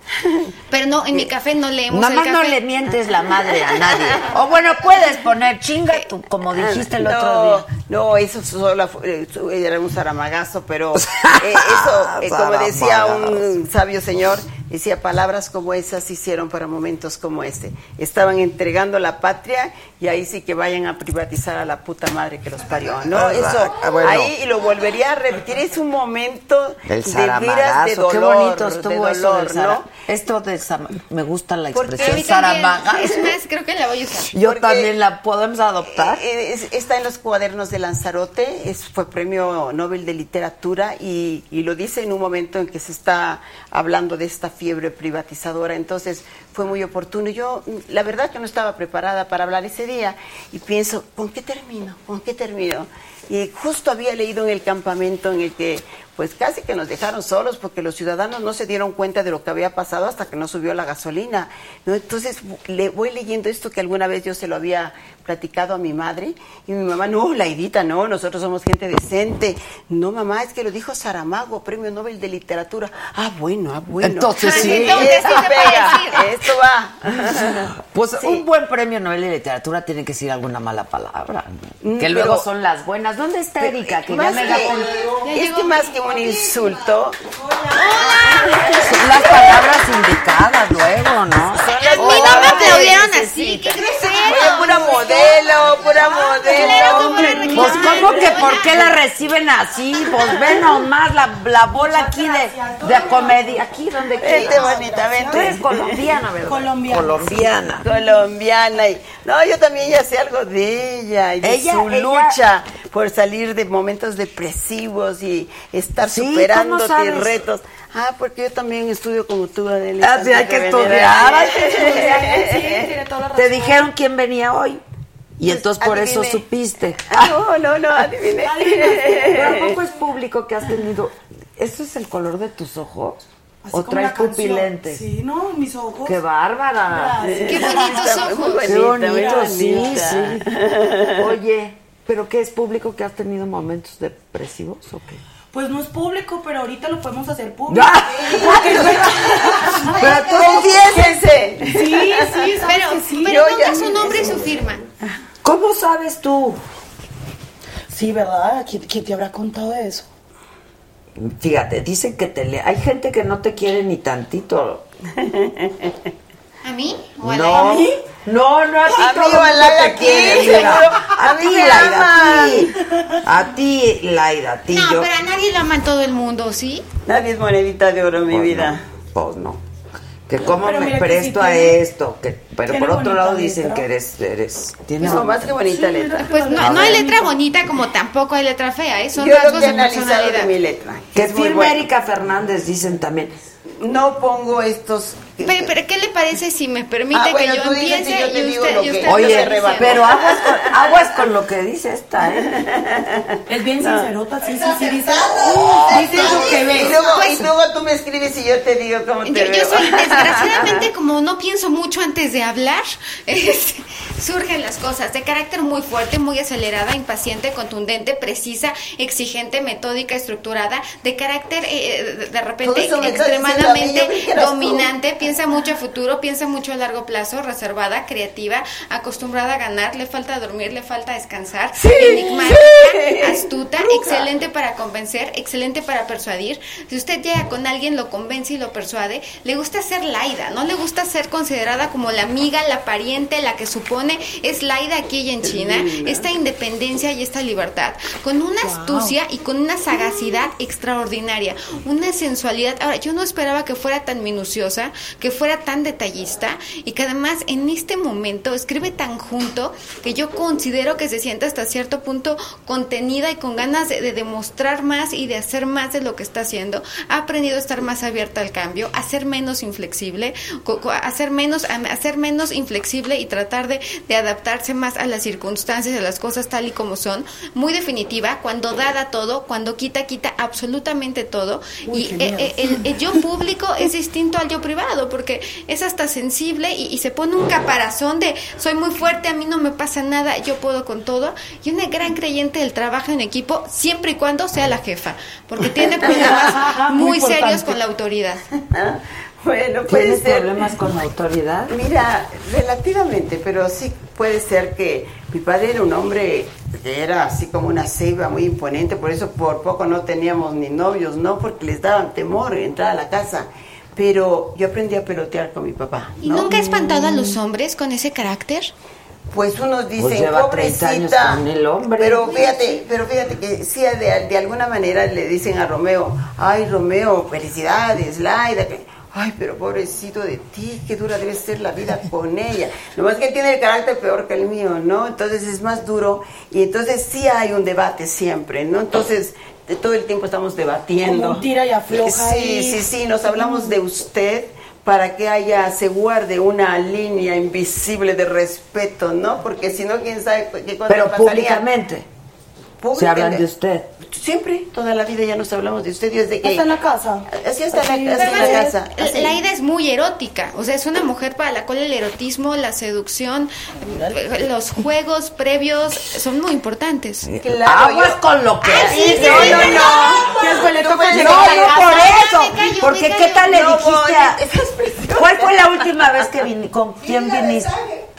Pero no, en mi café no leemos Nada el más no café. le mientes la madre a nadie. O bueno, puedes poner chinga, tú, como dijiste el no, otro día. No, eso solo fue- eh, era un zaramagazo, pero (laughs) eh, eso, eh, como decía un sabio señor, decía palabras como esas hicieron para momentos como este. Estaban entregando la patria y ahí sí que vayan a privatizar a la puta madre que los parió, ¿no? Ah, Eso, ah, bueno. ahí y lo volvería a repetir, es un momento El de veras de zaramagazo, qué dolor, bonito de estuvo eso dolor, del zara- ¿no? Esto de Sam- me gusta la expresión A mí también. Saramaga. Es más, creo que la voy a usar. (laughs) Yo Porque- también la podemos adoptar. Eh, es- está en los cuadernos de Lanzarote, es, fue premio Nobel de Literatura y, y lo dice en un momento en que se está hablando de esta fiebre privatizadora, entonces fue muy oportuno. Yo, la verdad que no estaba preparada para hablar ese día y pienso, ¿con qué termino? ¿Con qué termino? Y justo había leído en el campamento en el que pues casi que nos dejaron solos porque los ciudadanos no se dieron cuenta de lo que había pasado hasta que no subió la gasolina. ¿no? Entonces le voy leyendo esto que alguna vez yo se lo había platicado a mi madre y mi mamá, no, Laidita, no, nosotros somos gente decente. No, mamá, es que lo dijo Saramago, Premio Nobel de Literatura. Ah, bueno, ah, bueno. Entonces sí. Entonces, puede pega, esto va. Pues Sí. un buen premio Nobel de literatura tiene que ser alguna mala palabra. Mm, que luego pero- son las buenas. ¿Dónde está Erika? Que ya me Ya es que más que un insulto, Son las palabras indicadas luego, ¿no? son palabras que aplaudieron así, qué grosero. Pura modelo, pura modelo. Pues como que por qué la reciben así, pues ve nomás la, la bola aquí de, de comedia, aquí donde Vente, bonita, vente. Tú eres colombiana, ¿verdad? Colombiana. Colombiana. colombiana y no yo también ya sé algo de ella y de su lucha por salir de momentos depresivos y estar Sí, ¿cómo superándote retos ah porque yo también estudio como tú Adela Ah, sí, hay que estudiar, hay que (laughs) estudiar. Sí, tiene toda la Te dijeron quién venía hoy. Y entonces por eso supiste. (laughs) Ah, no no no adiviné Pero ¿a poco es público que has tenido? ¿Eso es el color de tus ojos? Así ¿O traes pupilentes? Sí, no, mis ojos. ¡Qué bárbara! Gracias. Qué bonitos Está muy ojos. Qué bonito, sí, sí. Oye, ¿pero qué es público que has tenido momentos depresivos o qué? Pues no es público, pero ahorita lo podemos hacer (laughs) público. ¡Ah! pero tú confiésense Sí, sí, sabes Pero, que sí. pero ponga su nombre y su firma. ¿Cómo sabes tú? Sí, ¿verdad? ¿Quién, quién te habrá contado eso? Fíjate, dicen que te le... Hay gente que no te quiere ni tantito. ¿A mí? ¿O a No, la- no, no, a ti A mí todo a mundo te aquí, quiere. A, ti, Laida, a ti. A ti, Laida, a ti, No, yo. pero a nadie lo aman todo el mundo, ¿sí? nadie es monedita de oro mi Pues vida no, pues no. Que cómo Pero me mira que presto sí a tiene- esto, que, pero tiene por otro bonita lado dicen letra. que eres, eres, tienes no más que bonita letra Pues no, no hay letra bonita como tampoco hay letra fea, ¿eh? Son yo lo rasgos que he de analizado de personalidad. mi letra que es muy firme buena. Erika Fernández, dicen también. no pongo estos Pero, pero ¿qué le parece si me permite Ah, bueno, que yo empiece y yo te y digo usted, lo y que- usted Oye, lo? Pero aguas con, aguas con lo que dice esta, ¿eh? (laughs) Es bien sincerota, sí, sí, sí, dice. Ay, Dice lo que Y luego, Pues- y luego tú me escribes y yo te digo cómo te Yo, yo veo. soy, (laughs) desgraciadamente, como no pienso mucho antes de hablar, (laughs) surgen las cosas de carácter muy fuerte, muy acelerada, impaciente, contundente, precisa, exigente, metódica, estructurada, de carácter eh, de- repente yo extremadamente dominante, piensa mucho a futuro, piensa mucho a largo plazo, reservada, creativa, acostumbrada a ganar, le falta dormir, le falta descansar, enigmática, sí. astuta, excelente para convencer, excelente para persuadir. Si usted llega con alguien, lo convence y lo persuade, le gusta ser laida, no le gusta ser considerada como la amiga, la pariente, la que supone es laida aquí y en China. Esta independencia y esta libertad, con una astucia y con una sagacidad extraordinaria, una sensualidad. Ahora, yo no esperaba que fuera tan minuciosa, que fuera tan detallista y que además en este momento escribe tan junto que yo considero que se siente hasta cierto punto contenida y con ganas de, de demostrar más y de hacer más de lo que está haciendo. Ha aprendido a estar más abierta al cambio, a ser menos inflexible, a ser menos, a, ser menos inflexible y tratar de, de adaptarse más a las circunstancias, a las cosas tal y como son. Muy definitiva, cuando da, da todo, cuando quita, quita absolutamente todo. y eh, eh, el, el yo público es distinto al yo privado, porque es hasta sensible y, y se pone un caparazón de soy muy fuerte, a mí no me pasa nada, yo puedo con todo. Y una gran creyente del trabajo en equipo, siempre y cuando sea la jefa, porque tiene (laughs) problemas Muy muy serios con la autoridad. (laughs) Bueno, puede ¿Tienes ser. problemas con la autoridad? Mira, relativamente, pero sí puede ser que mi padre era un hombre que era así como una ceiba muy imponente, por eso por poco no teníamos ni novios, ¿no? Porque les daban temor entrar a la casa. Pero yo aprendí a pelotear con mi papá. ¿Y nunca ha espantado a los hombres con ese carácter? Pues unos dicen, Pues lleva 30 años pobrecita. con el hombre. Pero fíjate, pero fíjate que sí, de, de alguna manera le dicen a Romeo, ay Romeo, felicidades, Laida. que- ay, pero pobrecito de ti, qué dura debe ser la vida (laughs) con ella. Nomás que él tiene el carácter peor que el mío, ¿no? Entonces es más duro y entonces sí hay un debate siempre, ¿no? Entonces de todo el tiempo estamos debatiendo. Como un tira y afloja Sí, ahí. sí, sí, nos hablamos de usted para que haya, se guarde una línea invisible de respeto, ¿no? Porque si no, quién sabe qué cosa Pero pasaría. públicamente. Se hablan de usted. Siempre, toda la vida ya nos hablamos de usted desde que... Hasta en la casa. Así está en la, así en la casa. así. La ida es muy erótica, o sea, es una mujer para la cual el erotismo, la seducción, los juegos previos son muy importantes. Aguas con lo que Ah, sí, sí, No, sí, no, no. Que después le No, toca no, llegar a la no, por eso. Me cayó, Porque me ¿qué tal le No, dijiste a... esa expresión. (laughs) ¿Cuál fue la última vez que viniste? ¿Con quién viniste?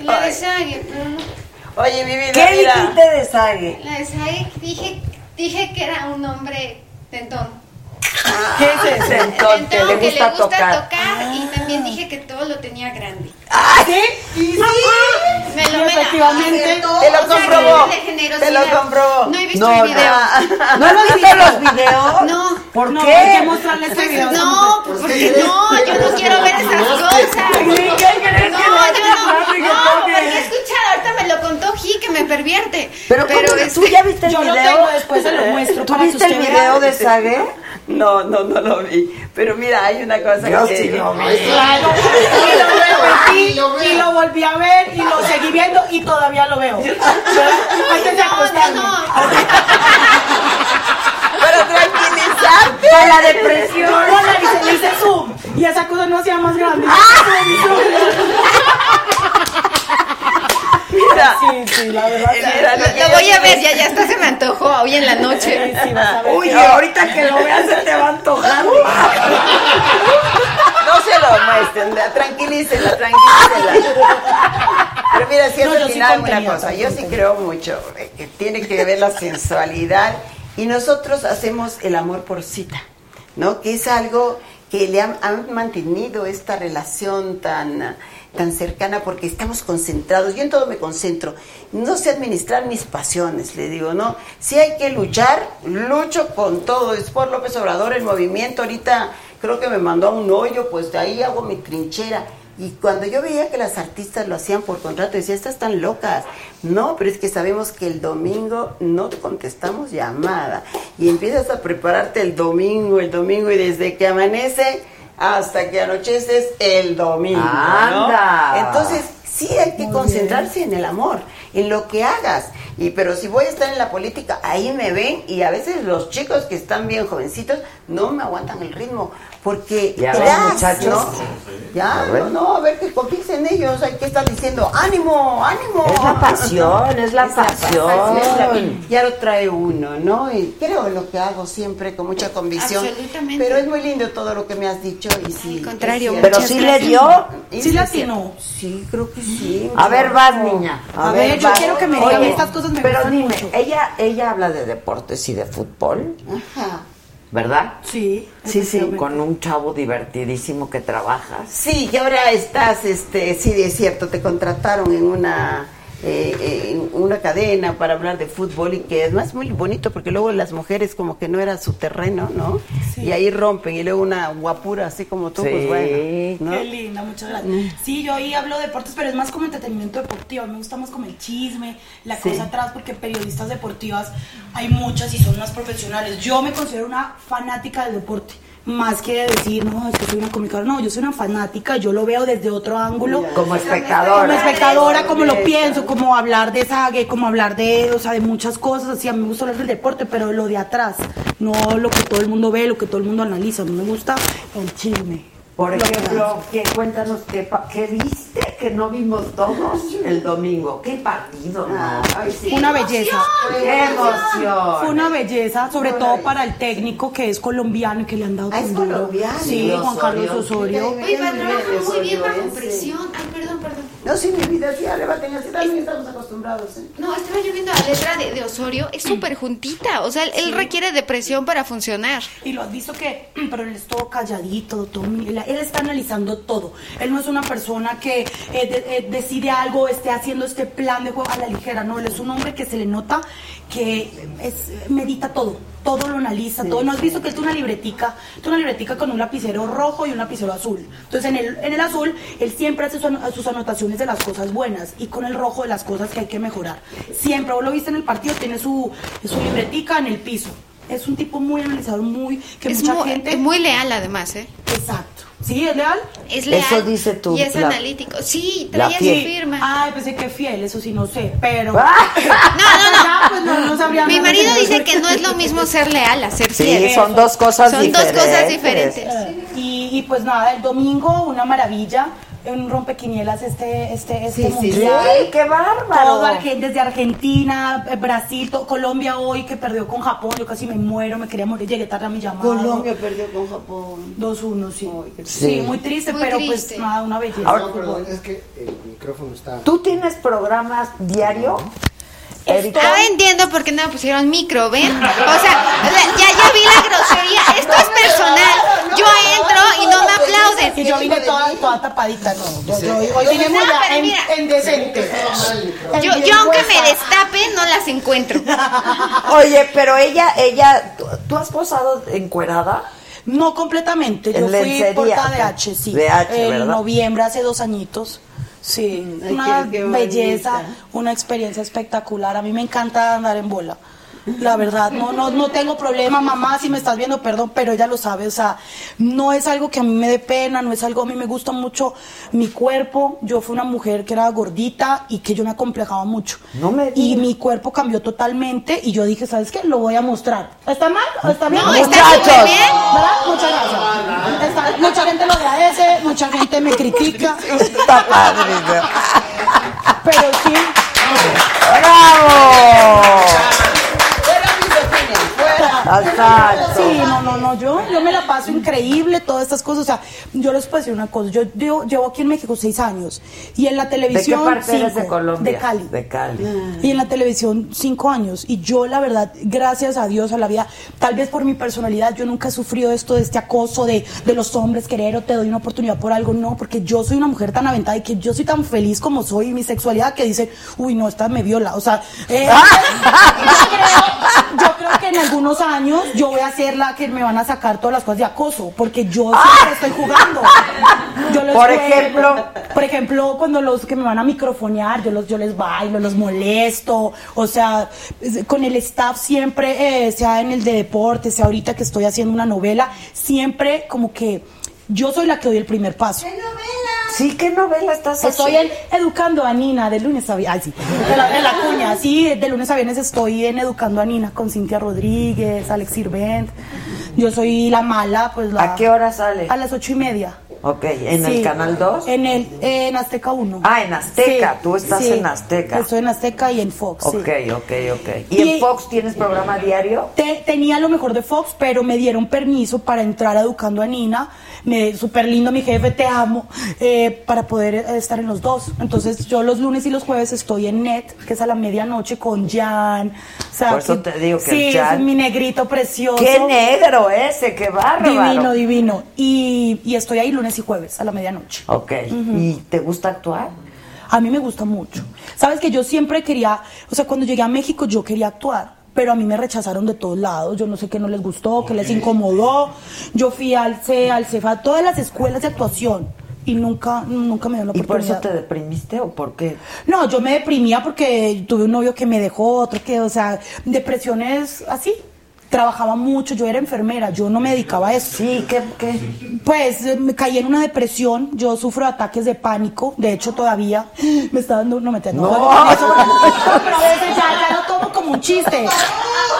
La de Sage, pero no. Oye, mi vida, ¿Qué mira. dijiste de Sage? La de Sage dije, dije que era un hombre tentón. ¿Qué es ese? Tentón, que le gusta tocar. y también dije que todo lo tenía grande. ¿Sí? Y sí. Me lo, Sí, me efectivamente. Te lo comprobó. de generosidad. Te lo comprobó. No he visto No, el video. (laughs) ¿No has visto (laughs) los videos? No. ¿Por No, qué? hay que mostrarle ese video. No, mujer. porque no, yo no quiero ver esas cosas. ¿Qué crees que No, le yo no, no, porque he escuchado, ahorita me lo contó Ji que me pervierte. Pero, ¿cómo? es- ¿tú ya viste el Yo lo video? tengo, después se lo muestro ¿Tú viste el video de Sage? No, no, no lo vi. Pero mira, hay una cosa Yo que... sí lo vi. Claro, y lo repetí, y lo volví a ver, y lo seguí viendo, y todavía lo veo. Antes de acostarme. no. Para tranquilizarte. Para la depresión. Le hice, le hice zoom, y esa cosa no hacía más grande. Mira. Sí, sí, la verdad. sí. Lo voy a ver, ya, ya hasta se me antojó hoy en la noche. Sí, vas a ver. Uy, ahorita que lo veas se te va a antojar. No se lo muestren, la- tranquilícenla, tranquilícenla. Pero mira, si es No, al final una cosa, yo sí creo mucho eh, que tiene que ver la sensualidad y nosotros hacemos el amor por cita, ¿no? Que es algo que le han, han mantenido esta relación tan, tan cercana porque estamos concentrados. Yo en todo me concentro. No sé administrar mis pasiones, le digo, ¿no? Si hay que luchar, lucho con todo. Es por López Obrador el movimiento. Ahorita creo que me mandó a un hoyo, pues de ahí hago mi trinchera. Y cuando yo veía que las artistas lo hacían por contrato, decía, estas están locas. No, pero es que sabemos que el domingo no te contestamos llamada. Y empiezas a prepararte el domingo, el domingo, y desde que amanece hasta que anochece es el domingo. ¿no? Anda. Entonces, sí hay que concentrarse en el amor, en lo que hagas. Y pero si voy a estar en la política, ahí me ven y a veces los chicos que están bien jovencitos no me aguantan el ritmo porque Ya te ven, das, muchachos. ¿no? Ya, no, no, a ver que confíes en ellos, hay que estar diciendo, ánimo, ánimo. Es la pasión, es la (laughs) pasión. ya lo trae uno, ¿no? Y creo en lo que hago siempre con mucha convicción. Absolutamente. Pero es muy lindo todo lo que me has dicho y sí. Al contrario, Pero sí le dio. Sí cierto. Sí, creo que sí. A ver, vas, niña. A ver, yo quiero que me digan, estas cosas me Pero dime, mucho. ella, ella habla de deportes y de fútbol, Ajá. ¿Verdad? Sí. Sí, sí, con un chavo divertidísimo que trabajas. Sí, que ahora estás, este, sí, es cierto, te contrataron en una, eh, eh, en una cadena para hablar de fútbol y que además es muy bonito porque luego las mujeres como que no era su terreno, ¿no? Sí. Y ahí rompen y luego una guapura así como tú, Sí. pues bueno, ¿no? Qué linda, muchas gracias. Sí, yo ahí hablo de deportes, pero es más como entretenimiento deportivo. Me gusta más como el chisme, la Sí. cosa atrás, porque periodistas deportivas hay muchas y son más profesionales. Yo me considero una fanática del deporte. Más que decir, no, es que soy una comunicadora. No, yo soy una fanática, yo lo veo desde otro ángulo. Como espectadora. Como espectadora, como lo pienso, como hablar de sague, como hablar de, o sea, de muchas cosas. Así, a mí me gusta hablar del deporte, pero lo de atrás, no lo que todo el mundo ve, lo que todo el mundo analiza. A mí me gusta el chisme. Por Lo ejemplo, ¿qué, cuéntanos qué, pa- qué viste que no vimos todos el domingo. ¿Qué partido? no? Ay, sí. Una belleza. ¡Qué emoción! Fue una belleza, sobre todo para el técnico que es colombiano y que le han dado Ah, es tan duro. colombiano. Sí, Juan Carlos Osorio. Oye, pero Muy trabaja bien, muy bien Osorio, bajo presión. Ay, perdón, perdón. No, sí, mi vida, sí, levanten así, también estamos acostumbrados. ¿eh? No, estaba yo viendo la letra de, de Osorio, es súper juntita, o sea, él, él requiere de presión para funcionar. Y lo has visto que, (clears throat) pero él es todo calladito, todo, él, él está analizando todo. Él no es una persona que eh, de- eh, decide algo, esté haciendo este plan de juego a la ligera, no, él es un hombre que se le nota que es, medita todo. Todo lo analiza, todo. ¿No has visto que es una libretica? Es una libretica con un lapicero rojo y un lapicero azul. Entonces, en el, en el azul, él siempre hace su- sus anotaciones de las cosas buenas y con el rojo de las cosas que hay que mejorar. Siempre, vos lo viste en el partido, tiene su, su libretica en el piso. Es un tipo muy analizador, muy... que Es mucha muy, gente... es muy leal además, ¿eh? Exacto. ¿Sí? ¿Es leal? Es leal. Eso dice tú, Y es la- analítico. Sí, traía su firma. Ay, pensé que fiel, eso sí no sé, pero... (laughs) No, no, no. pues no, no sabría Mi marido eso. dice que no es lo mismo ser leal a ser Sí, fiel. son dos cosas Son dos cosas diferentes. Y, y pues nada, el domingo una maravilla, un rompequinielas este, este, este Sí, mundial. sí, qué bárbaro. Todo desde Argentina, eh, Brasil, Colombia hoy que perdió con Japón, yo casi me muero, me quería morir, llegué tarde a mi llamado. Colombia perdió con Japón. 2-1, sí. Sí. sí. muy triste, Muy pero triste. pues nada, una belleza. Ahora- No, perdón, es que el micrófono está. ¿Tú tienes programas diario? Erika? Ahora entiendo por qué no me pusieron micro, ¿ven? O sea, ya, ya vi la grosería. Esto es personal. Yo entro y no me aplauden. Y yo vine toda, toda tapadita, no. Yo, yo- hoy vine muy en, mira. en decente. Yo, yo aunque me destapen, no las encuentro. (laughs) Oye, pero ella, ella, ¿tú, tú has posado encuerada? No completamente, yo En fui lencería, portada ok. de H, sí. De H, en ¿verdad? noviembre, hace dos añitos. Sí, Ay, una belleza, una experiencia espectacular. A mí me encanta andar en bola. La verdad, no, no, no tengo problema, mamá, si me estás viendo, perdón, pero ella lo sabe, o sea, no es algo que a mí me dé pena, no es algo, a mí me gusta mucho mi cuerpo, yo fui una mujer que era gordita y que yo me acomplejaba mucho. No me y mi cuerpo cambió totalmente y yo dije, ¿sabes qué? Lo voy a mostrar. ¿Está mal? ¿Está bien? No, está Muchachos. bien. ¿Verdad? Muchas gracias. Está- mucha gente lo agradece, mucha gente me critica, Está padre. pero sí. ¡Bravo! Exacto. Sí, no, no, no, yo, yo me la paso increíble, todas estas cosas. O sea, yo les puedo decir una cosa. Yo, yo llevo aquí en México seis años y en la ¿De qué televisión. parte eres cinco, de Colombia? De Cali. De Cali. Y en la televisión cinco años. Y yo, la verdad, gracias a Dios, a la vida, tal vez por mi personalidad, yo nunca he sufrido esto de este acoso de, de los hombres, querer o te doy una oportunidad por algo. No, porque yo soy una mujer tan aventada y que yo soy tan feliz como soy y mi sexualidad que dicen, uy, no, esta me viola. O sea, eh, yo, (laughs) creo, yo creo que en algunos años yo voy a ser la que me van a sacar todas las cosas de acoso, porque yo siempre estoy jugando. Yo los Por juego. ejemplo. Por ejemplo, cuando los que me van a microfonear, yo los yo les bailo, los molesto, o sea, con el staff siempre, eh, sea en el de deporte, sea ahorita que estoy haciendo una novela, siempre como que yo soy la que doy el primer paso. Sí, ¿qué novela estás Estoy haciendo? en Educando a Nina de lunes a viernes. Ay, sí. De la, de la cuña, sí, de lunes a viernes estoy en Educando a Nina con Cintia Rodríguez, Alex Sirvent. Yo soy la mala, pues la. ¿A qué hora sale? A las ocho y media. Ok, ¿en el. Canal 2? En el en Azteca 1. Ah, en Azteca, tú estás en Azteca. Estoy en Azteca y en Fox. Ok, ok, ok. ¿Y, Y- en Fox tienes programa diario? Te- tenía lo mejor de Fox, pero me dieron permiso para entrar a Educando a Nina. Me, súper lindo mi jefe, te amo, eh, para poder eh, estar en los dos. Entonces yo los lunes y los jueves estoy en Net, que es a la medianoche con Jan. O sea, Por eso que- te digo que sí, Jan- es mi negrito precioso. ¡Qué negro ese! ¡Qué bárbaro! Divino, divino. Y, y estoy ahí lunes y jueves a la medianoche. Ok, ¿y te gusta actuar? A mí me gusta mucho. Sabes que yo siempre quería, o sea, cuando llegué a México yo quería actuar, pero a mí me rechazaron de todos lados. Yo no sé qué no les gustó, qué les incomodó. Yo fui al CEA, al CEFA, a todas las escuelas de actuación y nunca, nunca me dieron la ¿Y por eso oportunidad. te deprimiste o por qué? No, yo me deprimía porque tuve un novio que me dejó, otro que, o sea, depresiones así. Trabajaba mucho, yo era enfermera, yo no me dedicaba a eso. Sí, ¿qué? qué? Pues me caí en una depresión, yo sufro de ataques de pánico, de hecho todavía (gasps) me está dando, no me entiendo. No. pero a veces ya, ya lo tomo como un chiste,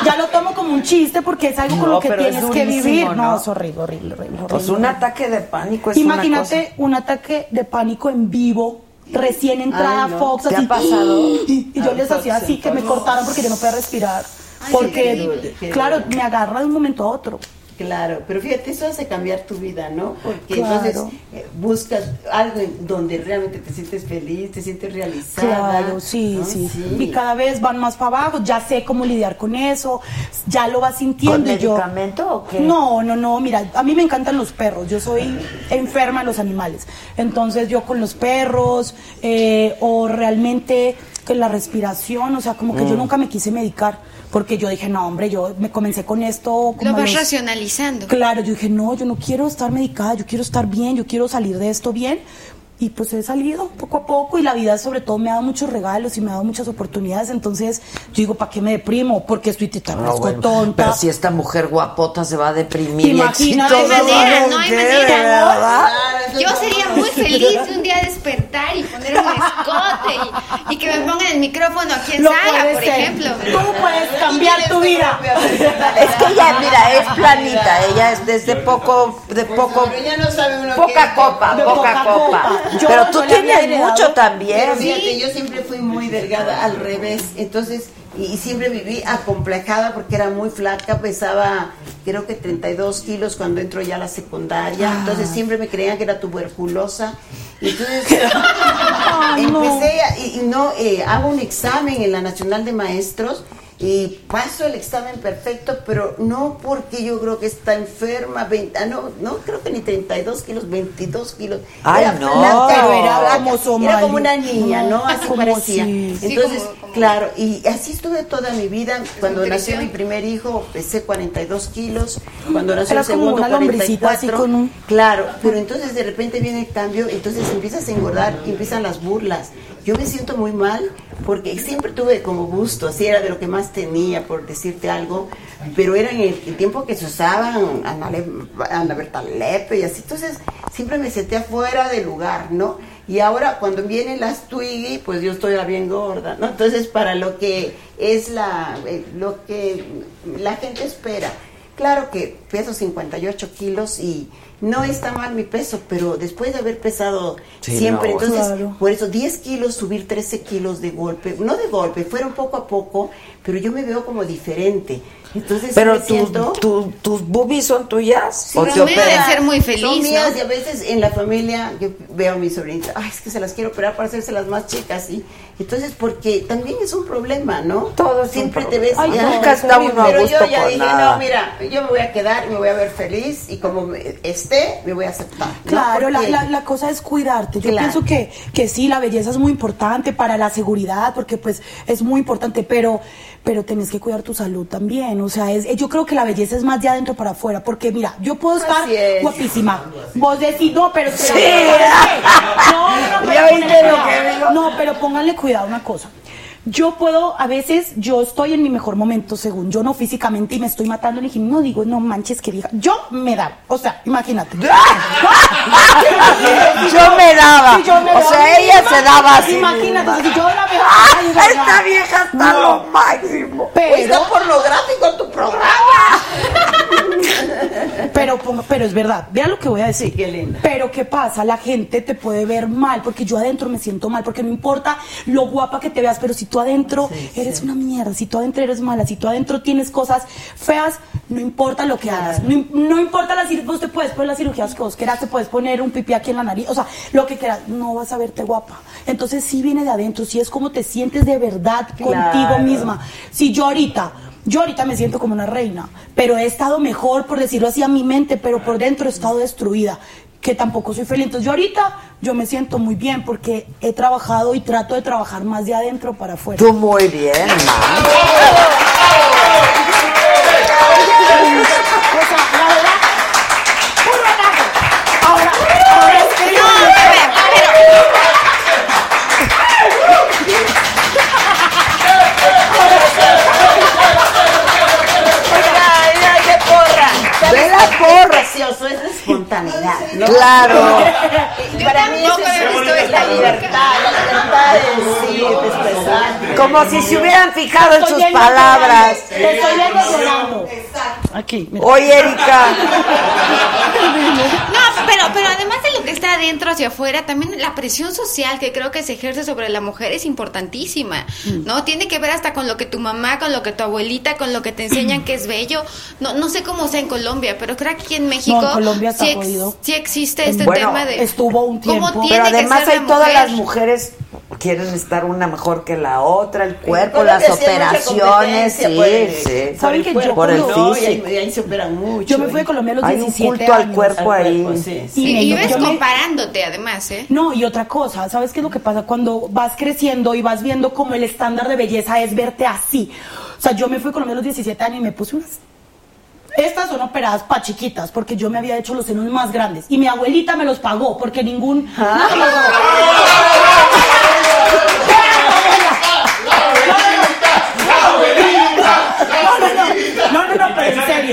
ya lo tomo como un chiste porque es algo con No, lo que tienes que durísimo, vivir. ¿no? No, es horrible, horrible, horrible. Pues horrible. un ataque de pánico es Imagínate un ataque de pánico en vivo, recién entrada Ay, no. Fox, ¿Te así. ha pasado? Y yo Ah, les hacía así, que me Fox. cortaran porque yo no podía respirar. Porque, claro, me agarra de un momento a otro. Claro, pero fíjate, eso hace cambiar tu vida, ¿no? Porque Claro. entonces eh, buscas algo en donde realmente te sientes feliz, te sientes realizada. Claro, sí, ¿no? sí, Y cada vez van más para abajo, ya sé cómo lidiar con eso, ya lo vas sintiendo. ¿Con y yo- medicamento o qué? No, no, no, mira, a mí me encantan los perros, yo soy enferma de los animales. Entonces yo con los perros, eh, o realmente con la respiración, o sea, como que yo Mm. nunca me quise medicar, porque yo dije, no, hombre, yo me comencé con esto. como Lo vas los- racionalizando. Claro, yo dije, no, yo no quiero estar medicada, yo quiero estar bien, yo quiero salir de esto bien. Y pues he salido poco a poco y la vida sobre todo me ha dado muchos regalos y me ha dado muchas oportunidades. Entonces yo digo, ¿para qué me deprimo? Porque estoy tan No, parezco bueno, tonta. Pero si esta mujer guapota se va a deprimir. y Imagínate, no hay manera, ¿no? no hay ¿Qué, manera. verdad? Yo sería muy feliz de un día despertar y poner un escote y, y que me pongan el micrófono aquí en Lo sala, por ser. ejemplo. Tú puedes cambiar tu vida. Es que ella, mira, es planita, ella es desde poco, de poco, no poca copa, poca copa. Yo Pero tú tienes mucho también. Pero fíjate, yo siempre fui muy delgada al revés, entonces, y, y siempre viví acomplejada porque era muy flaca, pesaba creo que 32 kilos cuando entro ya a la secundaria, Ah. entonces siempre me creían que era tuberculosa. Entonces (laughs) empecé a- y, y no, eh, hago un examen en la Nacional de Maestros y paso el examen perfecto, pero no porque yo creo que está enferma, 20, ah, no, no creo que ni 32 kilos, 22 kilos. Ay, Era no. flaca, Pero era como Somali. Era como una niña, ¿no? Así Como parecía. Sí, Entonces, como- claro, y así estuve toda mi vida. Cuando nació mi primer hijo, pesé 42 kilos. Cuando nació Era el como segundo, una lombricita, así 44. con un- Claro, pero entonces de repente viene el cambio, entonces empiezas a engordar y empiezan las burlas. Yo me siento muy mal porque siempre tuve como gusto, así era de lo que más tenía, por decirte algo, pero era en el, tiempo que se usaban Ana, Berta Lepe y así, entonces siempre me senté afuera del lugar, ¿no? Y ahora cuando vienen las Twiggy, pues yo estoy bien gorda, ¿no? Entonces para lo que es la, eh, lo que la gente espera. Claro que peso 58 kilos y no está mal mi peso, pero después de haber pesado Sí, siempre, no. entonces, Claro. por eso 10 kilos, subir 13 kilos de golpe, no de golpe, fueron poco a poco, pero yo me veo como diferente. Entonces, Pero me tus, siento... tu- tus boobies son tuyas. Sí, ¿O no, te operan? ser muy feliz, Son mías ¿no? y a veces en la familia yo veo a mis sobrinitas, ay, es que se las quiero operar para hacerse las más chicas, y entonces porque también es un problema, ¿no? Todo Siempre te ves, Ay, ya, nunca está uno a pero gusto yo ya dije, nada. no, mira, yo me voy a quedar, me voy a ver feliz y como me- esté, me voy a aceptar. ¿no? Claro, la, la- la cosa es cuidarte. Yo Claro. pienso que, que sí, la belleza es muy importante para la seguridad, porque pues es muy importante, pero, pero tenés que cuidar tu salud también. O sea, es, yo creo que la belleza es más de adentro para afuera, porque mira, yo puedo estar es. guapísima. Vos decís, no, pero... Sí. No, (laughs) ¿Ya pero viste pónganle lo que cuidado. dijo? No, pero pónganle cuidado una cosa. Yo puedo, a veces, yo estoy en mi mejor momento, según yo, no físicamente, y me estoy matando en el gimnasio, no digo, no manches, que vieja. Yo me da, o sea, imagínate. (laughs) Yo me daba. Sí, yo me o daba sea, ella misma. se daba así. Imagínate, si yo la veo. ¡Ah, esta vieja está No. lo máximo. Pero, está pornográfico tu programa. (laughs) pero, pero es verdad, vean lo que voy a decir. Qué linda. Pero ¿qué pasa? La gente te puede ver mal, porque yo adentro me siento mal, porque no importa lo guapa que te veas, pero si tú adentro eres una mierda, si tú adentro eres mala, si tú adentro tienes cosas feas, no importa lo que hagas, no, no importa la cirugía, vos te puedes poner las cirugías que vos quieras, te puedes poner un pipí aquí en la nariz, o sea, lo que quieras, no vas a verte guapa. Entonces sí viene de adentro, sí es como te sientes de verdad contigo misma. Si yo ahorita yo ahorita me siento como una reina, pero he estado mejor, por decirlo así, a mi mente, pero por dentro he estado destruida, que tampoco soy feliz. Entonces yo ahorita yo me siento muy bien porque he trabajado y trato de trabajar más de adentro para afuera. Tú muy bien, man. Porra. precioso, es la espontaneidad. ¿no? Claro. Y (laughs) para mí he visto es esta la libertad, la libertad de (laughs) sí, de expresar. Como si se hubieran fijado en sus palabras. llorando, Te estoy viendo llorando. Aquí, mira. Oye, Erika. No, pero, pero además de lo que está adentro hacia afuera, también la presión social que creo que se ejerce sobre la mujer es importantísima, Mm. ¿no? Tiene que ver hasta con lo que tu mamá, con lo que tu abuelita, con lo que te enseñan que es bello. No, no sé cómo sea en Colombia, pero creo que aquí en México No, en Colombia sí, ex- sí existe este Bueno, tema de estuvo un cómo tiempo. tiene Pero que además ser hay la todas las mujeres quieren estar una mejor que la otra, el cuerpo, las operaciones, sí, el- sí. ¿Saben que yo por el cuando- No, y ahí, físico. y ahí se operan mucho. Yo me fui de Colombia a los Hay un 17 culto al años. cuerpo Al ahí. cuerpo, sí, sí. Y ves yo me- comparándote además, ¿eh? No, y otra cosa, ¿sabes qué es lo que pasa? Cuando vas creciendo y vas viendo como el estándar de belleza es verte así. O sea, yo me fui a Colombia a los 17 años y me puse unas... Estas son operadas para chiquitas, porque yo me había hecho los senos más grandes. Y mi abuelita me los pagó, porque ningún... (laughs) No,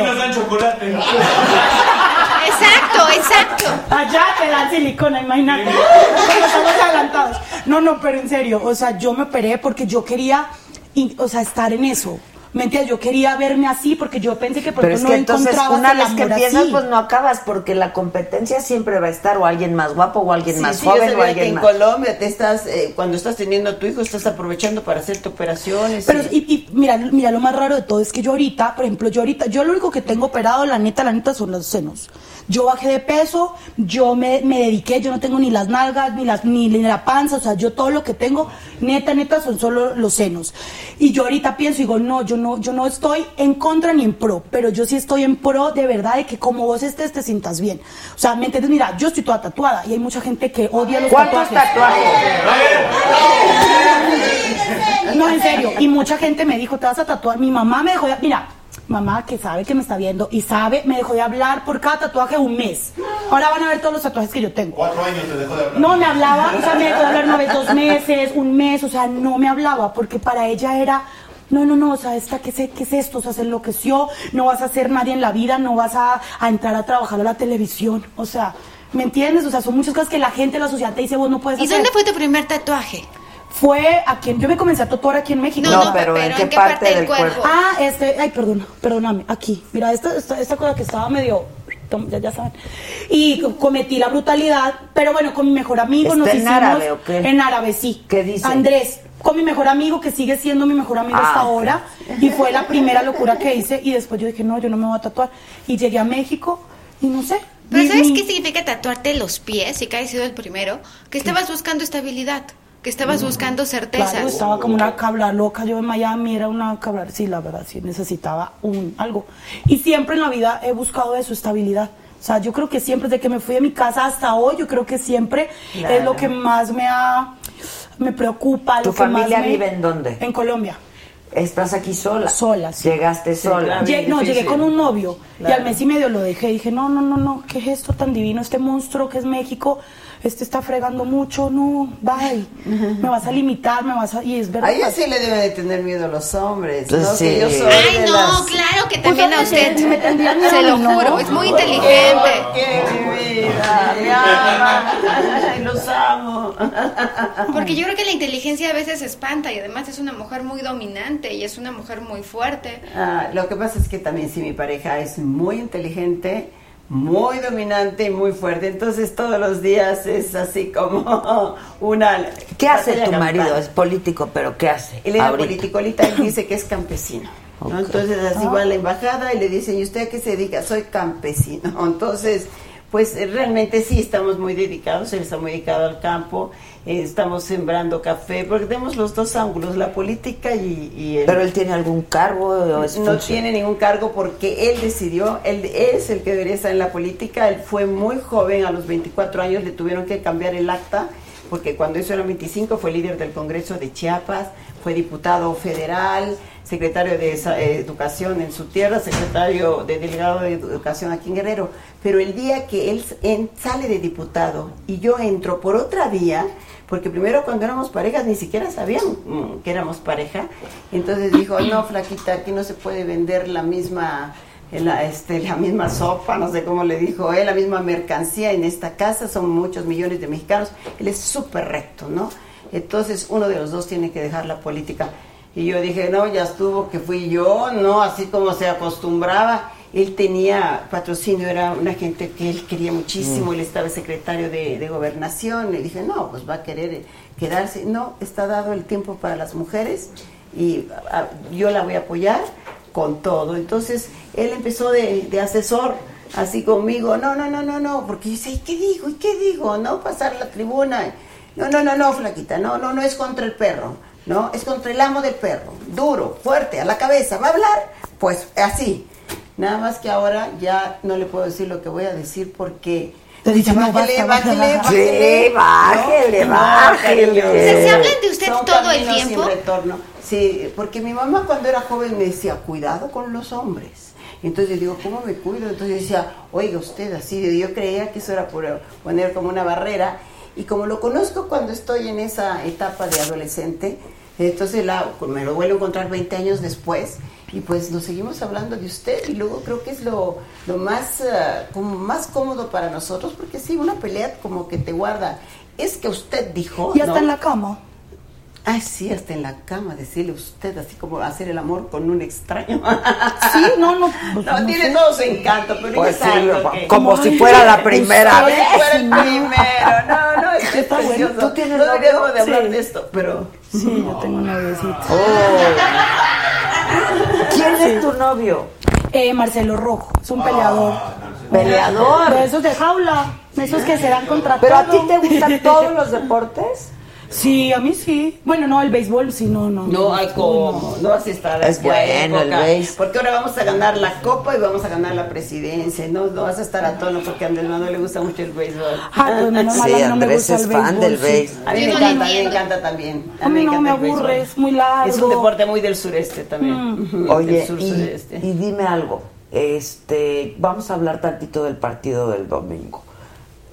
Nos dan chocolate. Exacto, exacto. Allá te dan silicona, imagínate. Estamos adelantados. No, no, pero en serio, o sea, yo me operé porque yo quería, o sea, estar en eso. ¿Me entiendes? Yo quería verme así porque yo pensé que por Pero es ejemplo, que no entonces una vez que empiezas así. pues no acabas porque la competencia siempre va a estar o alguien más guapo o alguien Sí, más sí, joven o alguien que en más Colombia te estás, eh, cuando estás teniendo a tu hijo, estás aprovechando para hacerte operaciones. Pero, y- y, y mira, mira, lo más raro de todo es que yo ahorita, por ejemplo, yo ahorita, yo lo único que tengo operado, la neta, la neta, son los senos. Yo bajé de peso, yo me, me dediqué, yo no tengo ni las nalgas, ni, las, ni, ni la panza, o sea, yo todo lo que tengo, neta, neta, son solo los senos. Y yo ahorita pienso, digo, no, yo no, yo no estoy en contra ni en pro, pero yo sí estoy en pro de verdad de que como vos estés, te sientas bien. O sea, ¿me entiendes? Mira, yo estoy toda tatuada y hay mucha gente que odia los ¿Cuántos tatuajes. tatuajes? No, en serio. Y mucha gente me dijo, te vas a tatuar. Mi mamá me dejó de... Mira, mamá que sabe que me está viendo y sabe, me dejó de hablar por cada tatuaje un mes. Ahora van a ver todos los tatuajes que yo tengo. Cuatro años te dejó de hablar. No, me hablaba, o sea, me dejó de hablar una vez, dos meses, un mes, o sea, no me hablaba porque para ella era... No, no, no, o sea, esta, ¿qué, es, ¿qué es esto? O sea, se enloqueció, no vas a ser nadie en la vida, no vas a, a entrar a trabajar a la televisión. O sea, ¿me entiendes? O sea, son muchas cosas que la gente, la sociedad te dice, vos no puedes ¿Y hacer. dónde fue tu primer tatuaje? Fue aquí, en- yo me comencé a tatuar aquí en México. No, No, no, pero ¿en pero qué ¿en qué parte parte del cuerpo? cuerpo? Ah, este, ay, perdona, perdóname, aquí. Mira, esta, esta, esta cosa que estaba medio, ya, ya saben. Y co- cometí la brutalidad, pero bueno, con mi mejor amigo ¿Está nos en hicimos. árabe o qué? En árabe, sí. ¿Qué dice? Andrés, con mi mejor amigo, que sigue siendo mi mejor amigo Ah, hasta ahora. Y fue la primera locura que hice. Y después yo dije, no, yo no me voy a tatuar. Y llegué a México y no sé. Pero ¿sabes mi- qué significa tatuarte los pies y que hayas sido el primero? Que estabas buscando estabilidad, que estabas buscando certezas. Claro, estaba como una cabra loca. Yo en Miami era una cabra. Sí, la verdad, sí, necesitaba un, algo. Y siempre en la vida he buscado eso, estabilidad. O sea, yo creo que siempre, desde que me fui de mi casa hasta hoy, yo creo que siempre Claro. es lo que más me ha, me preocupa. ¿Tu lo que más familia me- vive en dónde? En Colombia. Estás aquí sola. Sola, sí. Llegaste sola. No, llegué con un novio y al mes y medio lo dejé. Dije, no, no, no, no, ¿qué es esto tan divino? Este monstruo que es México, este está fregando mucho, no, bye. Me vas a limitar, me vas a... Y es verdad. A ella sí le deben de tener miedo los hombres, ¿no? Sí. Que yo soy Ay, de no, las- claro que Pues, también a usted. me tendrían miedo Se lo a juro, es muy ¿Por inteligente. mi vida? Me ama. Los amo. Porque yo creo que la inteligencia a veces espanta y además es una mujer muy dominante y es una mujer muy fuerte. Ah, lo que pasa es que también si mi pareja es muy inteligente, muy dominante y muy fuerte, entonces todos los días es así como (laughs) una... ¿Qué hace tu marido? Es político, pero ¿qué hace? Él era ahorita? politicolita, él dice que es campesino. Entonces así va a la embajada y le dicen, ¿y usted a qué se dedica? Soy campesino. (laughs) Entonces, pues realmente sí estamos muy dedicados, él está muy dedicado al campo, eh, estamos sembrando café, porque tenemos los dos ángulos, la política y, y el... ¿Pero él tiene algún cargo o es no tiene ningún cargo porque él decidió, él es el que debería estar en la política, él fue muy joven, a los 24 años le tuvieron que cambiar el acta, porque cuando eso era 25 fue líder del Congreso de Chiapas, fue diputado federal, secretario de esa- eh, Educación en su tierra, secretario de delegado de Educación aquí en Guerrero, pero el día que él en- sale de diputado y yo entro por otra vía, porque primero cuando éramos parejas ni siquiera sabían mm, que éramos pareja, entonces dijo, no, flaquita, aquí no se puede vender la misma, eh, la, este, la misma sopa, no sé cómo le dijo él, la misma mercancía en esta casa, son muchos millones de mexicanos, él es súper recto, ¿no? Entonces uno de los dos tiene que dejar la política. Y yo dije, no, ya estuvo, que fui yo, no, así como se acostumbraba. Él tenía patrocinio, era una gente que él quería muchísimo, Mm. él estaba secretario de, de gobernación, le dije, no, pues va a querer eh, quedarse, no, está dado el tiempo para las mujeres y ah, yo la voy a apoyar con todo. Entonces, él empezó de, de asesor así conmigo, no, no, no, no, no, porque yo decía, ¿y qué digo? ¿Y qué digo? No pasar la tribuna. No, no, no, no, flaquita, no, no, no es contra el perro, no, es contra el amo del perro, duro, fuerte, a la cabeza, ¿va a hablar? Pues así. Nada más que ahora ya no le puedo decir lo que voy a decir porque... Te dice, no, bájele, basta. bájele. Sí, bájele, bájele. O sea, ¿se hablan de usted Son todo el caminos sin tiempo? retorno. Sí, porque mi mamá cuando era joven me decía, cuidado con los hombres. Entonces yo digo, ¿cómo me cuido? Entonces decía, oiga usted, así, yo creía que eso era por poner como una barrera. Y como lo conozco cuando estoy en esa etapa de adolescente, entonces la, me lo vuelvo a encontrar 20 años después y pues nos seguimos hablando de usted y luego creo que es lo, lo más, eh, como más cómodo para nosotros porque sí, una pelea como que te guarda. Es que usted dijo... Y hasta ¿no? en la cama. Ay, sí, hasta en la cama, decirle usted, así como hacer el amor con un extraño. (laughs) Sí, no, no. pues, No, no tiene sé. todo su encanto, pero Pues es sí, algo que- como si fuera la primera como vez. si fuera el primero. No, no, es que Está es bueno. ¿Tú tienes no deberíamos de hablar Sí. de esto, pero... Sí, yo tengo un noviecito. ¿Quién es tu novio? Eh, Marcelo Rojo, es un peleador. Peleador. De esos de jaula, de esos que se dan contra ¿Pero a ti te gustan (laughs) todos los deportes? Sí, a mí sí. Bueno, no, el béisbol sí, no, no. No, hay como, no vas a estar Es bueno el época, béis. Porque ahora vamos a ganar la copa y vamos a ganar la presidencia. No, no vas a estar a tono porque a Andrés Manuel le gusta mucho el béisbol. Ay, pues Sí, mí no me Andrés gusta es el fan béisbol, del sí. béis. A mí me no encanta, a mí me encanta también. A mí no encanta me el aburre, es muy largo. Es un deporte muy del sureste también. Ujú, Oye, del sur y, sureste. y dime algo. Este, vamos a hablar tantito del partido del domingo.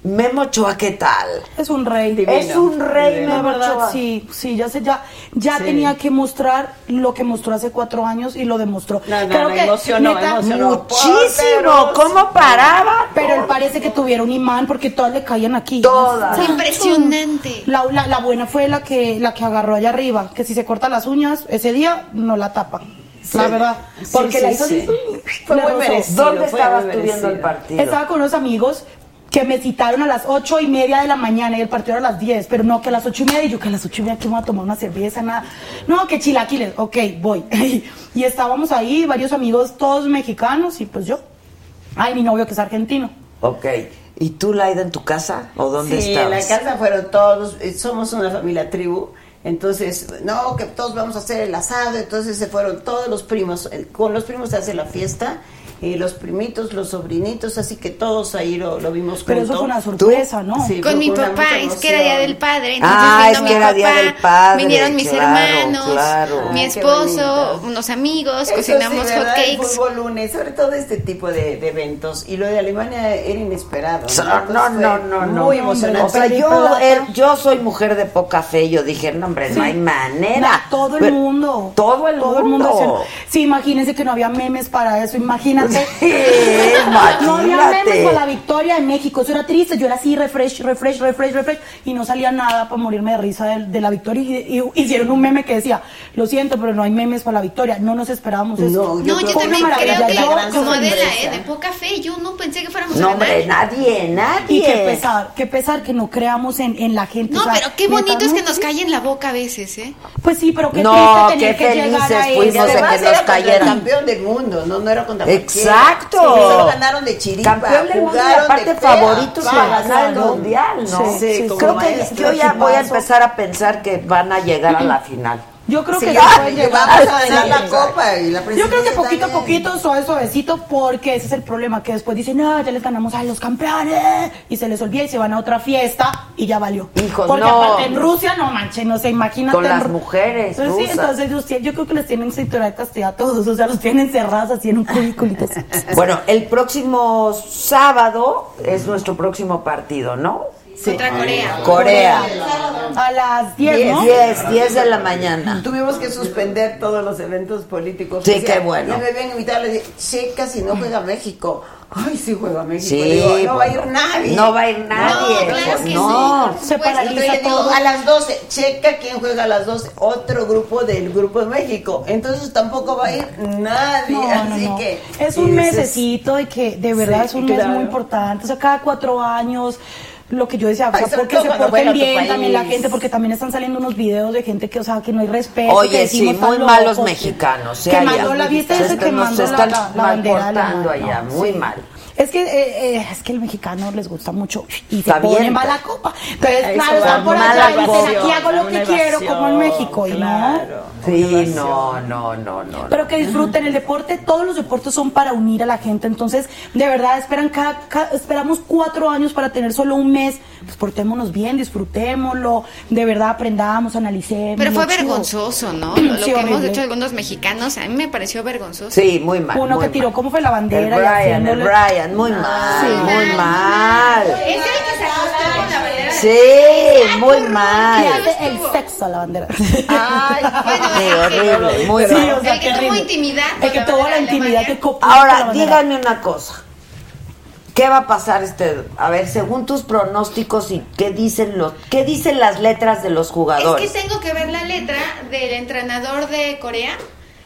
Memo Ochoa, ¿qué tal? Es un rey. Divino. Es un rey, Divino. La Memo verdad, Ochoa. sí, sí, ya sé, ya, ya Sí. tenía que mostrar lo que mostró hace cuatro años y lo demostró. No, no, Creo no, que, emocionó, neta, emocionó. Muchísimo. ¿Cómo paraba? Pero él parece que tuviera un imán porque todas le caían aquí. Todas. Impresionante. La, la, la buena fue la que, la que agarró allá arriba, que si se corta las uñas, ese día no la tapan. La verdad. Sí, Porque sí, la hizo sí. así, Fue muy merecido. ¿Dónde fue estabas tú viendo el partido? Estaba con unos amigos que me citaron a las ocho y media de la mañana y el partido era a las 10, pero no, que a las ocho y media, y yo que a las ocho y media que me voy a tomar una cerveza, nada. No, que chilaquiles, ok, voy. (laughs) y estábamos ahí, varios amigos, todos mexicanos, y pues yo. Ay, mi novio que es argentino. Ok. ¿Y tú, Laida, en tu casa? ¿O dónde sí, en la estabas? casa fueron todos, eh, somos una familia tribu, entonces, no, que todos vamos a hacer el asado, entonces se fueron todos los primos, con los primos se hace la fiesta, y los primitos, los sobrinitos, así que todos ahí lo, lo vimos Pero eso fue una sorpresa, ¿no? Sí, Con mi papá, es que era día del padre, entonces Ah, vino es mi que era papá, día del padre, vinieron mis claro, hermanos, claro. mi esposo, unos amigos, Eso cocinamos sí. El hotcakes. fútbol lunes, sobre todo este tipo de, de eventos. Y lo de Alemania era inesperado. No, no, no, no, no. Muy emocionante. O sea, Pero yo, er- yo soy mujer de poca fe. Yo dije, no, hombre, no hay manera. No, todo el Pero- mundo. Todo el todo el mundo. mundo. haciendo- Sí, imagínense que no había memes para eso, imagínate. Sí, (laughs) No había memes con la victoria de México, eso era triste, yo era así, refresh, refresh, refresh, refresh, y no salía nada para morirme de risa de, de la victoria. Y, y hicieron un meme que decía, lo siento, pero no hay memes para la victoria, no nos esperábamos eso. No, No, yo una también creo que yo como eh, de poca fe, yo no pensé que fuéramos a No, ganar. hombre, nadie, nadie. Y qué pesar, qué pesar que no creamos en, en la gente. No, o sea, pero qué neta, bonito es ¿no? que nos cae en la boca a veces, ¿eh? Pues sí, pero qué No, triste tener qué que llegar felices a eso. fuimos de que nos cayeran. campeón del mundo, no, no era contra cualquiera. Exacto. Sí, solo ganaron de chiripa. Campeón del mundo y jugaron aparte favoritos fea, a ganar el mundial, ¿no? Sí, sí, Creo que yo ya voy a empezar a pensar que van a llegar a la final. Yo creo Sí, que ya, pueden llegar vamos a ganar la sí. copa y la Yo creo que poquito a poquito, suave, suavecito, porque ese es el problema, que después dicen, no, ya les ganamos a los campeones, y se les olvida y se van a otra fiesta y ya valió. Hijos, porque no. aparte en Rusia, no manchen, no se imagínate. Con las mujeres Pues sí, rusas. entonces ellos tie- yo creo que les tienen cintura de castidad a todos, o sea, los tienen cerrados así en un cubiculito. (laughs) Bueno, el próximo sábado es nuestro próximo partido, ¿no? Contra Corea. Corea. A las 10, Diez, ¿no? 10, 10 de la mañana. Tuvimos que suspender todos los eventos políticos. Sí, O sea, qué bueno. Ya me habían invitado, le dije, checa si no juega México. Ay, sí juega México. Sí, Le digo, no va a ir nadie. No va a ir nadie. No, claro que No. sí. Se Entonces paraliza le digo, todo. a las 12, checa quién juega a las 12. Otro grupo del Grupo de México. Entonces tampoco va a ir nadie. No, así no. que. Es un y ese mesecito y que de verdad Sí, es un mes claro. muy importante. O sea, cada cuatro años, lo que yo decía, o sea, porque se porten bien también la gente, porque también están saliendo unos videos de gente que, o sea, que no hay respeto. que Oye, sí, decimos muy tan malos mexicanos. sí, Quemando allá. la vista Se ese quemando se la- bandera, allá, muy sí. mal. Es que eh, eh, es que el mexicano les gusta mucho y se pone mala pero- copa. Entonces, Eso claro, están por allá y dicen, aquí hago lo que quiero, como en México, y no. claro. Sí, no, no, no, no. Pero que disfruten el deporte, todos los deportes son para unir a la gente, entonces de verdad esperan cada, cada- esperamos cuatro años para tener solo un mes, pues portémonos bien, disfrutémoslo, de verdad aprendamos, analicemos. Pero fue vergonzoso, ¿no? Lo, lo Sí, que hemos hecho algunos mexicanos, a mí me pareció vergonzoso. Sí, muy mal. Uno muy que tiró, mal. ¿cómo fue la El bandera? y Brian, el haciéndole- Muy mal, Sí. muy mal. Es el que se acostó con la bandera. Sí, muy mal. el sexo a la bandera. (laughs) Ay, bueno, Sí, horrible, muy Sí, mal. o sea, el que tuvo intimidad. El que la tuvo la intimidad que copió Ahora, díganme una cosa. ¿Qué va a pasar este? A ver, según tus pronósticos y qué dicen los, qué dicen las letras de los Es jugadores. que tengo que ver la letra del entrenador de Corea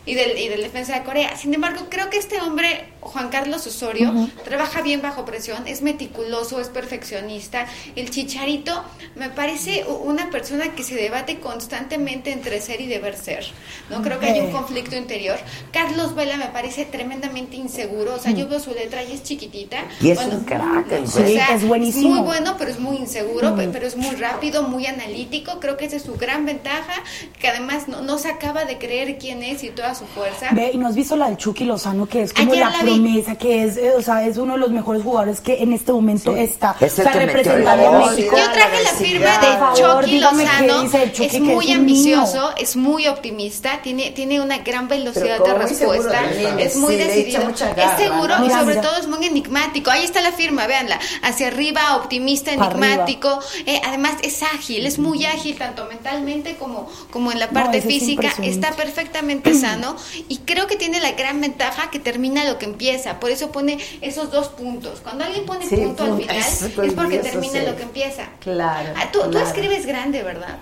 y del, y del defensa de Corea. Sin embargo, creo que este hombre, Juan Carlos Osorio, trabaja bien bajo presión, es meticuloso, es perfeccionista. El Chicharito me parece una persona que se debate constantemente entre ser y deber ser. No creo que haya un conflicto interior. Carlos Vela me parece tremendamente inseguro. O sea, yo veo su letra y es chiquitita. Y es Bueno, un crack, o sea, Sí, es buenísimo. muy bueno, pero es muy inseguro, pe- pero es muy rápido, muy analítico. Creo que esa es su gran ventaja, que además no, no se acaba de creer quién es y toda su fuerza. Ve, y no has visto la del Chucky Lozano, que es como Ayer la, la vi. Promesa, que es, eh, o sea, es uno de los mejores jugadores que en este momento está. Es el representando a. México. Yo traje la firma de favor, Chucky Lozano. el Chucky, es muy es ambicioso, es muy optimista, tiene, tiene una gran velocidad de respuesta, es muy sí, decidido, mucha es garra, seguro ¿no? y sobre mira. todo es muy enigmático. Ahí está la firma, véanla. Hacia arriba, optimista, enigmático. Eh, además es ágil, es muy ágil tanto mentalmente como, como en la No, parte es física. impresionante. Está perfectamente sano y creo que tiene la gran ventaja que termina lo que empieza. Por eso pone esos dos puntos. Cuando alguien pone Sí, punto al final es porque termina sí. lo que empieza. Claro. Ah, tú, tú escribes grande, ¿verdad?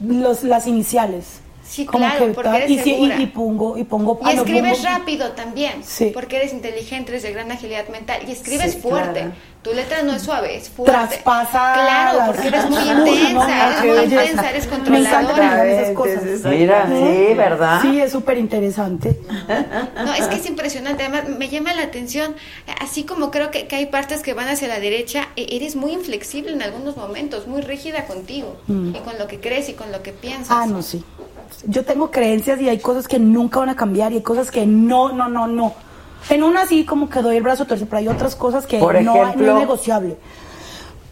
Los, las iniciales. Sí, claro, porque eres y, sí, y- segura. y pongo, y pongo, Y escribes pongo- rápido también, Sí. porque eres inteligente, eres de gran agilidad mental y escribes Sí, fuerte. claro. Tu letra no es suave, es fuerte. Traspasa Claro, las- porque eres muy Uy, intensa, no, eres muy intensa, eres (laughs) me controladora. esas cosas. Mira, sí, ¿verdad? Sí, es súper interesante. (laughs) No, es que es impresionante. Además, me llama la atención, así como creo que, que hay partes que van hacia la derecha, e- eres muy inflexible en algunos momentos, muy rígida contigo, Mm. y con lo que crees y con lo que piensas. Ah, no, sí. Yo tengo creencias y hay cosas que nunca van a cambiar y hay cosas que no, no, no, no. En una sí como que doy el brazo a torcer, pero hay otras cosas que Por no, hay- no es negociable.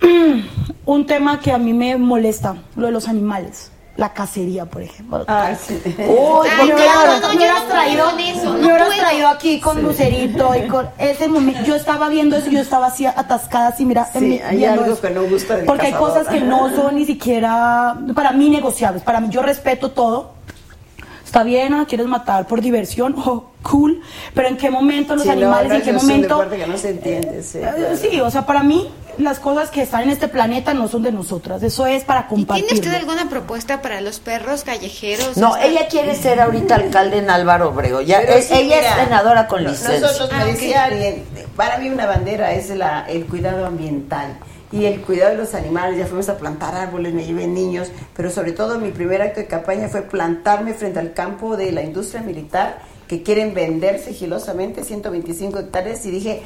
(clears throat) Un tema que a mí me molesta, lo de los animales. La cacería, por ejemplo. Ah, sí. Uy, Ay, me no, hubieras, no, me hubieras traído, con eso, me no hubieras puedo. traído aquí con Lucerito y con ese momento. Yo estaba viendo eso yo estaba así atascada, así, mira. Sí, mi- hay algo eso. que no gusta del Porque hay cazador. cosas que no son ni siquiera, para mí, negociables. Para mí, yo respeto todo. Está bien, ah, quieres matar por diversión, (laughs) oh, cool. Pero en qué momento los Sí, animales, no, en qué momento. que no se entiende, sí, Eh, claro. Sí, o sea, para mí, las cosas que están en este planeta no son de nosotras. Eso es para ¿Y tiene compartir. usted alguna propuesta para los perros callejeros? No, ella quiere ser ahorita alcalde en Álvaro Obregón. Ya, es- sí, ella mira, es senadora con licencia. Nosotros, Ah, me ok. decía alguien, para mí una bandera es la, el cuidado ambiental y el cuidado de los animales. Ya fuimos a plantar árboles, me llevé niños, pero sobre todo mi primer acto de campaña fue plantarme frente al campo de la industria militar que quieren vender sigilosamente 125 hectáreas y dije,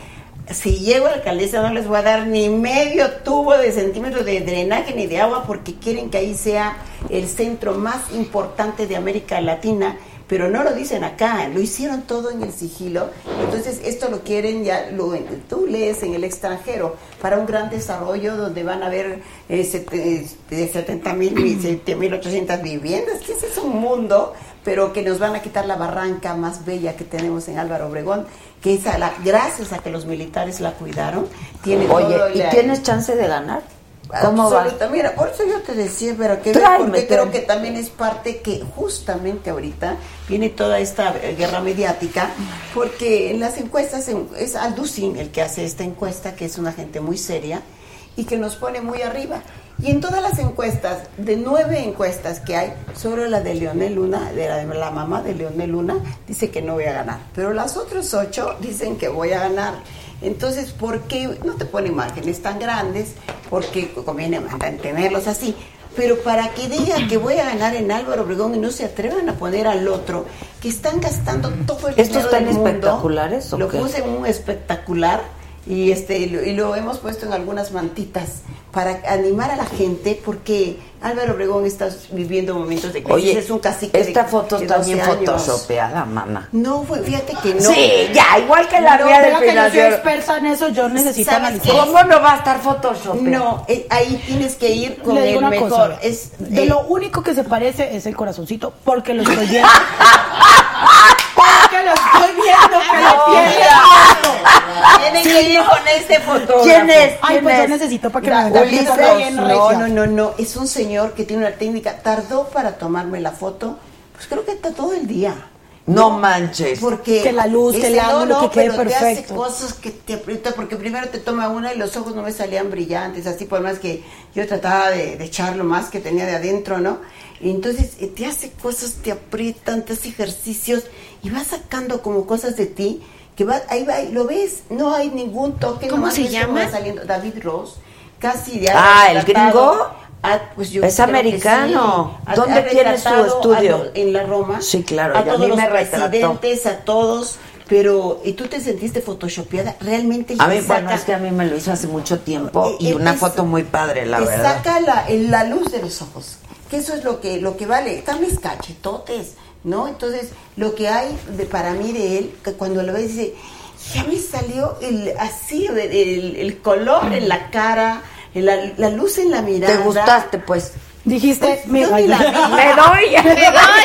si llego a la alcaldesa no les voy a dar ni medio tubo de centímetro de drenaje ni de agua porque quieren que ahí sea el centro más importante de América Latina. Pero no lo dicen acá, lo hicieron todo en el sigilo. Entonces, esto lo quieren ya, lo, tú lees en el extranjero, para un gran desarrollo donde van a haber eh, set- eh, de 70 mil, 7 mil 800 viviendas, que ese es un mundo, pero que nos van a quitar la barranca más bella que tenemos en Álvaro Obregón, que esa, la, gracias a que los militares la cuidaron, tiene Oye, ¿y la- tienes chance de ganar? ¿Cómo va? Mira, por eso yo te decía, pero que Tráeme, porque creo que también es parte que justamente ahorita viene toda esta eh, guerra mediática, porque en las encuestas en- es Alducin el que hace esta encuesta, que es una gente muy seria y que nos pone muy arriba. Y en todas las encuestas, de nueve encuestas que hay, solo la de Leonel Luna, de la, de la mamá de Leonel Luna, dice que no voy a ganar. Pero las otras ocho dicen que voy a ganar. Entonces, ¿por qué no te ponen márgenes tan grandes? Porque conviene mantenerlos así. Pero para que digan que voy a ganar en Álvaro Obregón y no se atrevan a poner al otro, que están gastando todo el ¿Estos dinero están del mundo, espectaculares o Lo qué? puse en un espectacular y este y lo, y lo hemos puesto en algunas mantitas para animar a la gente porque Álvaro Obregón está viviendo momentos de crisis. Oye, es un cacique de- esta foto de está 12 bien photoshopeada, mana. No, fue- fíjate que no. Sí, ya, igual que la No, mía del que yo soy experta en eso, yo necesito ¿Sabes analizar. ¿Cómo no va a estar Photoshop? No, eh, ahí tienes que ir con Le digo el una mejor. cosa, es, de eh, lo único que se parece es el corazoncito, porque lo estoy viendo. (laughs) porque lo estoy viendo, que lo tiene Tienen Sí, que ir no. con este fotógrafo. ¿Quién es? Ay, ¿Quién pues yo es? necesito para que La- me Ulises, no, no, no, no, es un señor que tiene una técnica, tardó para tomarme la foto, pues creo que está todo el día. No manches. Porque Que la luz, que el no, ángulo, no, que quede pero te hace perfecto. cosas que te aprieta, porque primero te toma una y los ojos no me salían brillantes, así por más que yo trataba de, de echar lo más que tenía de adentro, ¿no? Y entonces eh, te hace cosas, te aprietan, te hace ejercicios y va sacando como cosas de ti que va, ahí va, y lo ves, no hay ningún toque. ¿Cómo se llama? va saliendo David Ross, casi ya Ah, ¿el gringo? Pues yo Es americano. sí. ¿Dónde tiene su estudio? a en la Roma. Sí, claro, A y a todos mí los me presidentes, a todos. Pero, ¿y tú te sentiste photoshopeada? Realmente A mí, te bueno, saca- es que a mí me lo hizo hace mucho tiempo y Eh, una es- foto muy padre, la verdad. saca la, en la luz de los ojos. Que eso es lo que, lo que vale. Están mis cachetotes, ¿no? Entonces, lo que hay de, para mí de él, que cuando lo ves, dice, ya me salió el, así, el, el- color en la cara, la, la luz en la mirada. ¿Te gustaste, pues? Dijiste, me, yo ni la vi. (laughs) Me doy. (laughs) Me doy.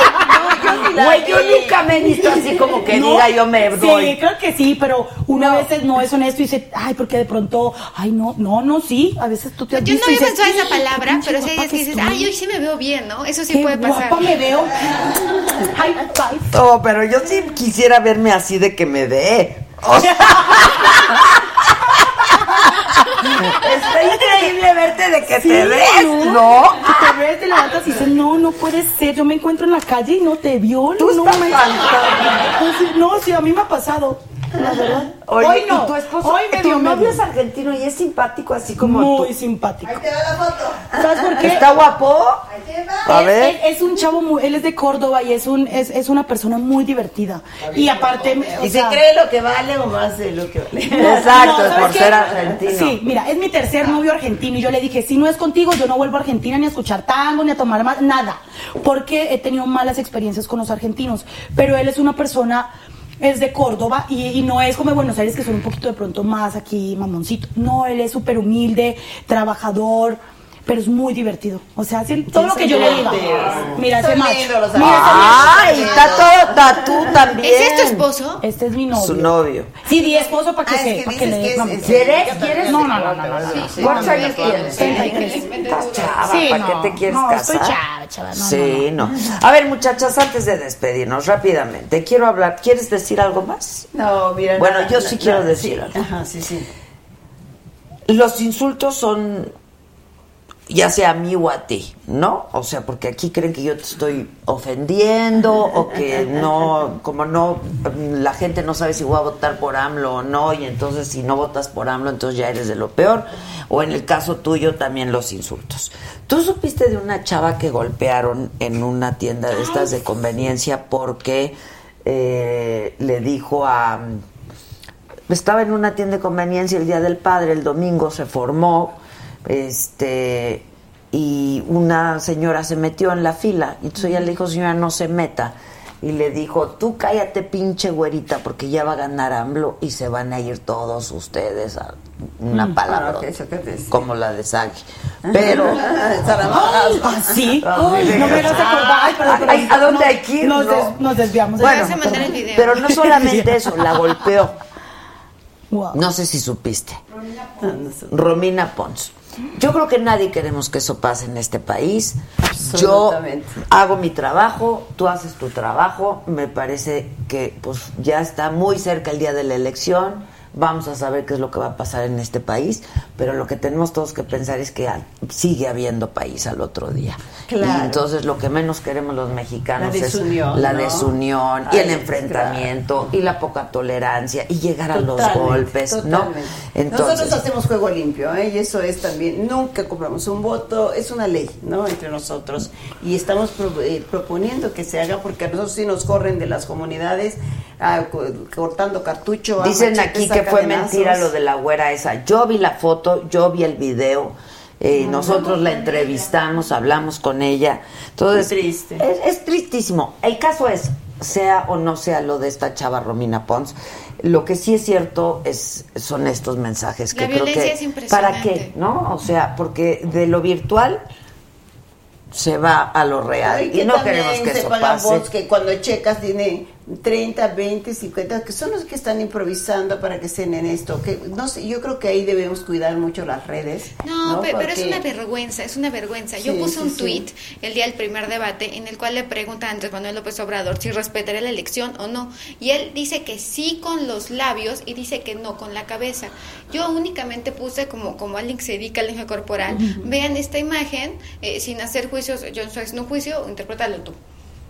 No, yo ni la Güey, yo nunca me he visto así como que (laughs) No, diga yo me doy. Sí, creo que sí, pero uno a veces no es honesto y dice, ay, porque de pronto, ay, no, no, no, sí, a veces tú te has Yo no visto había pensado esa palabra, pero sí hay días que dices, ay, hoy sí me veo bien, ¿no? Eso sí Qué puede pasar. guapa me veo. High five. No, pero yo sí quisiera verme así de que me dé. O sea, Está increíble verte de que Sí, te des, ¿no? Que te ves, te levantas y dices, no, no puede ser. Yo me encuentro en la calle y no te vio. Tú no, estás me- No, sí, a mí me ha pasado. La verdad. Oye, Hoy no. ¿y tu esposo, Hoy me tu novio es argentino y es simpático así como Muy tú. simpático. Ahí te va la foto. ¿Sabes por qué? ¿Está guapo? Ahí te va. A ver. es- es un chavo muy, él es de Córdoba y es un es, es una persona muy divertida. Y aparte, o ¿Y sea, se cree lo que vale o más de lo que vale? (laughs) Exacto, ¿sabes por qué? ser argentino. Sí, mira, es mi tercer novio argentino y yo le dije, si no es contigo, yo no vuelvo a Argentina ni a escuchar tango, ni a tomar más, nada. Porque he tenido malas experiencias con los argentinos. Pero él es una persona, es de Córdoba y, y no es como de Buenos Aires que son un poquito de pronto más aquí mamoncito. No, él es súper humilde, trabajador. Pero es muy divertido. O sea, hace todo lo que yo le diga. Mira ese macho. Mira ese Ay, está todo tatú también. ¿Ese es tu esposo? Este es mi novio. Su novio. Sí, di esposo para que Ah, se, para que le ¿Quieres? ¿Quieres? No, no, no, no, no, no. ¿Cuántos años tienes? 33. Estás chava, Sí, ¿para no, qué te quieres no, casar? estoy chava, chava, no, sí, no, A ver, muchachas, antes de despedirnos, rápidamente, quiero hablar. ¿Quieres decir algo más? No, mira. Bueno, yo sí quiero decir algo. Ajá, sí, sí. Los insultos son ya sea a mí o a ti, ¿no? O sea, porque aquí creen que yo te estoy ofendiendo o que no, como no, la gente no sabe si voy a votar por AMLO o no, y entonces si no votas por AMLO, entonces ya eres de lo peor, o en el caso tuyo también los insultos. ¿Tú supiste de una chava que golpearon en una tienda de estas de conveniencia porque eh, le dijo a... Estaba en una tienda de conveniencia el Día del Padre, el domingo se formó, este y una señora se metió en la fila y entonces ella le dijo señora no se meta y le dijo tú cállate pinche güerita porque ya va a ganar AMLO y se van a ir todos ustedes a una Mm, palabra ah, como la de Sagui pero (laughs) Ay, ¿sí? Ay, no me acordar. ¿a dónde hay que ir? Nos, No. des- nos desviamos. bueno pero no solamente (laughs) eso la golpeó Wow. no sé si supiste Romina Pons. Yo creo que nadie queremos que eso pase en este país. Yo hago mi trabajo, tú haces tu trabajo. Me parece que pues ya está muy cerca el día de la elección. Vamos a saber qué es lo que va a pasar en este país, pero lo que tenemos todos que pensar es que sigue habiendo país al otro día. Claro. Y entonces lo que menos queremos los mexicanos La desunión, es la ¿no? desunión y el enfrentamiento y la poca tolerancia y llegar a los Totalmente, golpes, ¿no? Entonces, Nosotros hacemos juego limpio, ¿eh? y eso es también, nunca compramos un voto, es una ley, ¿no? Entre nosotros. Y estamos pro- eh, proponiendo que se haga porque a nosotros sí nos corren de las comunidades ah, co- cortando cartucho. a Dicen aquí que fue mentira lo de la güera esa. Yo vi la foto, yo vi el video. eh, No, nosotros no, la entrevistamos, hablamos con ella. Entonces, triste. Es, es tristísimo. El caso es, sea o no sea lo de esta chava Romina Pons, lo que sí es cierto es son estos mensajes La que creo violencia que es impresionante. para qué, ¿no? O sea, porque de lo virtual se va a lo real y no queremos que eso pase. que cuando checas tiene 30, 20, 50, que son los que están improvisando para que estén en esto. Que no sé, yo creo que ahí debemos cuidar mucho las redes. No, No, pe- pero es una vergüenza, es una vergüenza. Yo puse sí, un sí. tuit el día del primer debate en el cual le pregunta a Andrés Manuel López Obrador si respetará la elección o no. Y él dice que sí con los labios y dice que no con la cabeza. Yo únicamente puse como, como alguien que se dedica al lenguaje corporal, vean esta imagen eh, sin hacer juicios, yo no soy un juicio, interprétalo tú.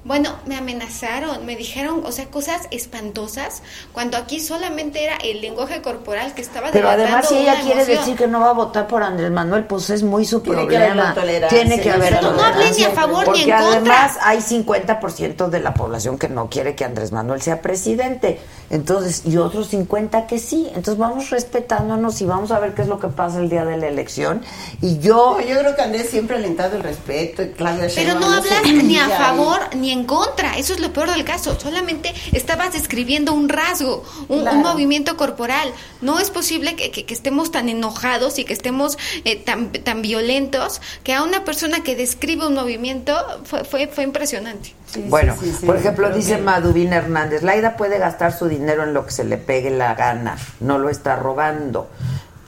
Bueno, me amenazaron, me dijeron, o sea, cosas espantosas, cuando aquí solamente era el lenguaje corporal que estaba Pero además si ella quiere emoción. decir que no va a votar por Andrés Manuel, pues es muy su Tiene que haber problema. tolerancia, Tiene que haber se- no tolerancia. hable ni a favor ni en contra. además hay 50% de la población que no quiere que Andrés Manuel sea presidente. Entonces, y otros 50 que sí. Entonces vamos respetándonos y vamos a ver qué es lo que pasa el día de la elección. Y yo yo creo que Andrés siempre ha alentado el respeto. y Claudia Pero no hablas ni a favor ni en contra, eso es lo peor del caso. Solamente estabas describiendo un rasgo, un, movimiento corporal. No es posible que, que- que estemos tan enojados y que estemos eh, tan, tan violentos que a una persona que describe un movimiento fue, fue, fue impresionante. Bueno, sí, sí, por ejemplo, dice que- Madubín Hernández, Laida puede gastar su dinero en lo que se le pegue la gana, no lo está robando.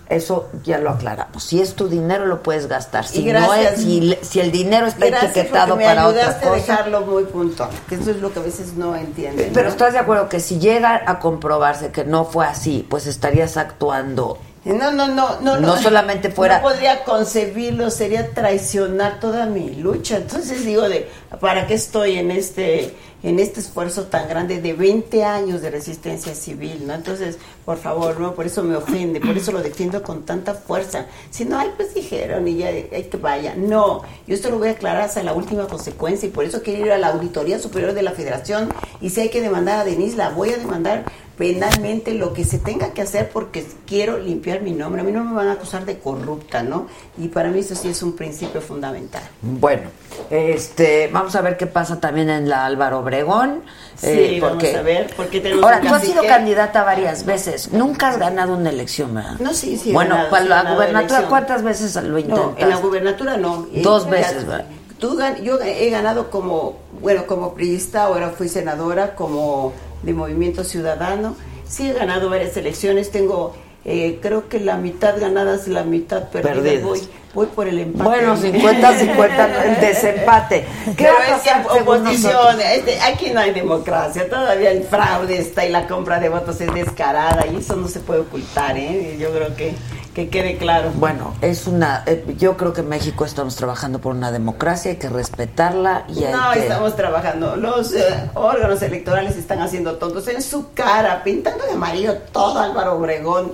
Eso ya lo aclaramos. Si es tu dinero, lo puedes gastar. Si, no es, si, si el dinero está etiquetado me para otra ayudaste a cosa. dejarlo muy puntual, que eso es lo que a veces no entienden. Pero ¿no? estás de acuerdo que si llega a comprobarse que no fue así, pues estarías actuando. No, no, no, no. No solamente (laughs) fuera- No podría concebirlo, sería traicionar toda mi lucha. Entonces digo, de ¿para qué estoy en este en este esfuerzo tan grande de 20 años de resistencia civil, ¿no? Entonces, por favor, no, por eso me ofende, por eso lo defiendo con tanta fuerza. Si no, ay, pues dijeron y ya, hay que vaya. No, yo esto lo voy a aclarar hasta la última consecuencia y por eso quiero ir a la Auditoría Superior de la Federación y si hay que demandar a Denise, la voy a demandar penalmente lo que se tenga que hacer porque quiero limpiar mi nombre. A mí no me van a acusar de corrupta, ¿no? Y para mí eso sí es un principio fundamental. Bueno, este, vamos a ver qué pasa también en la Álvaro Obregón. eh, Sí, vamos a ver, porque tenemos Ahora, tú has sido candidata varias veces. Nunca has ganado una elección, ¿verdad? No, sí, sí. Bueno, ganado, para sí la gubernatura. ¿cuántas veces lo No, intentaste? en la gubernatura no. Eh, Dos veces, ¿verdad? Tú yo he ganado como, bueno, como priista, ahora fui senadora, como de Movimiento Ciudadano. Sí he ganado varias elecciones, tengo, eh, creo que la mitad ganadas la mitad perdidas. Perdidas. Voy, voy por el empate. Bueno, 50-50 el desempate. ¿Qué Pero es que oposición, este, aquí no hay democracia, todavía el fraude está y la compra de votos es descarada y eso no se puede ocultar, ¿eh? Yo creo que, que quede claro. Bueno, es una. eh, yo creo que en México estamos trabajando por una democracia, hay que respetarla y hay No, que. estamos trabajando. Los eh, órganos electorales están haciendo tontos en su cara, pintando de amarillo todo Álvaro Obregón,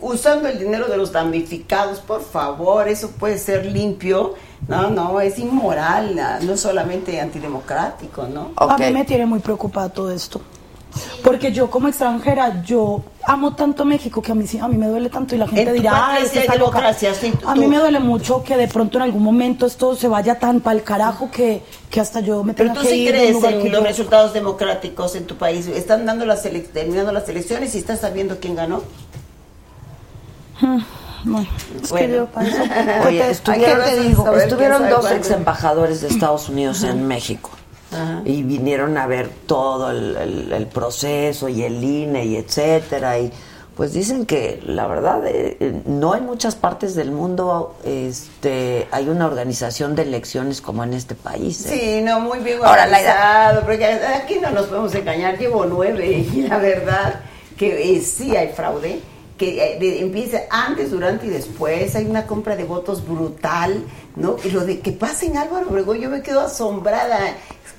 usando el dinero de los damnificados. Por favor, eso puede ser limpio. No, no, es inmoral, ah, no solamente antidemocrático, ¿no? A mí me tiene muy preocupada todo esto. Porque yo como extranjera, yo amo tanto México que a mí sí- a mí me duele tanto y la gente dirá, "Ay, sí esta hay está loca". democracia, sí, tú- A mí me duele mucho que de pronto en algún momento esto se vaya tan para el carajo que, que hasta yo me Pero tenga tú que sí ir crees que en los yo- resultados democráticos en tu país. Están dando las terminando las elecciones y estás sabiendo quién ganó. Mm, Bueno, es que yo (laughs) Oye, ¿qué te- estuvieron, qué te digo? estuvieron dos ex embajadores de Estados Unidos en México Ajá. y vinieron a ver todo el, el- el proceso y el INE y etcétera y Pues dicen que la verdad eh, no en muchas partes del mundo este hay una organización de elecciones como en este país. ¿eh? Sí, no, muy bien Ahora, Laida. organizado, porque aquí no nos podemos engañar, llevo nueve y la verdad que eh, sí hay fraude, que eh, empieza antes, durante y después, hay una compra de votos brutal, ¿no? Y lo de que pasa en Álvaro Obregón, yo me quedo asombrada,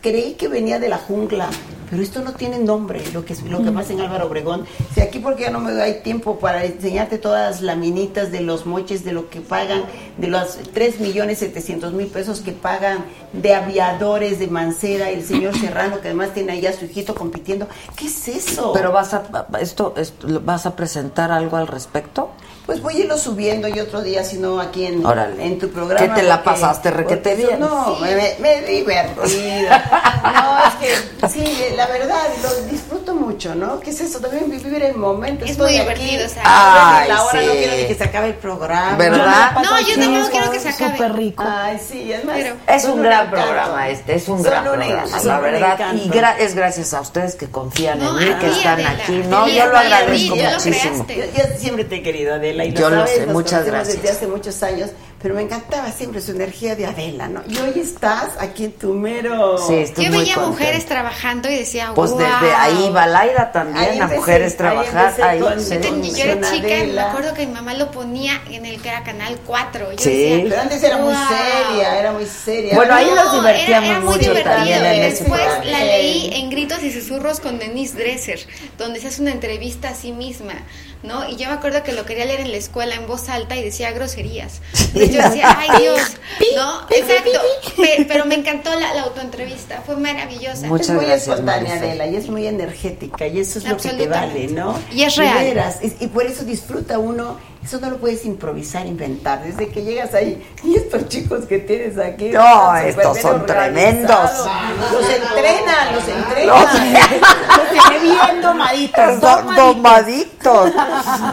creí que venía de la jungla, pero esto no tiene nombre, lo que, lo que pasa en Álvaro Obregón. Si aquí porque ya no me hay tiempo para enseñarte todas las laminitas de los moches, de lo que pagan, de los 3 millones 700 mil pesos que pagan de aviadores de Mancera, el señor Serrano, que además tiene allá a su hijito compitiendo. ¿Qué es eso? Pero vas a esto, esto- vas a presentar algo al respecto? Pues voy a irlo subiendo y otro día, si no, aquí en, Órale. en tu programa. ¿Qué te la porque- pasaste requete bien? No, me, me- me he divertido. (laughs) No, es que sí, la verdad, lo disfruto mucho, ¿no? ¿Qué es eso? También vivir el momento. Es Estoy muy aquí, divertido, o sea. Ay, Ay, la hora no quiero ni que se acabe el programa. ¿Verdad? No, yo tampoco quiero que se acabe. Súper rico. Ay, sí, es más. Es un gran encanto. programa este, es un Son gran un programa, la verdad. Y gra- es gracias a ustedes que confían No, en mí, que están Adela. aquí. No, yo lo agradezco muchísimo. Yo, yo siempre te he querido, Adela, y lo Yo lo sabes, sé, muchas gracias. desde hace muchos años, pero me encantaba siempre su energía de Adela, ¿no? Y hoy estás aquí en tu mero... Sí, estoy Yo muy veía contenta. mujeres trabajando y decía, Pues wow. desde ahí va Laida también, Ahí a empecé, mujeres ahí trabajar. Ahí, con- sí. Yo, yo era chica y me acuerdo que mi mamá lo ponía en el que era Canal 4. Yo Sí. decía, Pero antes era muy seria, era muy seria. Bueno, ahí No, nos divertíamos era, era muy mucho divertido. también en Después la leí en Gritos y Susurros con Denise Dresser, donde se hace una entrevista a sí misma, ¿no? Y yo me acuerdo que lo quería leer en la escuela en voz alta y decía groserías. (laughs) Entonces yo decía, ay Dios, ¿no? Exacto. Pe- Pero, me encantó la, la autoentrevista, fue maravillosa. Muchas es muy gracias, espontánea, Marisa. Adela, y es muy energética, y eso es lo que te vale. ¿no? Y es real. veras, y por eso disfruta uno, eso no lo puedes improvisar, inventar, desde que llegas ahí, y estos chicos que tienes aquí. No, estos son tremendos. Los entrenan, los entrenan. Los tiene bien domaditos. Son domaditos.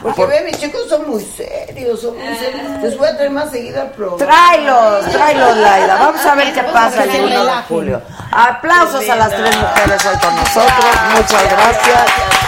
Porque ve, mis chicos son muy serios, son muy serios. Les voy a traer más seguido al programa. Tráelos, tráelos, Laida. Vamos a ver qué pasa el que se 1 de julio. Aplausos a las tres mujeres hoy con nosotros. Muchas gracias.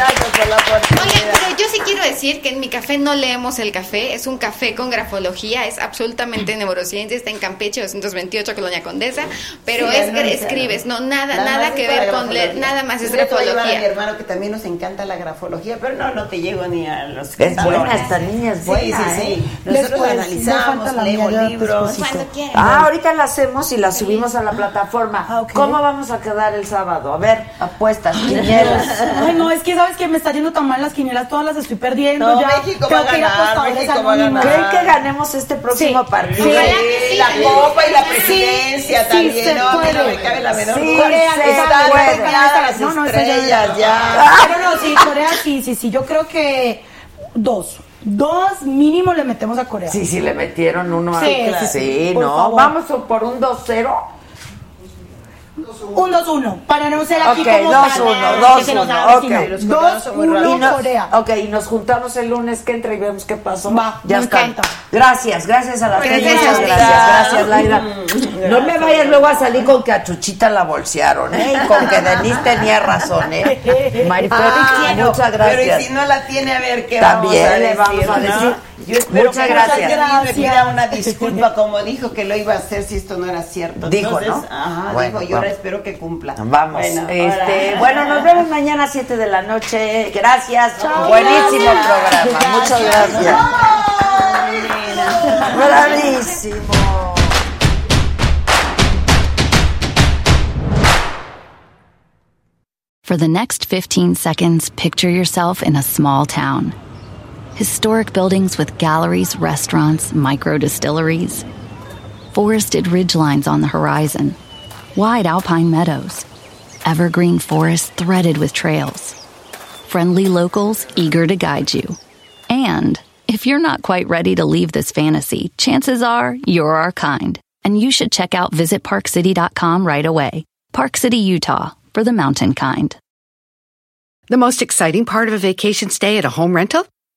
Gracias por la oportunidad. Oigan, pero yo sí quiero decir que en mi café no leemos el café, es un café con grafología, es absolutamente neurociencia, está en Campeche 228 Colonia Condesa, pero Sí, es no, escribes, no, nada, Nada que ver con leer, grafología. nada más es voy a mi grafología. hermano que también nos encanta la grafología, pero no, no te llego ni a los Es buena, esta niña es buena. Sí, sí, sí. ¿eh? Nosotros Después, analizamos, no leemos libros. Cuando quieran. Ah, ahorita la hacemos y la subimos a la plataforma. Ah. ¿Cómo vamos a quedar el sábado? A ver, apuestas, (laughs) quinielas. Ay, no, es que sabes que me está yendo tan mal las quinielas, todas las estoy perdiendo No, ya. México Tengo va a ganar, México va a ganar. ¿Creen que ganemos este próximo Sí. partido? Sí. La copa y la presidencia sí también, se no, mí no puede. me cabe la menor Sí, se Están puede. las No, no, esa ya- estrellas ya. Pero no, sí, Corea sí, sí, sí. Yo creo que dos. Dos mínimo le metemos a Corea. Sí, sí, le metieron uno a... Sí, sí, sí, por no. favor. Vamos por un 2-0. Un 2-1. Para no ser aquí Ok, como 2-1, tal, que se nos 2-1. haga Ok. sino. Los coreanos son muy 2-1 Y no- Corea. ok, y nos juntamos el lunes que entra y vemos qué pasó. Va, ya me está. encanta. Gracias, gracias a las tres. Gracias Muchas gracias, gracias, Laida. No me vayas luego a salir con que a Chuchita la bolsearon, ¿eh? Y con que Denise tenía razón, ¿eh? (laughs) Mariflor, Ah, muchas Pero gracias. y si no la tiene, a ver qué También vamos a le decir, vamos a ¿no? Yo espero Muchas que gracias. Denise me Gracias. pida una disculpa como dijo que lo iba a hacer si esto no era cierto. Dijo, Entonces, ¿no? Ajá, Bueno, dijo, yo ahora espero que cumpla. Vamos. Bueno, este, bueno, nos vemos mañana a 7 de la noche. Gracias. Buenísimo Gracias. programa. Muchas gracias. Bravísimo. For the next 15 seconds, picture yourself in a small town. Historic buildings with galleries, restaurants, micro distilleries. Forested ridgelines on the horizon. Wide alpine meadows. Evergreen forests threaded with trails. Friendly locals eager to guide you. And if you're not quite ready to leave this fantasy, chances are you're our kind. And you should check out visitparkcity.com right away. Park City, Utah, for the mountain kind. The most exciting part of a vacation stay at a home rental?